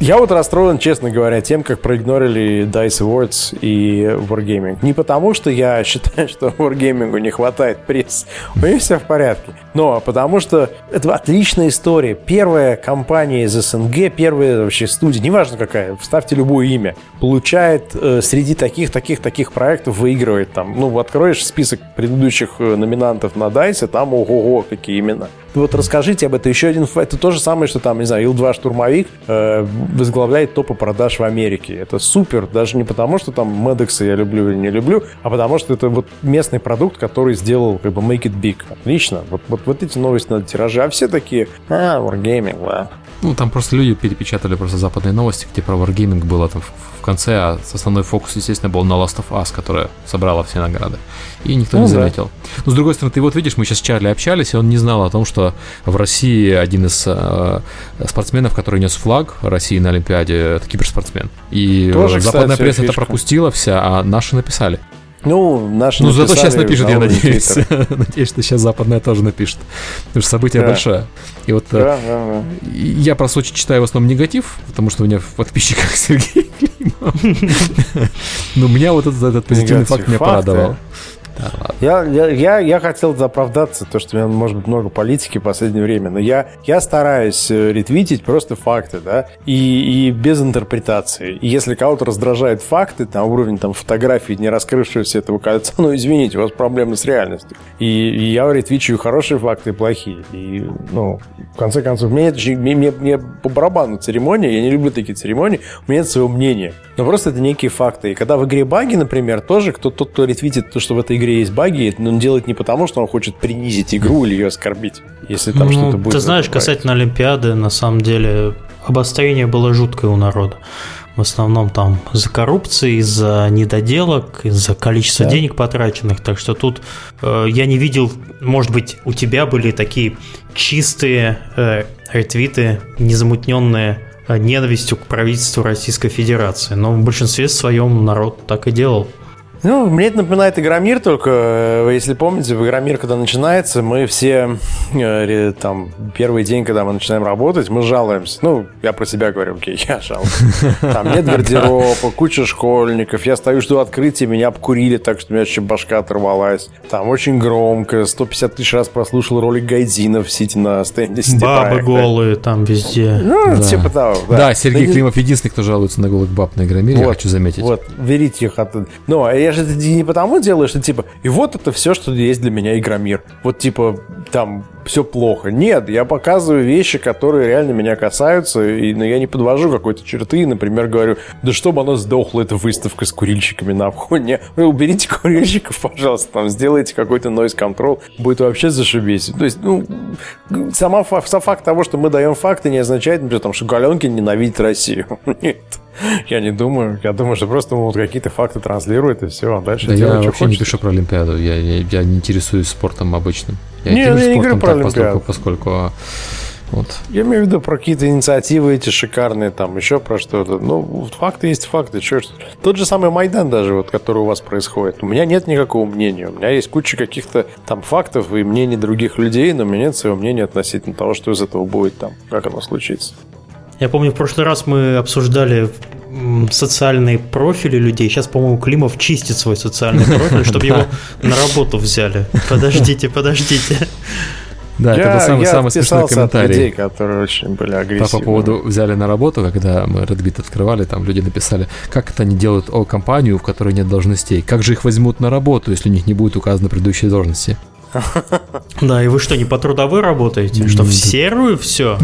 Speaker 3: Я вот расстроен, честно говоря, тем, как проигнорили DICE Awards и Wargaming. Не потому, что я считаю, что Wargaming не хватает пресс. У них все в порядке. Но потому что это отличная история. Первая компания из СНГ, первая вообще студия, неважно какая, вставьте любое имя, получает э, среди таких, таких, таких проектов, выигрывает там. Ну, откроешь список предыдущих э, номинантов на DICE, там ого-го, какие имена. Вот расскажите об этом. Еще один, это то же самое, что там, не знаю, Ил-2 штурмовик э, возглавляет топы продаж в Америке. Это супер, даже не потому, что там Медекса я люблю или не люблю, а потому что это вот местный продукт, который сделал как бы make it big. Отлично. Вот, вот, вот эти новости надо тиражи. А все такие, а, Wargaming, да.
Speaker 1: Ну, там просто люди перепечатали просто западные новости, где про Wargaming было там в конце, а основной фокус, естественно, был на Last of Us, которая собрала все награды. И никто ну, не заметил. Да. Но с другой стороны, ты вот видишь, мы сейчас с Чарли общались, и он не знал о том, что в России один из э, спортсменов, который нес флаг России на Олимпиаде, это киберспортсмен. И Тоже, западная кстати, пресса фишка. это пропустила вся, а наши написали.
Speaker 3: Ну, наши
Speaker 1: Ну, зато сейчас напишет, я надеюсь. надеюсь, что сейчас западная тоже напишет. Потому что событие да. большое. И вот да, да, да. я про Сочи читаю в основном негатив, потому что у меня в подписчиках Сергей Климов. Но меня вот этот, этот позитивный факт меня порадовал.
Speaker 3: Я, я, я, я хотел оправдаться, то, что у меня может быть много политики в последнее время, но я, я стараюсь э, ретвитить просто факты, да, и, и без интерпретации. И если кого-то раздражают факты на уровень там фотографии не раскрывшегося этого кольца, ну, извините, у вас проблемы с реальностью. И, и я ретвичу хорошие факты и плохие. И, ну, в конце концов, мне, мне, мне, мне по барабану церемония, я не люблю такие церемонии, у меня нет своего мнения. Но просто это некие факты. И когда в игре баги, например, тоже кто, тот, кто ретвитит то, что в этой игре есть баги, он делает не потому, что он хочет принизить игру или ее оскорбить. Если там
Speaker 2: Ну,
Speaker 3: что-то будет.
Speaker 2: Ты знаешь,
Speaker 3: баге.
Speaker 2: касательно Олимпиады, на самом деле, обострение было жуткое у народа. В основном там из-за коррупции, из-за недоделок, из-за количества
Speaker 3: Да.
Speaker 2: денег потраченных. Так что тут э, я не видел, может быть, у тебя были такие чистые э, ретвиты, незамутненные э, ненавистью к правительству Российской Федерации. Но в большинстве своем народ так и делал.
Speaker 3: Ну, мне это напоминает Игромир, только, э, если помните, в Игромир, когда начинается, мы все, э, там, первый день, когда мы начинаем работать, мы жалуемся. Ну, я про себя говорю, окей, я жалуюсь. Там нет гардероба, куча школьников, я стою, жду открытия, меня обкурили так, что у меня еще башка оторвалась. Там очень громко, 150 тысяч раз прослушал ролик Гайдинов, сидя на стенде сети
Speaker 2: Бабы
Speaker 3: проекта.
Speaker 2: голые там везде.
Speaker 3: Ну,
Speaker 1: Да.
Speaker 3: типа того,
Speaker 1: Да, Сергей
Speaker 3: не-
Speaker 1: Климов единственный, кто жалуется на голых баб на Игромире, я
Speaker 3: Вот,
Speaker 1: хочу заметить.
Speaker 3: Вот, берите их оттуда. Ну, а я же это не потому делаю, что типа, и вот это все, что есть для меня Игромир. Вот типа, там все плохо. Нет, я показываю вещи, которые реально меня касаются, и, но я не подвожу какой-то черты, и, например, говорю, да чтобы она сдохла, эта выставка с курильщиками на. Не, вы уберите курильщиков, пожалуйста, там, сделайте какой-то noise control, будет вообще зашибись. То есть, ну, сама, сам факт того, что мы даем факты, не означает, например, там, что Галенкин ненавидит Россию. Нет. Я не думаю. Я думаю, что просто вот какие-то факты транслирует, и все. А дальше
Speaker 1: Да я
Speaker 3: делай, что
Speaker 1: вообще не
Speaker 3: хочешь.
Speaker 1: пишу про Олимпиаду, я, я, я не интересуюсь спортом обычным. Я
Speaker 3: Не, я не говорю про
Speaker 1: так, поскольку,
Speaker 3: Олимпиаду.
Speaker 1: поскольку а, вот.
Speaker 3: Я имею в виду про какие-то инициативы эти шикарные, там еще про что-то. Ну, факты есть факты. Ж. Тот же самый Майдан даже, вот, который у вас происходит. У меня нет никакого мнения. У меня есть куча каких-то там фактов и мнений других людей, но у меня нет своего мнения относительно того, что из этого будет там, как оно случится.
Speaker 2: Я помню, в прошлый раз мы обсуждали социальные профили людей. Сейчас, по-моему, Климов чистит свой социальный профиль, чтобы его на работу взяли. Подождите, подождите.
Speaker 1: Да, это был самый, самый смешной
Speaker 3: от
Speaker 1: комментарий.
Speaker 3: людей, которые очень были
Speaker 1: По,
Speaker 3: агрессивны.
Speaker 1: по поводу взяли на работу, когда мы Redbit открывали, там люди написали, как это они делают о компанию, в которой нет должностей. Как же их возьмут на работу, если у них не будет указано предыдущие должности?
Speaker 2: Да, и вы что, не по трудовой работаете? Что, в серую все?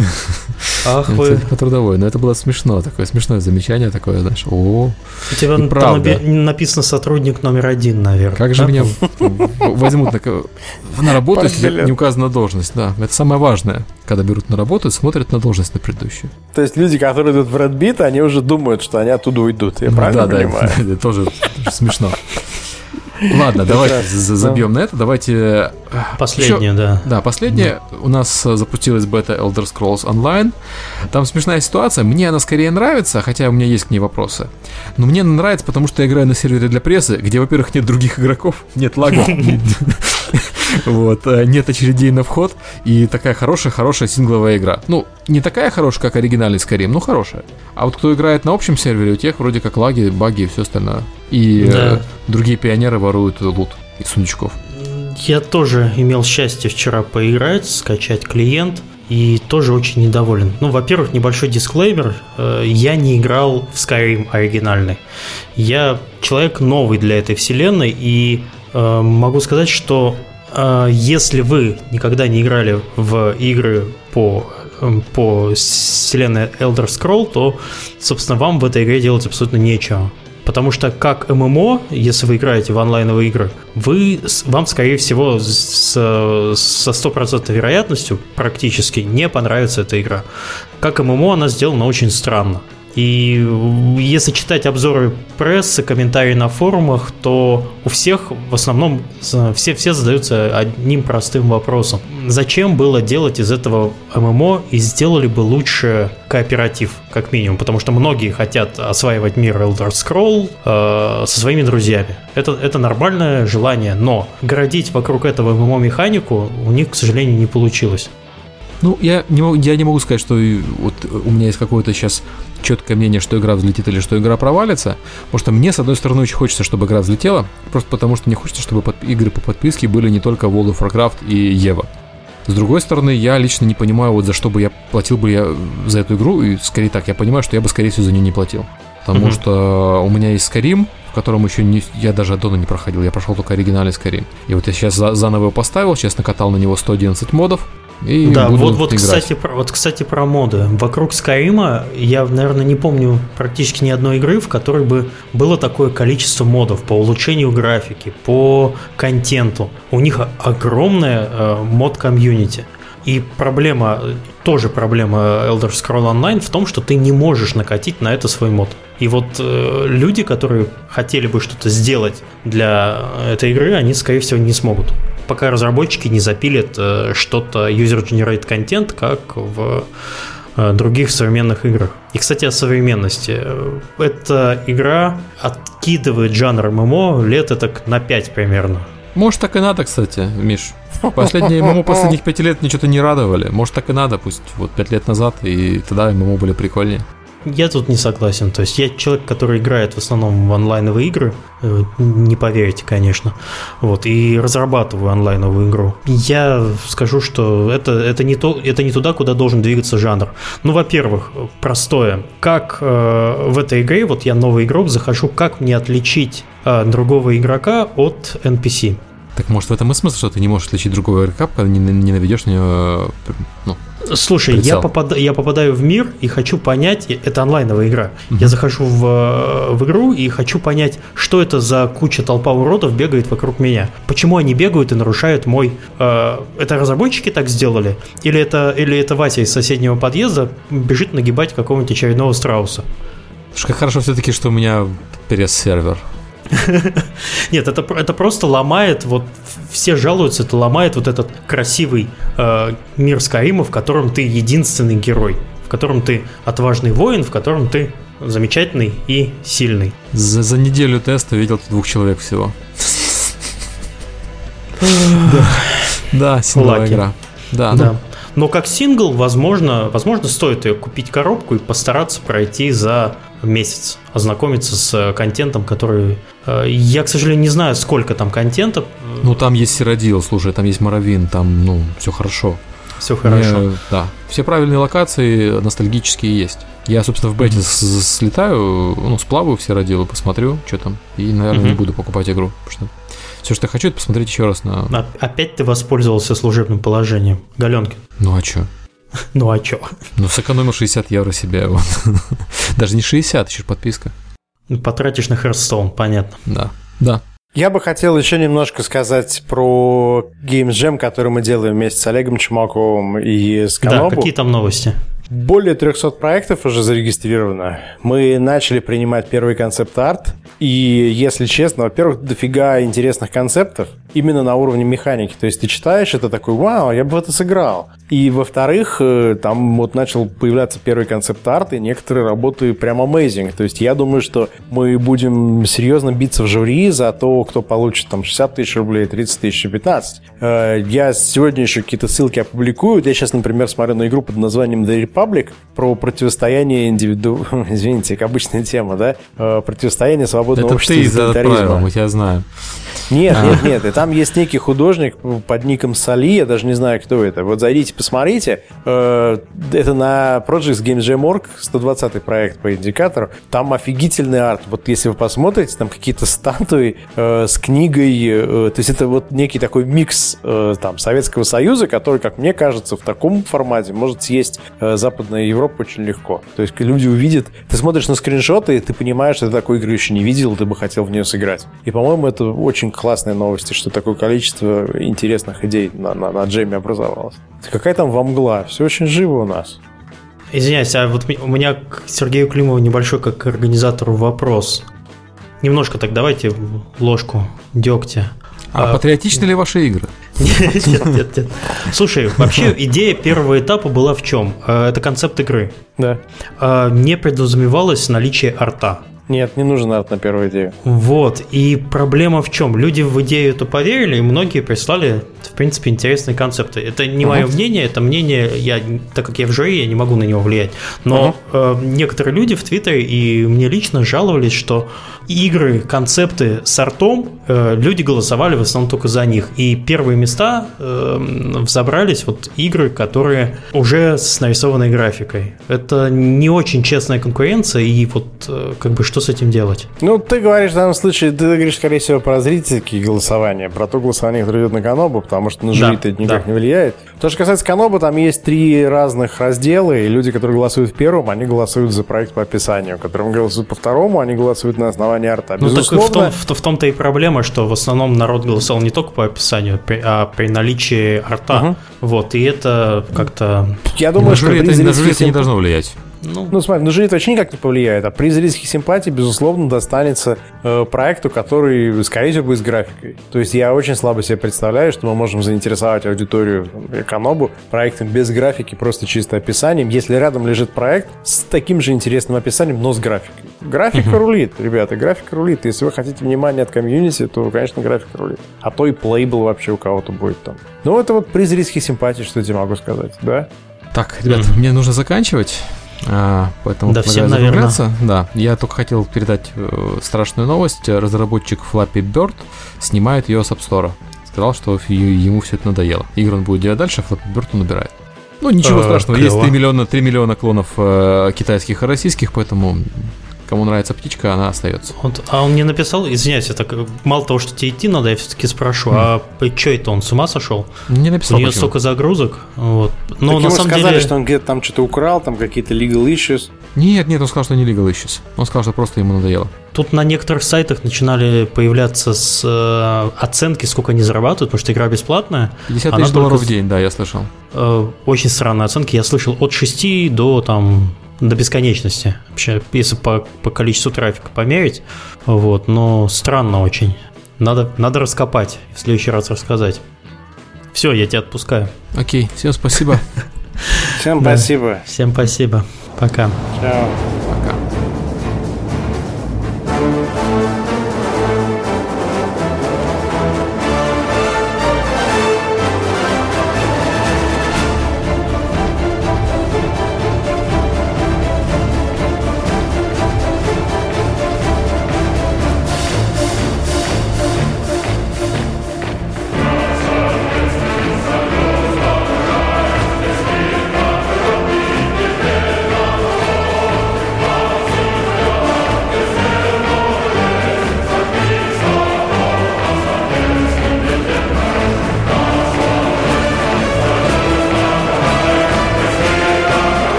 Speaker 2: Ах вы.
Speaker 1: по трудовой, но это было смешно, такое смешное замечание такое, знаешь, о,
Speaker 2: У тебя там
Speaker 1: правда.
Speaker 2: написано сотрудник номер один, наверное.
Speaker 1: как же
Speaker 2: да?
Speaker 1: меня в- возьмут на, работу, если
Speaker 3: Поделят.
Speaker 1: не указана должность, да, это самое важное, когда берут на работу и смотрят на должность на предыдущую.
Speaker 3: То есть люди, которые идут в Red Beat, они уже думают, что они оттуда уйдут. Я правильно
Speaker 1: да,
Speaker 3: понимаю?
Speaker 1: да, это тоже смешно. Ладно, давайте за- забьем на это. Давайте. э,
Speaker 2: Последнее, да.
Speaker 1: Да, последнее. У нас э, запустилась бета Elder Scrolls Online. Там смешная ситуация. Мне она скорее нравится, хотя у меня есть к ней вопросы. Но мне она нравится, потому что я играю на сервере для прессы, где, во-первых, нет других игроков, нет лагов, вот, э, нет очередей на вход, и такая хорошая-хорошая сингловая игра. Ну, не такая хорошая, как оригинальный Skyrim, но хорошая. А вот кто играет на общем сервере, у тех вроде как лаги, баги и все остальное. И э,
Speaker 2: Да.
Speaker 1: другие пионеры воруют лут из сундучков.
Speaker 2: Я тоже имел счастье вчера поиграть, скачать клиент. И тоже очень недоволен. Ну, во-первых, небольшой дисклеймер. э, Я не играл в Skyrim оригинальный. Я человек новый для этой вселенной. И э, могу сказать, что если вы никогда не играли в игры по, по вселенной Elder Scroll, то, собственно, вам в этой игре делать абсолютно нечего. Потому что как ММО, если вы играете в онлайновые игры, вы, вам, скорее всего, с, со стопроцентной вероятностью практически не понравится эта игра. Как ММО она сделана очень странно. И если читать обзоры прессы, комментарии на форумах, то у всех в основном все, все задаются одним простым вопросом. Зачем было делать из этого ММО и сделали бы лучше кооператив, как минимум? Потому что многие хотят осваивать мир Elder Scroll э, со своими друзьями. Это, это нормальное желание, но городить вокруг этого ММО механику у них, к сожалению, не получилось.
Speaker 1: Ну, я не, могу, я не могу сказать, что вот у меня есть какое-то сейчас четкое мнение, что игра взлетит или что игра провалится. Потому что мне, с одной стороны, очень хочется, чтобы игра взлетела, просто потому что мне хочется, чтобы под, игры по подписке были не только World of Warcraft и Ева. С другой стороны, я лично не понимаю, вот за что бы я платил бы я за эту игру, и скорее так, я понимаю, что я бы, скорее всего, за нее не платил. Потому mm-hmm. что у меня есть Skyrim, в котором еще не, я даже аддона не проходил, я прошел только оригинальный Skyrim. И вот я сейчас за, заново его поставил, сейчас накатал на него 111 модов, и
Speaker 2: да, вот, вот,
Speaker 1: играть.
Speaker 2: кстати, про, вот, кстати, про моды. Вокруг Скайрима я, наверное, не помню практически ни одной игры, в которой бы было такое количество модов по улучшению графики, по контенту. У них огромная э, мод-комьюнити. И проблема, тоже проблема Elder Scroll Online в том, что ты не можешь накатить на это свой мод. И вот э, люди, которые хотели бы что-то сделать для этой игры, они, скорее всего, не смогут. Пока разработчики не запилят э, что-то user-generated контент, как в э, других современных играх. И, кстати, о современности. Эта игра откидывает жанр ММО лет это на 5 примерно.
Speaker 1: Может, так и надо, кстати, Миш. Последние ММО последних пяти лет ничего-то не радовали. Может, так и надо, пусть вот пять лет назад, и тогда ММО были прикольнее.
Speaker 2: Я тут не согласен. То есть я человек, который играет в основном в онлайновые игры, э, не поверите, конечно. Вот, и разрабатываю онлайновую игру. Я скажу, что это, это, не, то, это не туда, куда должен двигаться жанр. Ну, во-первых, простое. Как э, в этой игре, вот я новый игрок, захожу, как мне отличить э, другого игрока от NPC?
Speaker 1: Так может в этом и смысл, что ты не можешь отличить другого игрока, когда не, не наведешь на него ну,
Speaker 2: Слушай, я, попад, я попадаю в мир и хочу понять, это онлайновая игра. Mm-hmm. Я захожу в, в игру и хочу понять, что это за куча толпа уродов бегает вокруг меня. Почему они бегают и нарушают мой... Э, это разработчики так сделали? Или это, или это Вася из соседнего подъезда бежит нагибать какого-нибудь очередного страуса?
Speaker 1: Слушай, как хорошо все-таки, что у меня перес сервер.
Speaker 2: Нет, это, это просто ломает, вот все жалуются, это ломает вот этот красивый э, мир Скайрима, в котором ты единственный герой, в котором ты отважный воин, в котором ты замечательный и сильный.
Speaker 1: За, за неделю теста видел двух человек всего. Да, сингловая игра.
Speaker 2: Да, да. Но как сингл, возможно, возможно, стоит ее купить коробку и постараться пройти за месяц, ознакомиться с контентом, который... Я, к сожалению, не знаю, сколько там контента.
Speaker 1: Ну, там есть Сиродил, слушай, там есть Моровин, там, ну, все хорошо.
Speaker 2: Все хорошо.
Speaker 1: Мне, да. Все правильные локации ностальгические есть. Я, собственно, в бете mm-hmm. слетаю, ну, сплаваю все родилы, посмотрю, что там. И, наверное, mm-hmm. не буду покупать игру. Потому что все, что я хочу, это посмотреть еще раз на...
Speaker 2: Опять ты воспользовался служебным положением, Галенкин.
Speaker 1: Ну а что?
Speaker 2: Ну а чё?
Speaker 1: Ну сэкономил 60 евро себе. Вот. Даже не 60, еще подписка.
Speaker 2: Потратишь на Hearthstone, понятно.
Speaker 1: Да, да.
Speaker 3: Я бы хотел еще немножко сказать про Games Jam, который мы делаем вместе с Олегом Чумаковым и с Канобу.
Speaker 2: Да, какие там новости?
Speaker 3: Более 300 проектов уже зарегистрировано. Мы начали принимать первый концепт-арт. И, если честно, во-первых, дофига интересных концептов именно на уровне механики. То есть ты читаешь, это такой, вау, я бы в это сыграл. И, во-вторых, э, там вот начал появляться первый концепт-арт, и некоторые работы прям amazing. То есть я думаю, что мы будем серьезно биться в жюри за то, кто получит там 60 тысяч рублей, 30 тысяч, 15. Э, я сегодня еще какие-то ссылки опубликую. Я сейчас, например, смотрю на игру под названием The Republic про противостояние индивиду... Извините, как обычная тема, да? Э, противостояние свободного
Speaker 1: Это
Speaker 3: общества
Speaker 1: ты отправил, я знаю.
Speaker 3: Нет, нет, нет. И там есть некий художник под ником Сали, я даже не знаю, кто это. Вот зайдите, посмотрите. Э, это на Project Games Jam.org, 120 проект по индикатору. Там офигительный арт. Вот если вы посмотрите, там какие-то статуи э, с книгой. То есть это вот некий такой микс там Советского Союза, который, как мне кажется, в таком формате может съесть Западная Европа очень легко. То есть люди увидят, ты смотришь на скриншоты, и ты понимаешь, что ты такой игры еще не видел, ты бы хотел в нее сыграть. И, по-моему, это очень классные новости, что такое количество интересных идей на, на, на джеме образовалось. Какая там вам мгла? Все очень живо у нас.
Speaker 2: Извиняюсь, а вот у меня к Сергею Климову небольшой как к организатору вопрос. Немножко так давайте ложку дегтя.
Speaker 1: А, а патриотичны ли ваши игры?
Speaker 2: Нет, нет, нет. Слушай, вообще идея первого этапа была в чем? Э, это концепт игры.
Speaker 3: Да.
Speaker 2: Э, не предусмевалось наличие арта.
Speaker 3: Нет, не нужен арт на первую идею.
Speaker 2: Вот. И проблема в чем? Люди в идею эту поверили, и многие прислали в принципе, интересные концепты. Это не uh-huh. мое мнение, это мнение, я, так как я в жюри, я не могу на него влиять. Но uh-huh. э, некоторые люди в Твиттере и мне лично жаловались, что игры, концепты с артом, э, люди голосовали в основном только за них. И первые места э, взобрались вот игры, которые уже с нарисованной графикой. Это не очень честная конкуренция, и вот э, как бы что с этим делать?
Speaker 3: Ну, ты говоришь в данном случае, ты говоришь, скорее всего, про зрительские голосования, про то голосование, которое идет на Канобу, потому что на жюри да, это никак да. не влияет. То, что касается Каноба, там есть три разных раздела, и люди, которые голосуют в первом, они голосуют за проект по описанию, которым голосуют по второму, они голосуют на основании арта.
Speaker 2: Ну, Безусловно... так в, том, в, в том-то и проблема, что в основном народ голосовал не только по описанию, а при наличии арта. Угу. Вот, и это как-то...
Speaker 1: Я думаю, на что жюри это, на жюри это не должно влиять.
Speaker 3: Ну, ну смотри, на жюри это вообще никак не повлияет. А при зрительских симпатий, безусловно, достанется э, проекту, который, скорее всего, будет с графикой. То есть я очень слабо себе представляю, что мы можем заинтересовать аудиторию Эконобу проектом без графики, просто чисто описанием, если рядом лежит проект с таким же интересным описанием, но с графикой. Графика uh-huh. рулит, ребята, графика рулит. Если вы хотите внимания от комьюнити, то, конечно, графика рулит. А то и плейбл вообще у кого-то будет там. Ну, это вот при зрительских симпатий, что я тебе могу сказать, да?
Speaker 1: Так, ребят, mm-hmm. мне нужно заканчивать. А, поэтому
Speaker 2: да, всем, наверное.
Speaker 1: Да, я только хотел передать э, страшную новость. Разработчик Flappy Bird снимает ее с App Store. Сказал, что ему все это надоело. Игры он будет делать дальше, а Flappy Bird он убирает. Ну, ничего а, страшного, клево. есть 3 миллиона, 3 миллиона клонов э, китайских и российских, поэтому Кому нравится птичка, она остается.
Speaker 2: Вот, а он не написал, извиняюсь, это мало того, что тебе идти надо, я все-таки спрошу, mm. а что это он с ума сошел?
Speaker 1: Не написал.
Speaker 2: У нее столько загрузок. Вот.
Speaker 3: Но так на самом сказали, деле... что он где-то там что-то украл, там какие-то legal issues.
Speaker 1: Нет, нет, он сказал, что не legal issues. Он сказал, что просто ему надоело.
Speaker 2: Тут на некоторых сайтах начинали появляться с э, оценки, сколько они зарабатывают, потому что игра бесплатная.
Speaker 1: 50 тысяч долларов в день, да, я слышал.
Speaker 2: Э, очень странные оценки. Я слышал от 6 до там до бесконечности. Вообще, если по, по количеству трафика померить. Вот, но странно очень. Надо, надо раскопать, в следующий раз рассказать. Все, я тебя отпускаю.
Speaker 1: Окей, всем спасибо.
Speaker 3: Всем спасибо.
Speaker 2: Всем спасибо. Пока.
Speaker 3: Чао.